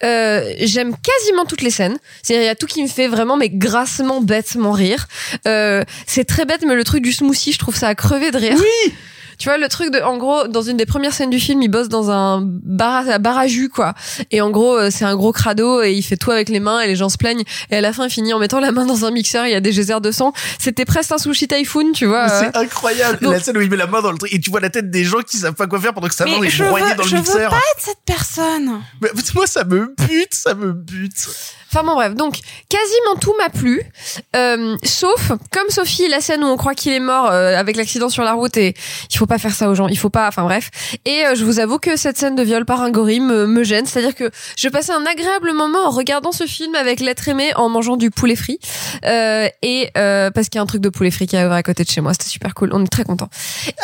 Euh, J'aime quasiment toutes les scènes. C'est-à-dire, il y a tout qui me fait vraiment, mais grassement, bêtement rire. Euh, c'est très bête, mais le truc du smoothie, je trouve ça à crever de rire. Oui. Tu vois, le truc de, en gros, dans une des premières scènes du film, il bosse dans un bar à, bar à jus, quoi. Et en gros, euh, c'est un gros crado et il fait tout avec les mains et les gens se plaignent. Et à la fin, il finit en mettant la main dans un mixeur, il y a des geysers de sang. C'était presque un sushi typhoon, tu vois. euh. C'est incroyable. donc- la scène où il met la main dans le truc et tu vois la tête des gens qui savent pas quoi faire pendant que sa main Mais est je broyée veux, dans le je veux mixeur. pas être cette personne. Mais moi, ça me bute, ça me bute. Enfin bon bref, donc quasiment tout m'a plu, euh, sauf comme Sophie la scène où on croit qu'il est mort euh, avec l'accident sur la route et il faut pas faire ça aux gens, il faut pas, enfin bref. Et euh, je vous avoue que cette scène de viol par un gorille me, me gêne, c'est-à-dire que je passais un agréable moment en regardant ce film avec l'être aimé en mangeant du poulet frit euh, et euh, parce qu'il y a un truc de poulet frit qui est à côté de chez moi, c'était super cool, on est très content.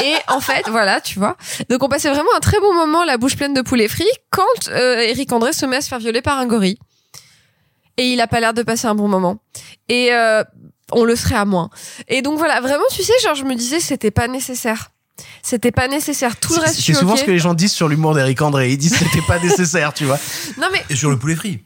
Et en fait voilà, tu vois, donc on passait vraiment un très bon moment, la bouche pleine de poulet frit quand euh, Eric André se met à se faire violer par un gorille et il a pas l'air de passer un bon moment. Et euh, on le serait à moins. Et donc voilà, vraiment, tu sais, genre je me disais c'était pas nécessaire. C'était pas nécessaire. Tout le reste, C'est souvent ce que les gens disent sur l'humour d'Eric André. Ils disent que c'était pas nécessaire, tu vois. Non mais Et sur le poulet frit.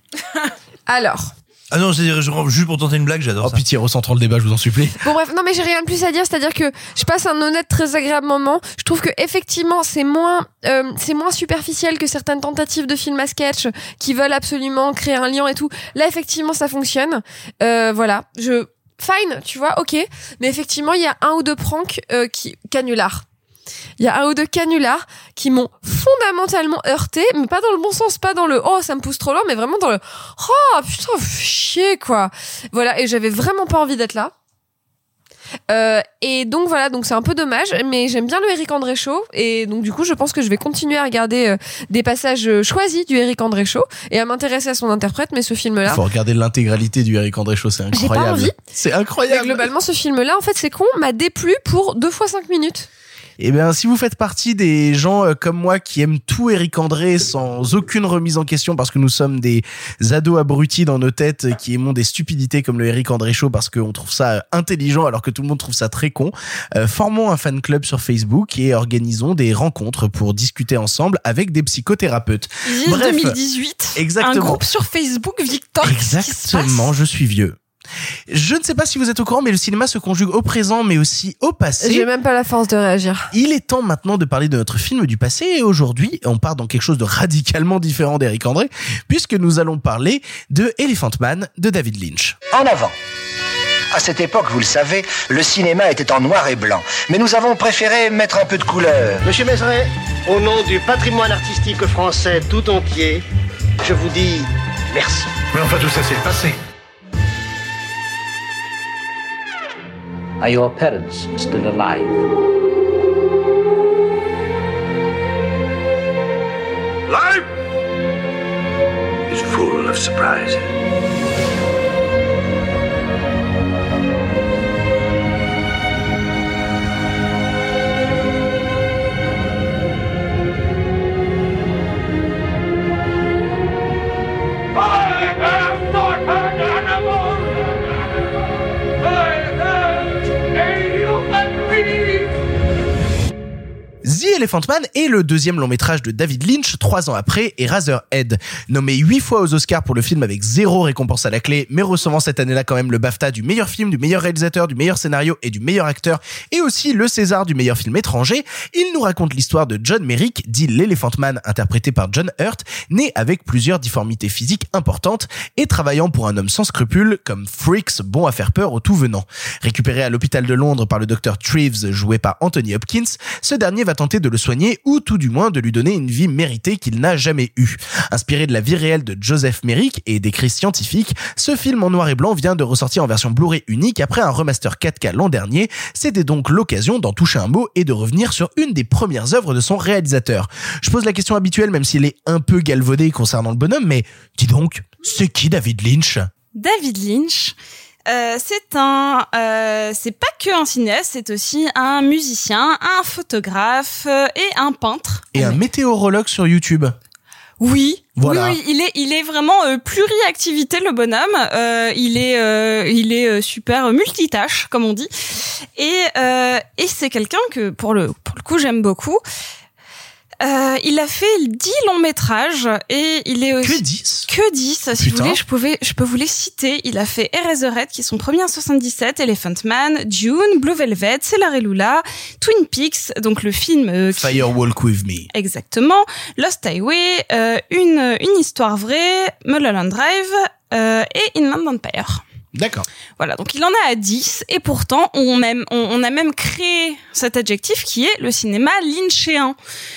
alors. Ah non, je- juste pour tenter une blague, j'adore Oh ça. pitié, recentrons le débat, je vous en supplie. Bon bref, non mais j'ai rien de plus à dire, c'est-à-dire que je passe un honnête très agréable moment. Je trouve que effectivement c'est moins euh, c'est moins superficiel que certaines tentatives de films à sketch qui veulent absolument créer un lien et tout. Là effectivement ça fonctionne. Euh, voilà, je fine, tu vois, ok. Mais effectivement il y a un ou deux pranks euh, qui canular. Il y a un ou deux canulars qui m'ont fondamentalement heurté, mais pas dans le bon sens, pas dans le oh ça me pousse trop loin, mais vraiment dans le oh putain chier quoi. Voilà et j'avais vraiment pas envie d'être là. Euh, et donc voilà, donc c'est un peu dommage, mais j'aime bien le Eric André Show et donc du coup je pense que je vais continuer à regarder euh, des passages euh, choisis du Eric André Show et à m'intéresser à son interprète. Mais ce Il film-là, faut regarder l'intégralité du Eric André Show, c'est incroyable. C'est Mais incroyable. globalement, ce film-là, en fait, c'est con, m'a déplu pour deux fois cinq minutes. Eh bien, si vous faites partie des gens euh, comme moi qui aiment tout Eric André sans aucune remise en question parce que nous sommes des ados abrutis dans nos têtes euh, qui aimons des stupidités comme le Eric André Show parce qu'on trouve ça euh, intelligent alors que tout le monde trouve ça très con, formons un fan club sur Facebook et organisons des rencontres pour discuter ensemble avec des psychothérapeutes. Disent 2018. Exactement. Un groupe sur Facebook, Victor. Exactement, je suis vieux. Je ne sais pas si vous êtes au courant, mais le cinéma se conjugue au présent, mais aussi au passé. J'ai même pas la force de réagir. Il est temps maintenant de parler de notre film du passé et aujourd'hui, on part dans quelque chose de radicalement différent d'Eric André, puisque nous allons parler de Elephant Man de David Lynch. En avant. À cette époque, vous le savez, le cinéma était en noir et blanc. Mais nous avons préféré mettre un peu de couleur. Monsieur Mézeret, au nom du patrimoine artistique français tout entier, je vous dis merci. Mais enfin, tout ça, c'est le passé. Are your parents still alive? Life is full of surprises. The Elephant Man est le deuxième long métrage de David Lynch, trois ans après Eraserhead. Nommé huit fois aux Oscars pour le film avec zéro récompense à la clé, mais recevant cette année-là quand même le BAFTA du meilleur film, du meilleur réalisateur, du meilleur scénario et du meilleur acteur, et aussi le César du meilleur film étranger, il nous raconte l'histoire de John Merrick, dit l'Elephant Man, interprété par John Hurt, né avec plusieurs difformités physiques importantes et travaillant pour un homme sans scrupules comme Freaks, bon à faire peur au tout venant. Récupéré à l'hôpital de Londres par le docteur Treves, joué par Anthony Hopkins, ce dernier va tenter de le soigner ou tout du moins de lui donner une vie méritée qu'il n'a jamais eue. Inspiré de la vie réelle de Joseph Merrick et d'écrits scientifiques, ce film en noir et blanc vient de ressortir en version Blu-ray unique après un remaster 4K l'an dernier. C'était donc l'occasion d'en toucher un mot et de revenir sur une des premières œuvres de son réalisateur. Je pose la question habituelle même s'il est un peu galvaudé concernant le bonhomme, mais dis donc, c'est qui David Lynch? David Lynch. Euh, c'est un, euh, c'est pas que un cinéaste, c'est aussi un musicien, un photographe euh, et un peintre. Et un météorologue sur YouTube. Oui. Voilà. Oui, oui, il est, il est vraiment euh, pluriactivité le bonhomme. Euh, il est, euh, il est euh, super multitâche comme on dit. Et euh, et c'est quelqu'un que pour le pour le coup j'aime beaucoup. Euh, il a fait 10 longs métrages et il est aussi... Que 10 Que 10, si vous voulez, je pouvais, je peux vous les citer. Il a fait Eraserhead, qui est son premier en 77, Elephant Man, Dune, Blue Velvet, C'est la Lula, Twin Peaks, donc le film euh, qui- Firewalk With Me. Exactement. Lost Highway, euh, une, une histoire vraie, Mulholland Drive euh, et Inland Empire. D'accord. Voilà, donc il en a à 10 et pourtant on, a même créé cet adjectif qui est le cinéma lynchéen.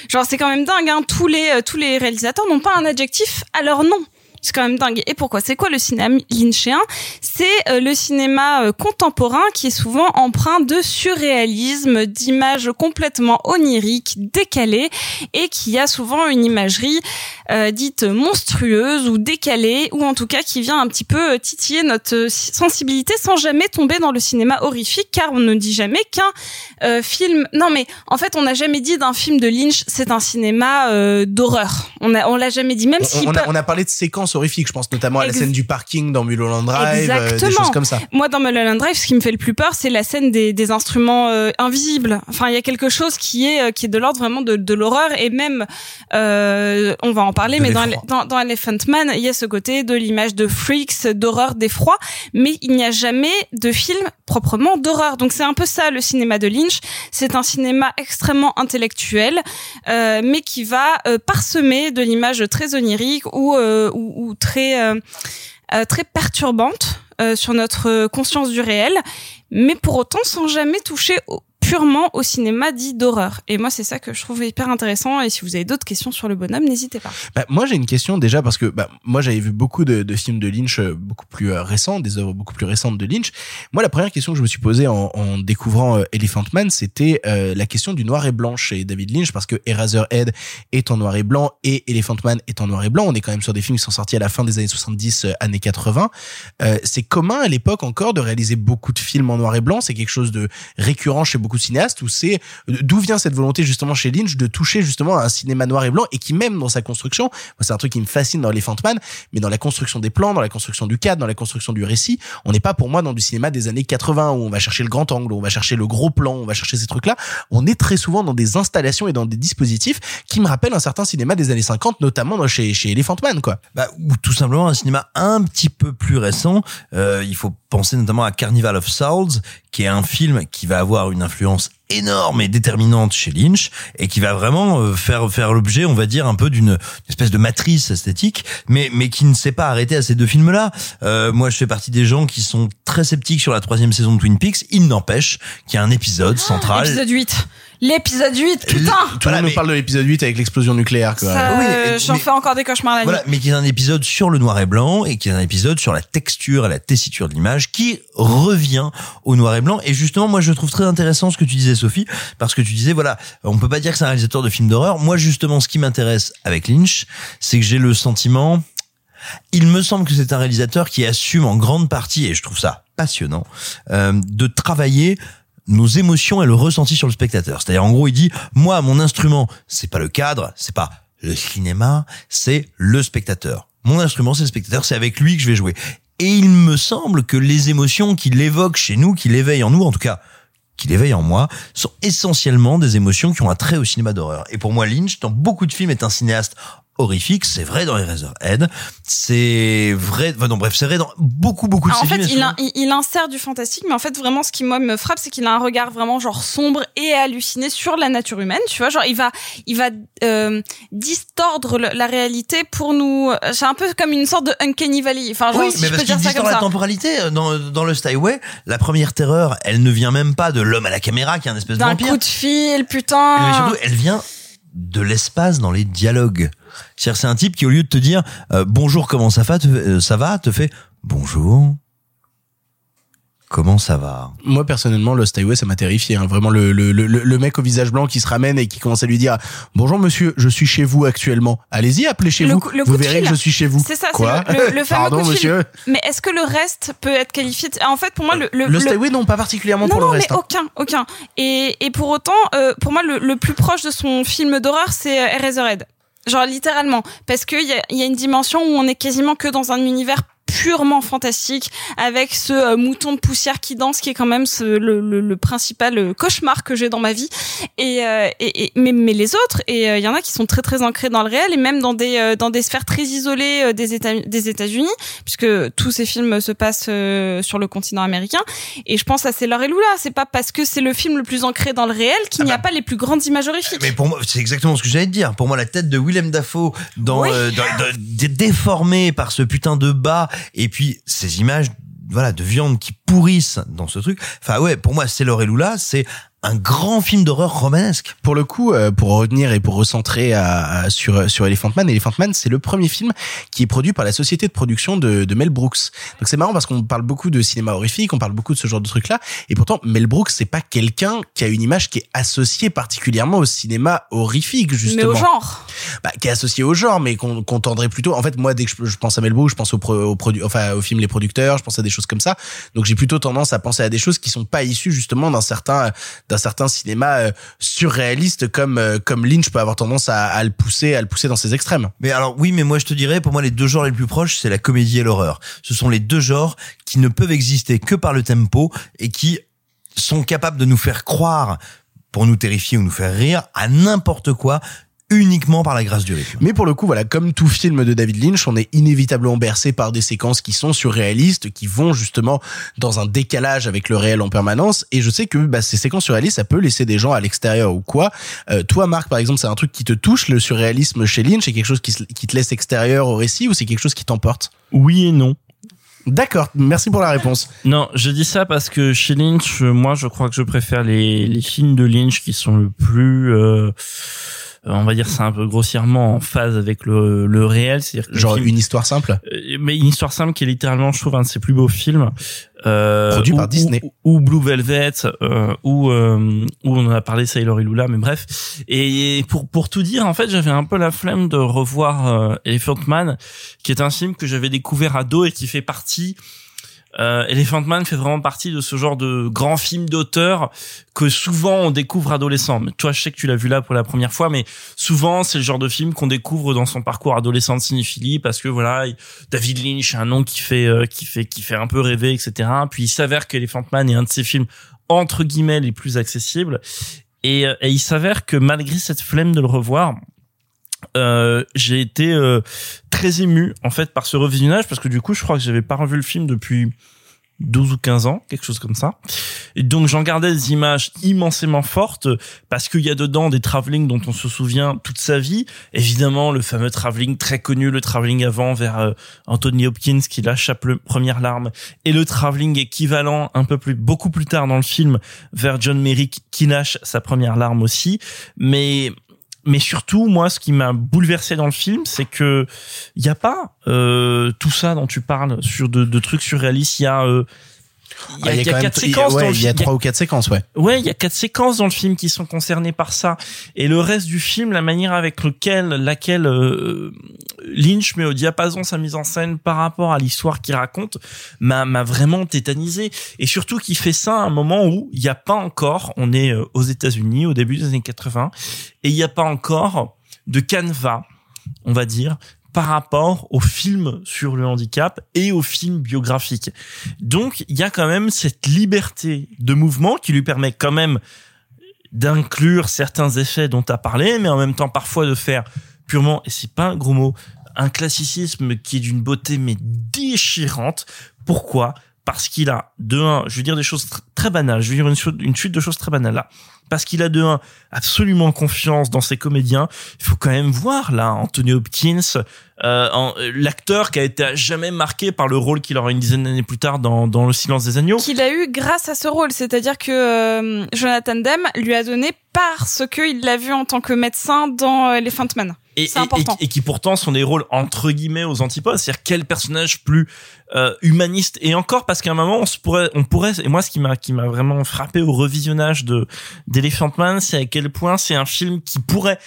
Genre c'est quand même dingue, hein, tous les euh, tous les réalisateurs n'ont pas un adjectif à leur nom. C'est quand même dingue. Et pourquoi? C'est quoi le cinéma lynchéen C'est euh, le cinéma euh, contemporain qui est souvent empreint de surréalisme, d'images complètement oniriques, décalées, et qui a souvent une imagerie euh, dite monstrueuse ou décalée, ou en tout cas qui vient un petit peu titiller notre sensibilité sans jamais tomber dans le cinéma horrifique, car on ne dit jamais qu'un euh, film. Non, mais en fait, on n'a jamais dit d'un film de Lynch, c'est un cinéma euh, d'horreur. On a, on l'a jamais dit, même On, si on a, on a parlé de séquences horrifiques, je pense notamment à la Ex- scène du parking dans Mulholland Drive, euh, des choses comme ça. Moi, dans Mulholland Drive, ce qui me fait le plus peur, c'est la scène des, des instruments euh, invisibles. Enfin, il y a quelque chose qui est euh, qui est de l'ordre vraiment de, de l'horreur et même, euh, on va en parler, De mais dans, dans dans Elephant Man, il y a ce côté de l'image de freaks, d'horreur, d'effroi, mais il n'y a jamais de film proprement d'horreur. Donc c'est un peu ça le cinéma de Lynch. C'est un cinéma extrêmement intellectuel, euh, mais qui va euh, parsemer de l'image très onirique ou euh, ou, ou très euh, euh, très perturbante euh, sur notre conscience du réel, mais pour autant sans jamais toucher au- purement au cinéma dit d'horreur. Et moi, c'est ça que je trouve hyper intéressant. Et si vous avez d'autres questions sur le bonhomme, n'hésitez pas. Bah, moi, j'ai une question déjà parce que bah, moi, j'avais vu beaucoup de, films de Lynch euh, beaucoup plus euh, récents, des œuvres beaucoup plus récentes de Lynch. Moi, la première question que je me suis posée en, découvrant euh, Elephant Man, c'était la question du noir et blanc chez David Lynch parce que Eraserhead est en noir et blanc et Elephant Man est en noir et blanc. On est quand même sur des films qui sont sortis à la fin des années 70, euh, années 80. Euh, c'est commun à l'époque encore de réaliser beaucoup de films en noir et blanc. C'est quelque chose de récurrent chez beaucoup de cinéastes ou c'est d'où vient cette volonté justement chez Lynch de toucher justement à un cinéma noir et blanc et qui même dans sa construction, c'est un truc qui me fascine dans Elephant Man, mais dans la construction des plans, dans la construction du cadre, dans la construction du récit, on n'est pas pour moi dans du cinéma des années 80 où on va chercher le grand angle, où on va chercher le gros plan, on va chercher ces trucs-là. On est très souvent dans des installations et dans des dispositifs qui me rappellent un certain cinéma des années 50, notamment chez, chez Elephant Man, quoi. Bah, ou tout simplement un cinéma un petit peu plus récent. Euh, il faut penser notamment à Carnival of Souls, qui est un film qui va avoir une influence énorme et déterminante chez Lynch et qui va vraiment euh, faire faire l'objet, on va dire, un peu d'une espèce de matrice esthétique, mais mais qui ne s'est pas arrêté à ces deux films-là. Euh, moi, je fais partie des gens qui sont très sceptiques sur la troisième saison de Twin Peaks. Il n'empêche qu'il y a un épisode central. Épisode 8. L'épisode 8, putain! Tout le monde nous parle de l'épisode 8 avec l'explosion nucléaire, quoi. Ça, Oui, euh, mais- J'en fais encore des cauchemars la nuit. Voilà, mais qui est un épisode sur le noir et blanc et qui est un épisode sur la texture et la tessiture de l'image qui revient au noir et blanc. Et justement, moi, je trouve très intéressant ce que tu disais, Sophie, parce que tu disais, voilà, on peut pas dire que c'est un réalisateur de films d'horreur. Moi, justement, ce qui m'intéresse avec Lynch, c'est que j'ai le sentiment, il me semble que c'est un réalisateur qui assume en grande partie, et je trouve ça passionnant, euh, de travailler nos émotions et le ressenti sur le spectateur. C'est-à-dire, en gros, il dit, moi, mon instrument, c'est pas le cadre, c'est pas le cinéma, c'est le spectateur. Mon instrument, c'est le spectateur, c'est avec lui que je vais jouer. Et il me semble que les émotions qu'il évoque chez nous, qu'il éveille en nous, en tout cas, qu'il éveille en moi, sont essentiellement des émotions qui ont un trait au cinéma d'horreur. Et pour moi, Lynch, dans beaucoup de films, est un cinéaste horrifique. C'est vrai dans Eraserhead. C'est vrai, enfin, non, bref, c'est vrai dans beaucoup, beaucoup de Ah, en ses fait, il, in- il, il insère du fantastique, mais en fait, vraiment, ce qui moi me frappe, c'est qu'il a un regard vraiment genre sombre et halluciné sur la nature humaine. Tu vois, genre il va, il va euh, distordre la réalité pour nous. C'est un peu comme une sorte de uncanny valley. Enfin, genre, oui, si mais je parce peux qu'il dire ça distord comme la ça. temporalité euh, dans, dans le Highway. La première terreur, elle ne vient même pas de l'homme à la caméra qui est un espèce de D'un vampire. coup de fil, putain. Mais surtout, elle vient de l'espace dans les dialogues. C'est-à-dire, c'est un type qui, au lieu de te dire euh, bonjour, comment ça va, euh, ça va, te fait bonjour, comment ça va. Moi personnellement, Lost Highway, ça m'a terrifié. Hein. Vraiment le, le, le, le mec au visage blanc qui se ramène et qui commence à lui dire bonjour monsieur, je suis chez vous actuellement. Allez-y, appelez chez Le vous. vous verrez fil. que je suis chez vous. C'est ça, Quoi c'est le, le, le fameux Pardon coup de fil. monsieur. Mais est-ce que le reste peut être qualifié de- En fait, pour moi, le, le, Lost le- Highway non, pas particulièrement non, pour non, le reste. mais hein. aucun, aucun. Et, et pour autant, euh, pour moi, le, le plus proche de son film d'horreur, c'est euh, Eraserhead. Genre littéralement, parce qu'il y a, il y a une dimension où on est quasiment que dans un univers purement fantastique avec ce euh, mouton de poussière qui danse qui est quand même ce, le, le, le principal euh, cauchemar que j'ai dans ma vie. Et, euh, et, et mais, mais les autres et euh, il y en a qui sont très très ancrés dans le réel et même dans des euh, dans des sphères très isolées euh, des États des États-Unis puisque tous ces films se passent euh, sur le continent américain. Et je pense à l'heure et Lula. C'est pas parce que c'est le film le plus ancré dans le réel qu'il n'y a pas les plus grandes images horrifiques. Mais pour moi, c'est exactement ce que j'allais te dire. Pour moi, la tête de Willem Dafoe, dans, Oui. euh, dans- dans- dé- déformée par ce putain de bas, et puis ces images, voilà, de viande qui pourrissent dans ce truc. Enfin ouais, pour moi, c'est et Lula, c'est un grand film d'horreur romanesque. Pour le coup, euh, pour revenir et pour recentrer à, à- sur sur Elephant Man, Elephant Man, c'est le premier film qui est produit par la société de production de, de Mel Brooks. Donc c'est marrant parce qu'on parle beaucoup de cinéma horrifique, on parle beaucoup de ce genre de trucs là, et pourtant Mel Brooks c'est pas quelqu'un qui a une image qui est associée particulièrement au cinéma horrifique justement. mais au genre bah, qui est associé au genre, mais qu'on tendrait plutôt. En fait, moi, dès que je, je pense à Mel Brooks, je pense au, pro, au produ, enfin, au film Les Producteurs, je pense à des choses comme ça. Donc, j'ai plutôt tendance à penser à des choses qui sont pas issues justement d'un certain, d'un certain cinéma euh, surréaliste comme euh, comme Lynch peut avoir tendance à, à le pousser, à le pousser dans ses extrêmes. Mais alors oui, mais moi je te dirais, pour moi les deux genres les plus proches, c'est la comédie et l'horreur. Ce sont les deux genres qui ne peuvent exister que par le tempo et qui sont capables de nous faire croire, pour nous terrifier ou nous faire rire, à n'importe quoi uniquement par la grâce du rythme. Mais pour le coup, voilà, comme tout film de David Lynch, on est inévitablement bercé par des séquences qui sont surréalistes, qui vont justement dans un décalage avec le réel en permanence. Et je sais que bah, ces séquences surréalistes, ça peut laisser des gens à l'extérieur ou quoi. Euh, toi, Marc, par exemple, c'est un truc qui te touche, le surréalisme chez Lynch, c'est quelque chose qui, te laisse extérieur au récit ou c'est quelque chose qui t'emporte? Oui et non. D'accord, merci pour la réponse. Non, je dis ça parce que chez Lynch, moi, je crois que je préfère les, les films de Lynch qui sont le plus, euh, on va dire ça un peu grossièrement en phase avec le, le réel, c'est-à-dire le Genre film- une histoire simple. Euh, mais une histoire simple qui est littéralement, je trouve, un de ses plus beaux films. Euh, Produit ou- par Disney. Ou, ou Blue Velvet, euh, ou euh, où on en a parlé Sailor et Lula, mais bref. Et pour pour tout dire, en fait, j'avais un peu la flemme de revoir euh, Elephant Man, qui est un film que j'avais découvert ado et qui fait partie euh, Elephant Man fait vraiment partie de ce genre de grand film d'auteur que souvent on découvre adolescent. Mais toi, je sais que tu l'as vu là pour la première fois, mais souvent c'est le genre de film qu'on découvre dans son parcours adolescent de cinéphilie parce que voilà, il- David Lynch, un nom qui fait euh, qui fait qui fait un peu rêver, etc. Puis il s'avère qu'Elephant Man est un de ses films entre guillemets les plus accessibles. Et, euh, et il s'avère que malgré cette flemme de le revoir, euh, j'ai été euh, très ému en fait par ce revisionnage parce que du coup je crois que j'avais pas revu le film depuis 12 ou 15 ans, quelque chose comme ça. Donc j'en gardais des images immensément fortes parce qu'il y a dedans des travelling dont on se souvient toute sa vie. Évidemment, le fameux travelling très connu, le travelling avant vers euh, Anthony Hopkins qui lâche sa première larme et le travelling équivalent un peu plus, beaucoup plus tard dans le film vers John Merrick qui lâche sa première larme aussi. Mais mais surtout, moi, ce qui m'a bouleversé dans le film, c'est que il a pas euh, tout ça dont tu parles sur de, de trucs surréalistes. Il y a euh, il y a, Ah, il y a même- quatre séquences ouais, le il y a trois ou quatre séquences, ouais. Ouais, il y a quatre séquences dans le film qui sont concernées par ça. Et le reste du film, la manière avec lequel, laquelle euh, Lynch met au diapason sa mise en scène par rapport à l'histoire qu'il raconte, m'a m'a vraiment tétanisé. Et surtout qu'il fait ça à un moment où il n'y a pas encore, on est euh, aux États-Unis au début des années 80, et il n'y a pas encore de canevas, on va dire, par rapport aux films sur le handicap et aux films biographiques. Donc, il y a quand même cette liberté de mouvement qui lui permet quand même d'inclure certains effets dont tu as parlé, mais en même temps parfois de faire purement, et c'est pas un gros mot, un classicisme qui est d'une beauté mais déchirante. Pourquoi? Parce qu'il a, de un, je vais dire des choses tr- très banales, je vais dire une, suite de choses très banales là. Parce qu'il a de un absolument confiance dans ses comédiens. Il faut quand même voir là Anthony Hopkins, euh, euh, l'acteur qui a été à jamais marqué par le rôle qu'il aura une dizaine d'années plus tard dans, Le Silence des agneaux. Qu'il a eu grâce à ce rôle, c'est-à-dire que euh, Jonathan Demme lui a donné parce qu'il l'a vu en tant que médecin dans Elephant Man. Et, et qui pourtant sont des rôles entre guillemets aux antipodes. C'est-à-dire quel personnage plus euh, humaniste? Et encore parce qu'à un moment on se pourrait on pourrait et moi ce qui m'a qui m'a vraiment frappé au revisionnage de d'Elephant Man c'est à quel point c'est un film qui pourrait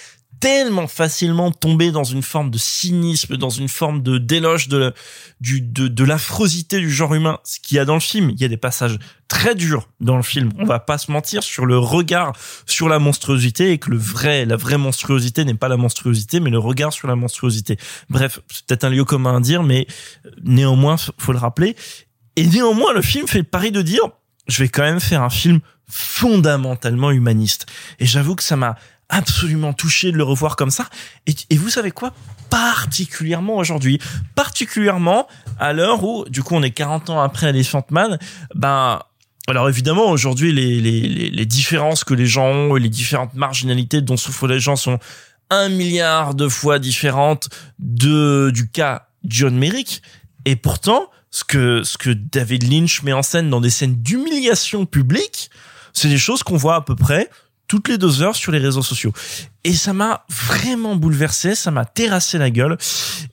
tellement facilement tomber dans une forme de cynisme, dans une forme de d'éloge de du de l'affrosité du genre humain. Ce qu'il y a dans le film, il y a des passages très durs dans le film. On va pas se mentir sur le regard sur la monstruosité et que le vrai la vraie monstruosité n'est pas la monstruosité mais le regard sur la monstruosité. Bref, c'est peut-être un lieu commun à dire mais euh, néanmoins faut le rappeler. Et néanmoins le film fait le pari de dire je vais quand même faire un film fondamentalement humaniste. Et j'avoue que ça m'a absolument touché de le revoir comme ça. Et, vous savez quoi? Particulièrement aujourd'hui. Particulièrement à l'heure où, du coup, on est 40 ans après Elephant Man, ben, alors évidemment, aujourd'hui, les, les, les, les différences que les gens ont et les différentes marginalités dont souffrent les gens sont un milliard de fois différentes de, du cas John Merrick. Et pourtant, ce que, ce que David Lynch met en scène dans des scènes d'humiliation publique, c'est des choses qu'on voit à peu près toutes les deux heures sur les réseaux sociaux. Et ça m'a vraiment bouleversé, ça m'a terrassé la gueule.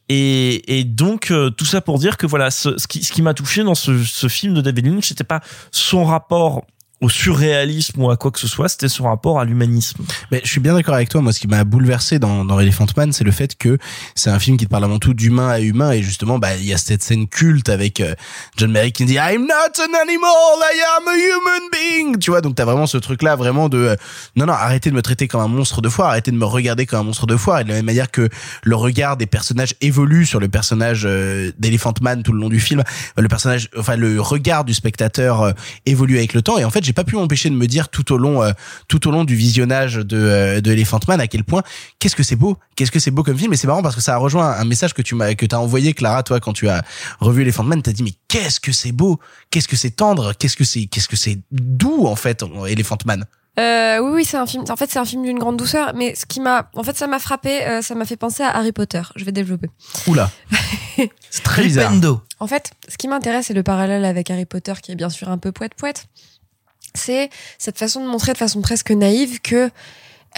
Et, donc, euh, tout ça pour dire que voilà, ce, ce qui, ce qui m'a touché dans ce, ce film de David Lynch, c'était pas son rapport au surréalisme ou à quoi que ce soit, c'était son rapport à l'humanisme. Mais je suis bien d'accord avec toi. Moi, ce qui m'a bouleversé dans, dans Elephant Man, c'est le fait que c'est un film qui parle avant tout d'humain à humain. Et justement, bah, il y a cette scène culte avec euh, John Merrick qui dit I'm not an animal, I am a human being. Tu vois, donc t'as vraiment ce truc-là, vraiment de euh, non, non, arrêtez de me traiter comme un monstre de foire, arrêtez de me regarder comme un monstre de foire. Et de la même manière que le regard des personnages évolue sur le personnage euh, d'Elephant Man tout le long du film, le personnage, enfin le regard du spectateur évolue avec le temps. Et en fait, j'ai pas pu m'empêcher de me dire tout au long, euh, tout au long du visionnage de, euh, de Elephant Man à quel point qu'est-ce que c'est beau, qu'est-ce que c'est beau comme film. Et c'est marrant parce que ça a rejoint un message que tu m'as, que t'as envoyé Clara, toi, quand tu as revu Elephant Man, t'as dit mais qu'est-ce que c'est beau, qu'est-ce que c'est tendre, qu'est-ce que c'est, qu'est-ce que c'est doux en fait, Elephant Man. Euh, oui, oui, c'est un film. En fait, c'est un film d'une grande douceur. Mais ce qui m'a, en fait, ça m'a frappé. euh, ça m'a fait penser à Harry Potter. Je vais développer. Oula. C'est très bizarre. En fait, ce qui m'intéresse, c'est le parallèle avec Harry Potter, qui est bien sûr un peu poète poète. C'est cette façon de montrer de façon presque naïve que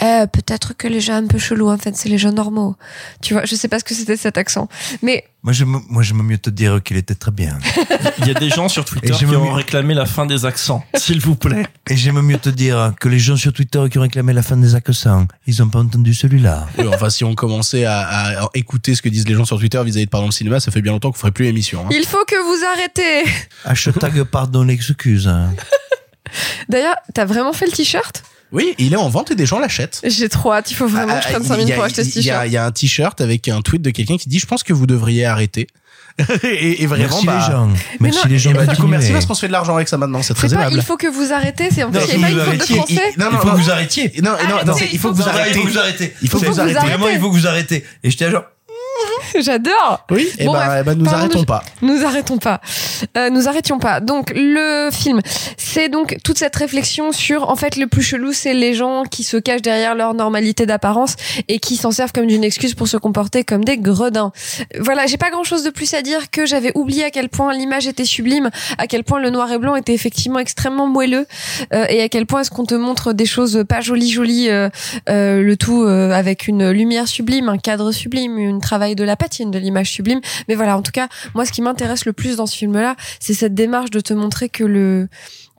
eh, peut-être que les gens un peu chelous, en fait, c'est les gens normaux. Tu vois, je sais pas ce que c'était cet accent, mais Moi, j'aime, moi, j'aime mieux te dire qu'il était très bien. Il y a des gens sur Twitter qui ont mieux- réclamé la fin des accents, s'il vous plaît. Et j'aime mieux te dire que les gens sur Twitter qui ont réclamé la fin des accents, ils ont pas entendu celui-là. Oui, enfin, si on commençait à, à écouter ce que disent les gens sur Twitter vis-à-vis de Pardon le cinéma, ça fait bien longtemps qu'on ferait plus l'émission. hein. il faut que vous arrêtez. Hashtag pardon l'excuse. D'ailleurs, t'as vraiment fait le t-shirt? Oui, il est en vente et des gens l'achètent. J'ai trop hâte. Il faut vraiment que je prenne 5 Ah, il a- pour acheter ce il t-shirt. Il y a un t-shirt avec un tweet de quelqu'un qui dit Je pense que vous devriez arrêter. et, et vraiment, Merci bah, les gens. Mais Merci non, les gens. et bah, du coup, merci parce qu'on se fait de l'argent avec ça maintenant. C'est C'est très pas, aimable. il faut que vous arrêtez. C'est en il il a faut pas que une faute de arrêtiez. français. Non, il non, faut non. que vous arrêtiez. Non, non, non, c'est- il faut que vous arrêtez. Il faut que vous arrêtez. Il faut que C'est- vous arrêtez. Vraiment, il faut que vous arrêtez. Et j'étais genre, J'adore. Oui, et Bon, bah, bref, eh bah, nous arrêtons pas. Nous arrêtons pas. Euh, nous arrêtions pas. Donc le film, c'est donc toute cette réflexion sur en fait le plus chelou, c'est les gens qui se cachent derrière leur normalité d'apparence et qui s'en servent comme d'une excuse pour se comporter comme des gredins. Voilà, j'ai pas grand chose de plus à dire que j'avais oublié à quel point l'image était sublime, à quel point le noir et blanc était effectivement extrêmement moelleux euh, et à quel point est-ce qu'on te montre des choses pas jolies jolies, euh, euh, le tout euh, avec une lumière sublime, un cadre sublime, un de la patine, de l'image sublime. Mais voilà, en tout cas, moi, ce qui m'intéresse le plus dans ce film-là, c'est cette démarche de te montrer que le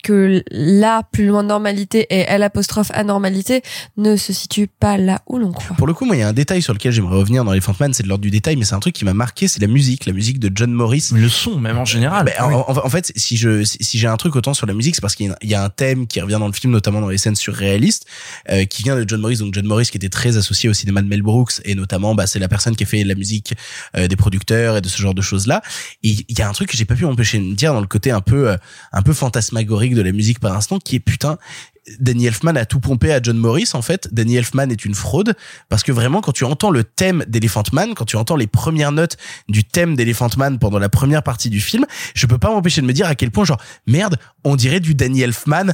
que la plus loin de normalité et L apostrophe anormalité ne se situe pas là où l'on croit. Pour le coup, moi, il y a un détail sur lequel j'aimerais revenir dans Elephant Man, c'est de l'ordre du détail, mais c'est un truc qui m'a marqué, c'est la musique, la musique de John Morris. Le son, même en général. Ben, en, en- en fait, si je si j'ai un truc autant sur la musique, c'est parce qu'il y a- il y a un thème qui revient dans le film, notamment dans les scènes surréalistes, euh, qui vient de John Morris. Donc John Morris qui était très associé au cinéma de Mel Brooks et notamment, bah, c'est la personne qui a fait la musique euh, des producteurs et de ce genre de choses là. Et il y a un truc que j'ai pas pu m'empêcher de me dire dans le côté un peu euh, un peu fantasmagorique de la musique par instant, qui est putain. Danny Elfman a tout pompé à John Morris en fait. Danny Elfman est une fraude parce que vraiment quand tu entends le thème d'Elephant Man, quand tu entends les premières notes du thème d'Elephant Man pendant la première partie du film, je peux pas m'empêcher de me dire à quel point genre merde, on dirait du Danny Elfman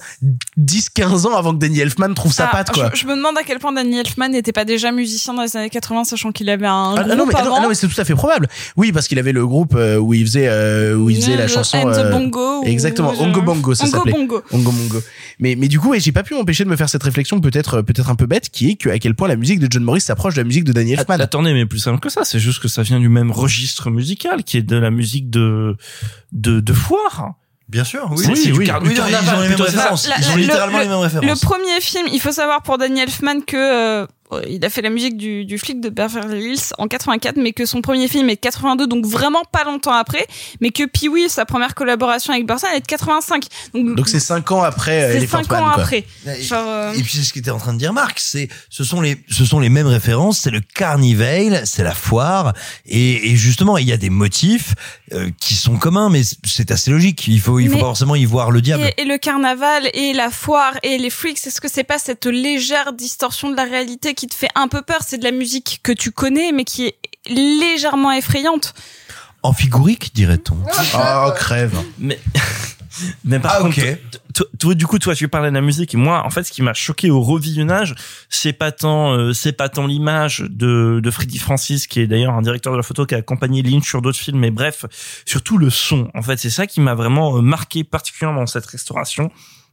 10-15 ans avant que Danny Elfman trouve sa Ah, patte quoi. Je, je me demande à quel point Danny Elfman n'était pas déjà musicien dans les années 80, sachant qu'il avait un Ah, groupe non mais, ah, non, avant. ah, non, mais c'est tout à fait probable. Oui parce qu'il avait le groupe euh, où il faisait euh, où il faisait la chanson And the euh, Bongo exactement Ongo Bongo ça Ongo s'appelait Bongo. Ongo Bongo. Mais mais du coup ouais, j'ai pas pu m'empêcher de me faire cette réflexion peut-être peut-être un peu bête qui est que à quel point la musique de John Morris s'approche de la musique de Danny Elfman. Attendez, mais plus simple que ça, c'est juste que ça vient du même registre musical, qui est de la musique de de, de foire. Bien sûr, oui. Oui, oui. Oui, ils ont les mêmes références. La- Ils ont la- littéralement le- les mêmes Le références. premier film, il faut savoir pour Danny Elfman que euh, il a fait la musique du, du flic de Beverly Hills en 84, mais que son premier film est de 82, donc vraiment pas longtemps après, mais que Pee-wee, sa première collaboration avec Burton, est de 85. Donc Donc c'est 5 ans après euh, c'est Elephant 5 Man ans quoi. après. Et, Genre, euh, et puis c'est ce qu'était en train de dire Marc, c'est ce sont les ce sont les mêmes références, c'est le carnival, c'est la foire et, et justement il y a des motifs euh, qui sont communs mais c'est assez logique, il faut il faut pas forcément y voir le diable. Et, et le carnaval et la foire et les freaks, est-ce que c'est pas cette légère distorsion de la réalité qui te fait un peu peur C'est de la musique que tu connais, mais qui est légèrement effrayante. En figurique dirait-on. Oh crève. Mais mais par Ah, contre, ok. toi- toi, du coup, toi, tu parlais de la musique et moi, en fait, ce qui m'a choqué au revisionnage, c'est pas tant, euh, c'est pas tant l'image de de Freddy Francis, qui est d'ailleurs un directeur de la photo qui a accompagné Lynch sur d'autres films, mais bref, surtout le son. En fait, c'est ça qui m'a vraiment euh, marqué particulièrement dans cette restauration.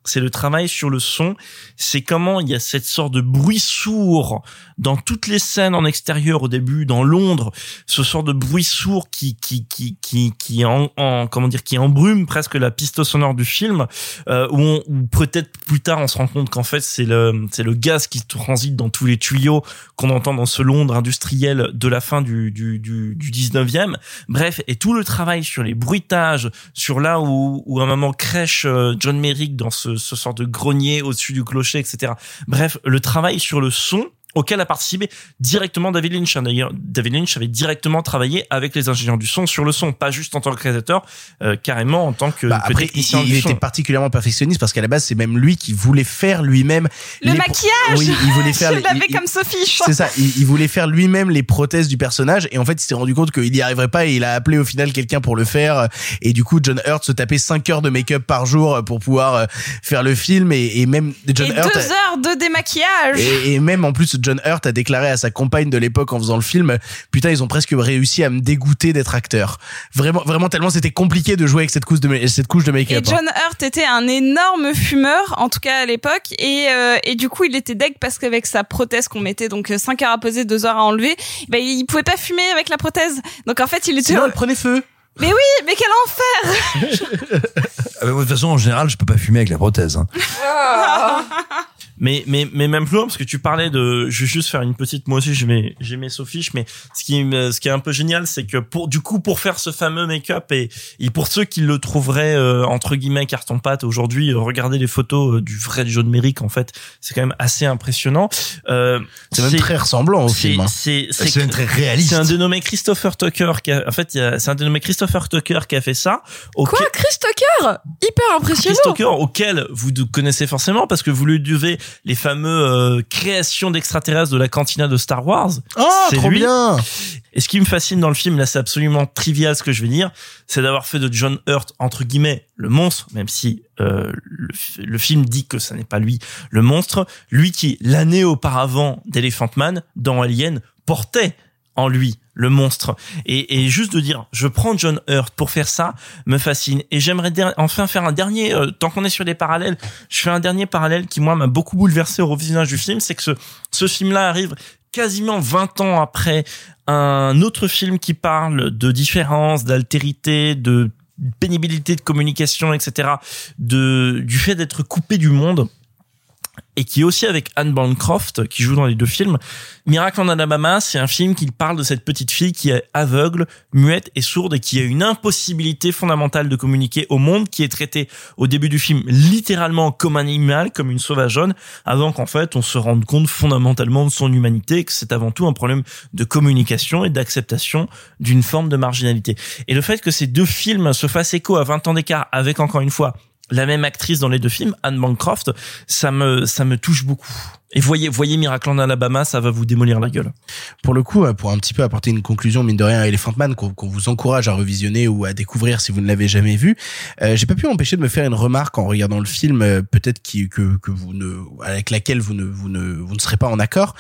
C'est le travail sur le son. C'est comment il y a cette sorte de bruit sourd dans toutes les scènes en extérieur au début, dans Londres, ce sort de bruit sourd qui qui qui qui qui en, en- comment dire qui embrume presque la piste sonore du film, euh, où, peut-être plus tard on se rend compte qu'en fait c'est le c'est le gaz qui transite dans tous les tuyaux qu'on entend dans ce Londres industriel de la fin du du du, du 19e. Bref, et tout le travail sur les bruitages, sur là où où un moment crèche euh, John Merrick dans ce ce sort de grenier au-dessus du clocher, etc. Bref, le travail sur le son auquel a participé directement David Lynch. hein. D'ailleurs, David Lynch avait directement travaillé avec les ingénieurs du son sur le son, pas juste en tant que réalisateur, euh, carrément en tant que, Bah, que après, il, technicien il du était son. particulièrement perfectionniste parce qu'à la base, c'est même lui qui voulait faire lui-même Le les maquillage Oui, il voulait faire. Je l'avais comme Sophie. C'est ça, il, il voulait faire lui-même les prothèses du personnage et en fait il s'est rendu compte qu'il y arriverait pas et il a appelé au final quelqu'un pour le faire et du coup John Hurt se tapait 5 heures de make-up par jour pour pouvoir euh, faire le film et, et même John Et Hurt deux heures de démaquillage. et, et même en plus John Hurt a déclaré à sa compagne de l'époque en faisant le film putain ils ont presque réussi à me dégoûter d'être acteur vraiment vraiment tellement c'était compliqué de jouer avec cette couche de cette couche de Et make-up hein. John Hurt était un énorme fumeur, en tout cas à l'époque, et, euh, et du coup il était deg parce qu'avec sa prothèse qu'on mettait donc 5 heures à poser, 2 heures à enlever, ben il pouvait pas fumer avec la prothèse. Donc en fait il était. Sinon, elle prenait feu. Mais oui, mais quel enfer Ah bah, de toute façon, en général, je peux pas fumer avec la prothèse. hein. Mais, mais, mais même plus loin, parce que tu parlais de, je vais juste faire une petite, moi aussi, j'ai mes, j'ai mes sophiches, mais ce qui, me- ce qui est un peu génial, c'est que pour, du coup, pour faire ce fameux make-up et, et pour ceux qui le trouveraient, euh, entre guillemets, carton-pâte aujourd'hui, euh, regardez les photos euh, du vrai John Merrick, en fait, c'est quand même assez impressionnant. Euh, C'est même très ressemblant au c'est- film, hein. C'est, C'est même très réaliste. C'est un dénommé Christopher Tucker qui a, en fait, il y a- c'est un dénommé Christopher Tucker qui a fait ça. Quoi, Chris Tucker? Hyper impressionnant. Chris Tucker, auquel vous connaissez forcément parce que vous lui devez les fameux euh, créations d'extraterrestres de la cantina de Star Wars. Oh, C'est trop lui. bien Et ce qui me fascine dans le film, là, c'est absolument trivial ce que je vais dire, c'est d'avoir fait de John Hurt entre guillemets le monstre, même si euh, le, le film dit que ça n'est pas lui le monstre, lui qui l'année auparavant d'Elephant Man dans Alien portait en lui le monstre. Et, et juste de dire je prends John Hurt pour faire ça me fascine. Et j'aimerais enfin faire un dernier euh, tant qu'on est sur des parallèles je fais un dernier parallèle qui moi m'a beaucoup bouleversé au revisionnage du film c'est que ce, ce film là arrive quasiment 20 ans après un autre film qui parle de différence d'altérité de pénibilité de communication etc de du fait d'être coupé du monde et qui est aussi avec Anne Bancroft qui joue dans les deux films. Miracle en Alabama, c'est un film qui parle de cette petite fille qui est aveugle, muette et sourde et qui a une impossibilité fondamentale de communiquer au monde qui est traitée au début du film littéralement comme un animal, comme une sauvageonne, avant qu'en fait on se rende compte fondamentalement de son humanité que c'est avant tout un problème de communication et d'acceptation d'une forme de marginalité. Et le fait que ces deux films se fassent écho à 20 ans d'écart avec encore une fois la même actrice dans les deux films, Anne Bancroft, ça me ça me touche beaucoup. Et voyez voyez Miracle en Alabama, ça va vous démolir la gueule. Pour le coup, euh, pour un petit peu apporter une conclusion, mine de rien, à Elephant Man, qu'on vous encourage à revisionner ou à découvrir si vous ne l'avez jamais vu, euh, j'ai pas pu m'empêcher de me faire une remarque en regardant le film, euh, peut-être qui, que, que vous ne, avec laquelle vous ne, vous ne, vous ne serez pas en accord.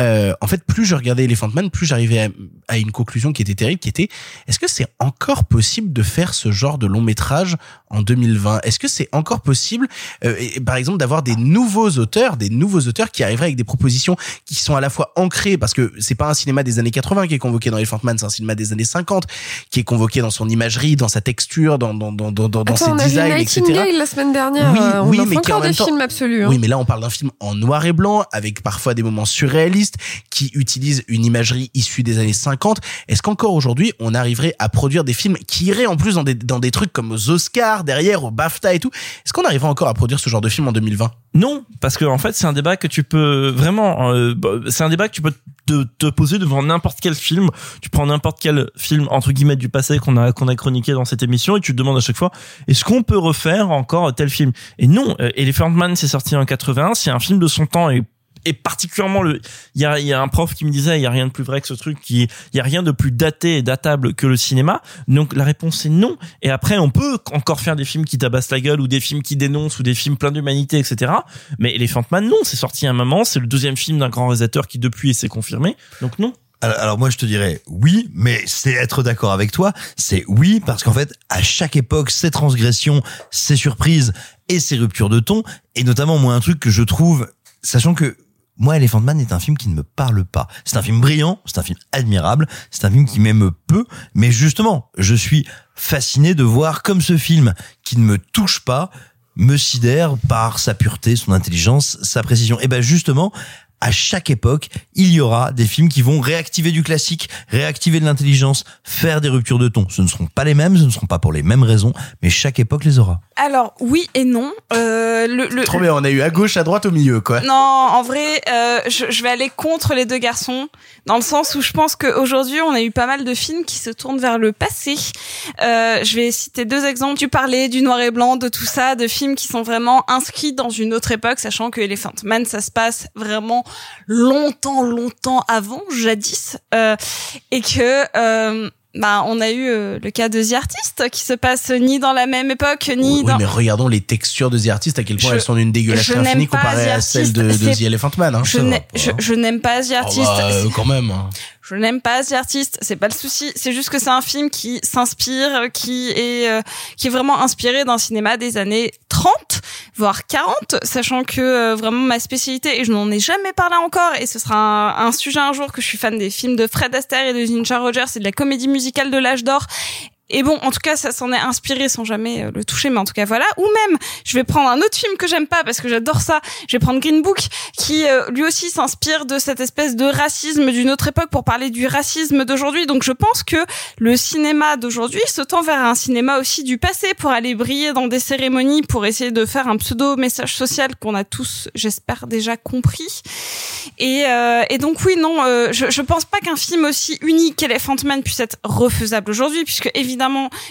Euh, en fait, plus je regardais Elephant Man, plus j'arrivais à, à une conclusion qui était terrible, qui était est-ce que c'est encore possible de faire ce genre de long métrage en 2020 Est-ce que c'est encore possible, euh, et- par exemple, d'avoir des nouveaux auteurs, des nouveaux auteurs qui arriveraient avec des propositions qui sont à la fois ancrées, parce que c'est pas un cinéma des années 80 qui est convoqué dans Elephant Man, c'est un cinéma des années 50 qui est convoqué dans son imagerie, dans sa texture, dans dans dans dans, dans Attends, ses on a vu designs, etc. La semaine dernière. Oui, euh, on oui, en mais fait qui en encore même des temps- films absolus. hein. Oui, mais là, on parle d'un film en noir et blanc, avec parfois des moments surréalistes, qui utilisent une imagerie issue des années 50. Est-ce qu'encore aujourd'hui, on arriverait à produire des films qui iraient en plus dans des, dans des trucs comme aux Oscars, derrière, au BAFTA et tout Est-ce qu'on arriverait encore à produire ce genre de film en 2020 Non, parce que en fait, c'est un débat que tu peux vraiment. euh, bah, c'est un débat que tu peux te, te poser devant n'importe quel film. Tu prends n'importe quel film entre guillemets du passé qu'on a qu'on a chroniqué dans cette émission et tu te demandes à chaque fois est-ce qu'on peut refaire encore tel film? Et non, euh, Elephant Man c'est sorti en 81, c'est un film de son temps et et particulièrement le il y a un prof qui me disait il y a rien de plus vrai que ce truc qui il y a rien de plus daté et datable que le cinéma. Donc la réponse est non. Et après on peut encore faire des films qui tabassent la gueule ou des films qui dénoncent ou des films pleins d'humanité etc mais Elephant Man non c'est sorti à un moment. C'est le deuxième film d'un grand réalisateur qui depuis s'est confirmé. Donc non. Alors moi je te dirais oui, mais c'est être d'accord avec toi, c'est oui parce qu'en fait à chaque époque ces transgressions, ces surprises et ces ruptures de ton et notamment moi un truc que je trouve sachant que moi, Elephant Man est un film qui ne me parle pas. C'est un film brillant, c'est un film admirable, c'est un film qui m'aime peu, mais justement, je suis fasciné de voir comme ce film qui ne me touche pas me sidère par sa pureté, son intelligence, sa précision. Et ben justement, à chaque époque, il y aura des films qui vont réactiver du classique, réactiver de l'intelligence, faire des ruptures de ton. Ce ne seront pas les mêmes, ce ne seront pas pour les mêmes raisons, mais chaque époque les aura. Alors oui et non. Euh, le, le, Trop bien, on a eu à gauche, à droite, au milieu, quoi. Non, en vrai, euh, je, je vais aller contre les deux garçons, dans le sens où je pense qu'aujourd'hui, on a eu pas mal de films qui se tournent vers le passé. Euh, je vais citer deux exemples. Tu parlais du noir et blanc, de tout ça, de films qui sont vraiment inscrits dans une autre époque, sachant que Elephant Man, ça se passe vraiment longtemps, longtemps avant, jadis, euh, et que... Euh, bah, on a eu euh, le cas de The Artist qui se passe ni dans la même époque ni Oui, dans mais regardons les textures de The Artist, à quel point Je- elles sont d'une n'aime infinie comparée à Artist, celles de, de The Elephant Man. Hein. je n'ai- je- je n'aime pas The Oh, Artist. bah, euh, quand même. Je n'aime pas The Artist, c'est pas le souci. C'est juste que c'est un film qui s'inspire, qui est euh, qui est vraiment inspiré d'un cinéma des années 30, voire 40, sachant que euh, vraiment ma spécialité et je n'en ai jamais parlé encore et ce sera un, un sujet un jour que je suis fan des films de Fred Astaire et de Ginger Rogers et de la comédie musicale de l'âge d'or. Et bon, en tout cas, ça s'en est inspiré sans jamais euh, le toucher, mais en tout cas, voilà. Ou même, je vais prendre un autre film que j'aime pas parce que j'adore ça. Je vais prendre Green Book, qui euh, lui aussi s'inspire de cette espèce de racisme d'une autre époque pour parler du racisme d'aujourd'hui. Donc, je pense que le cinéma d'aujourd'hui se tend vers un cinéma aussi du passé pour aller briller dans des cérémonies, pour essayer de faire un pseudo message social qu'on a tous, j'espère, déjà compris. Et, euh, et donc oui, non, euh, je, je pense pas qu'un film aussi unique qu'Elephant Man puisse être refaisable aujourd'hui, puisque évidemment,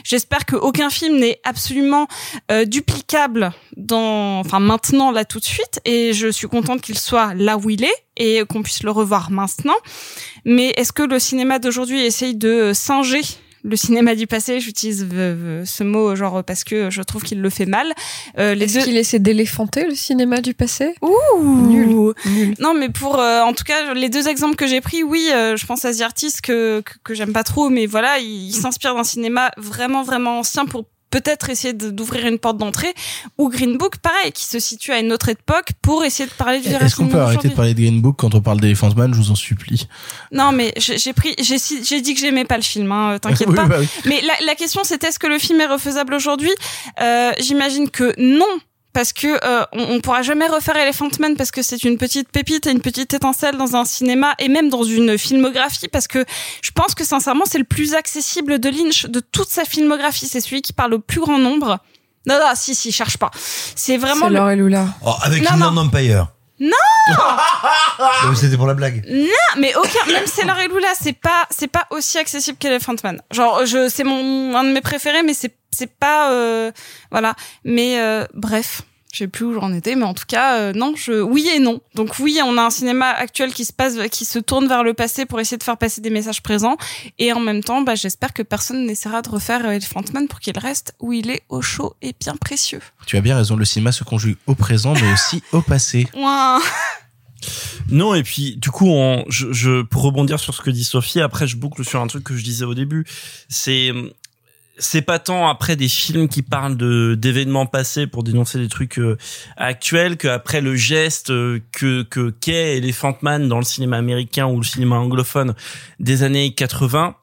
j'espère qu'aucun film n'est absolument euh, duplicable dans, enfin maintenant là tout de suite. Et je suis contente qu'il soit là où il est et qu'on puisse le revoir maintenant. Mais est-ce que le cinéma d'aujourd'hui essaye de singer le cinéma du passé, j'utilise ce mot genre parce que je trouve qu'il le fait mal. Euh, les Est-ce deux... qu'il essaie d'éléphanter le cinéma du passé? Ouh Nul. Non, mais pour euh, en tout cas les deux exemples que j'ai pris, oui, euh, je pense à The Artist que que, que j'aime pas trop, mais voilà, il, il s'inspire d'un cinéma vraiment vraiment ancien pour peut-être essayer d'ouvrir une porte d'entrée ou Green Book pareil qui se situe à une autre époque pour essayer de parler du Est-ce qu'on peut arrêter de parler de Green Book quand on parle d'Elephant Man? Je vous en supplie. Non, mais j'ai pris, j'ai dit que j'aimais pas le film, hein, t'inquiète Oui, pas. bah oui. Mais la, la question c'était est-ce que le film est refaisable aujourd'hui? Euh, J'imagine que non. Parce que euh, on, on pourra jamais refaire Elephant Man parce que c'est une petite pépite et une petite étincelle dans un cinéma et même dans une filmographie parce que je pense que sincèrement c'est le plus accessible de Lynch de toute sa filmographie c'est celui qui parle au plus grand nombre non non si si cherche pas c'est vraiment C'est le- Laure et Lula. Oh, avec Non, Inland non. Empire. Non C'était pour la blague. Non, mais aucun, même Sailor et Lula, c'est pas, c'est pas aussi accessible qu'Elephant Man. Genre, je, c'est mon, un de mes préférés, mais c'est, c'est pas, euh, voilà. Mais, euh, bref. Je sais plus où j'en étais, mais en tout cas, euh, non, je, oui et non. Donc oui, on a un cinéma actuel qui se passe, qui se tourne vers le passé pour essayer de faire passer des messages présents. Et en même temps, bah, j'espère que personne n'essaiera de refaire euh, Elephant Man pour qu'il reste où il est au chaud et bien précieux. Tu as bien raison, le cinéma se conjugue au présent, mais aussi au passé. Ouin. Non, et puis du coup, on, je, je, pour rebondir sur ce que dit Sophie, après je boucle sur un truc que je disais au début. C'est c'est pas tant après des films qui parlent de d'événements passés pour dénoncer des trucs euh, actuels que après le geste euh, que que qu'est Elephant Man dans le cinéma américain ou le cinéma anglophone des années 80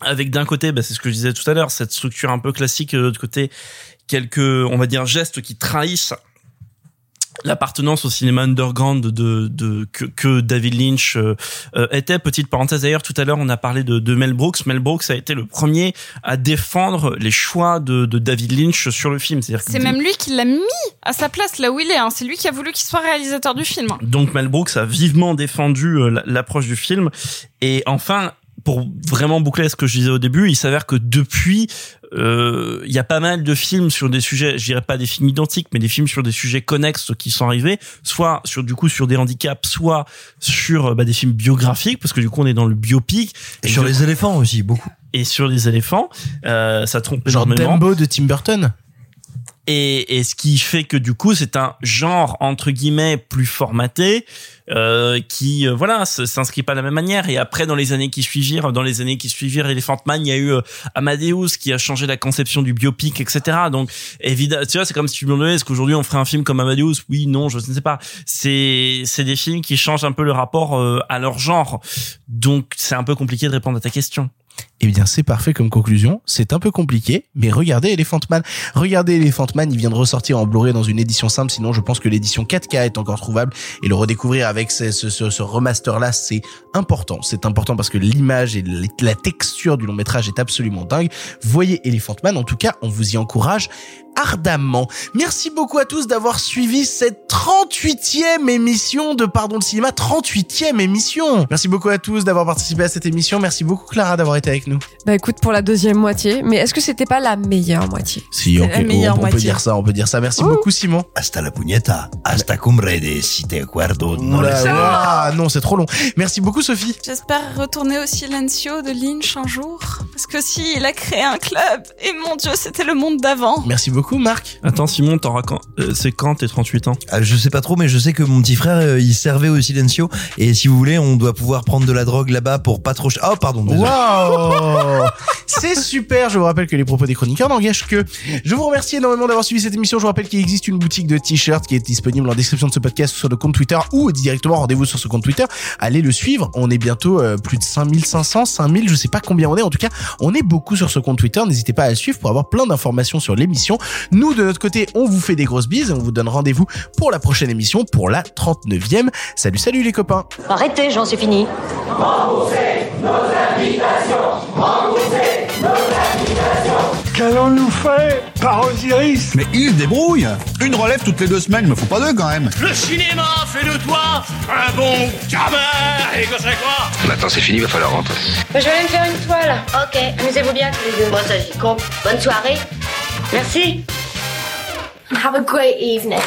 avec d'un côté bah, c'est ce que je disais tout à l'heure cette structure un peu classique de l'autre côté quelques on va dire gestes qui trahissent l'appartenance au cinéma underground de, de que, que David Lynch euh, euh, était. Petite parenthèse d'ailleurs, tout à l'heure on a parlé de, de Mel Brooks. Mel Brooks a été le premier à défendre les choix de, de David Lynch sur le film. C'est même lui qui l'a mis à sa place là où il est. Hein. C'est lui qui a voulu qu'il soit réalisateur du film. Donc Mel Brooks a vivement défendu euh, la- l'approche du film. Et enfin, pour vraiment boucler ce que je disais au début, il s'avère que depuis, euh, il y a pas mal de films sur des sujets, je dirais pas des films identiques, mais des films sur des sujets connexes qui sont arrivés, soit sur du coup sur des handicaps, soit sur euh, bah, des films biographiques, parce que du coup on est dans le biopic. Et sur les éléphants aussi, beaucoup. Et sur les éléphants, euh, ça trompe Genre énormément. Dumbo de Tim Burton Et, et ce qui fait que du coup c'est un genre entre guillemets plus formaté euh, qui euh, voilà s'inscrit pas de la même manière. Et après dans les années qui suivirent dans les années qui suivirent Elephant Man il y a eu euh, Amadeus qui a changé la conception du biopic etc donc évidemment tu vois c'est comme si tu me demandais est-ce qu'aujourd'hui on ferait un film comme Amadeus? Oui non je ne sais pas. C'est c'est des films qui changent un peu le rapport euh, à leur genre. Donc c'est un peu compliqué de répondre à ta question Eh bien, c'est parfait comme conclusion. C'est un peu compliqué, mais regardez Elephant Man. Regardez Elephant Man, il vient de ressortir en Blu-ray dans une édition simple. Sinon, je pense que l'édition 4K est encore trouvable et le redécouvrir avec ce, ce, remaster-là, c'est important. C'est important parce que l'image et la texture du long métrage est absolument dingue. Voyez Elephant Man. En tout cas, on vous y encourage ardemment. Merci beaucoup à tous d'avoir suivi cette 38e émission de Pardon le cinéma. 38e émission. Merci beaucoup à tous d'avoir participé à cette émission. Merci beaucoup Clara d'avoir été avec nous. Bah écoute, pour la deuxième moitié, mais est-ce que c'était pas la meilleure moitié? Si, la meilleure on, on peut moitié. dire ça, on peut dire ça. Merci Ouh. beaucoup Simon. Hasta la puñeta. Hasta cumbre de si te acuerdo. Oula, non, c'est trop long. Merci beaucoup Sophie. J'espère retourner au Silencio de Lynch un jour. Parce que si, il a créé un club. Et mon dieu, c'était le monde d'avant. Merci beaucoup Marc. Attends, Simon, t'auras quand, euh, c'est quand tes 38 ans? Ah, je sais pas trop, mais je sais que mon petit frère, euh, il servait au Silencio. Et si vous voulez, on doit pouvoir prendre de la drogue là-bas pour pas trop... ch- Oh, pardon. désolé. Waouh C'est super, je vous rappelle que les propos des chroniqueurs n'engagent que. Je vous remercie énormément d'avoir suivi cette émission. Je vous rappelle qu'il existe une boutique de t-shirts qui est disponible en description de ce podcast sur le compte Twitter ou directement rendez-vous sur ce compte Twitter. Allez le suivre. On est bientôt euh, plus de 5500, 5000, je sais pas combien on est. En tout cas, on est beaucoup sur ce compte Twitter. N'hésitez pas à le suivre pour avoir plein d'informations sur l'émission. Nous, de notre côté, on vous fait des grosses bises et on vous donne rendez-vous pour la prochaine émission, pour la 39e. Salut, salut les copains. Arrêtez, j'en suis fini. Qu'allons-nous faire par Osiris Mais il se débrouille Une relève toutes les deux semaines, me faut pas deux quand même Le cinéma fait de toi un bon gamin Et que c'est quoi? Maintenant c'est fini, va falloir rentrer. Je vais aller me faire une toile. Ok, amusez-vous bien tous les deux. Moi, ça j'y compte. Bonne soirée. Merci. And have a great evening.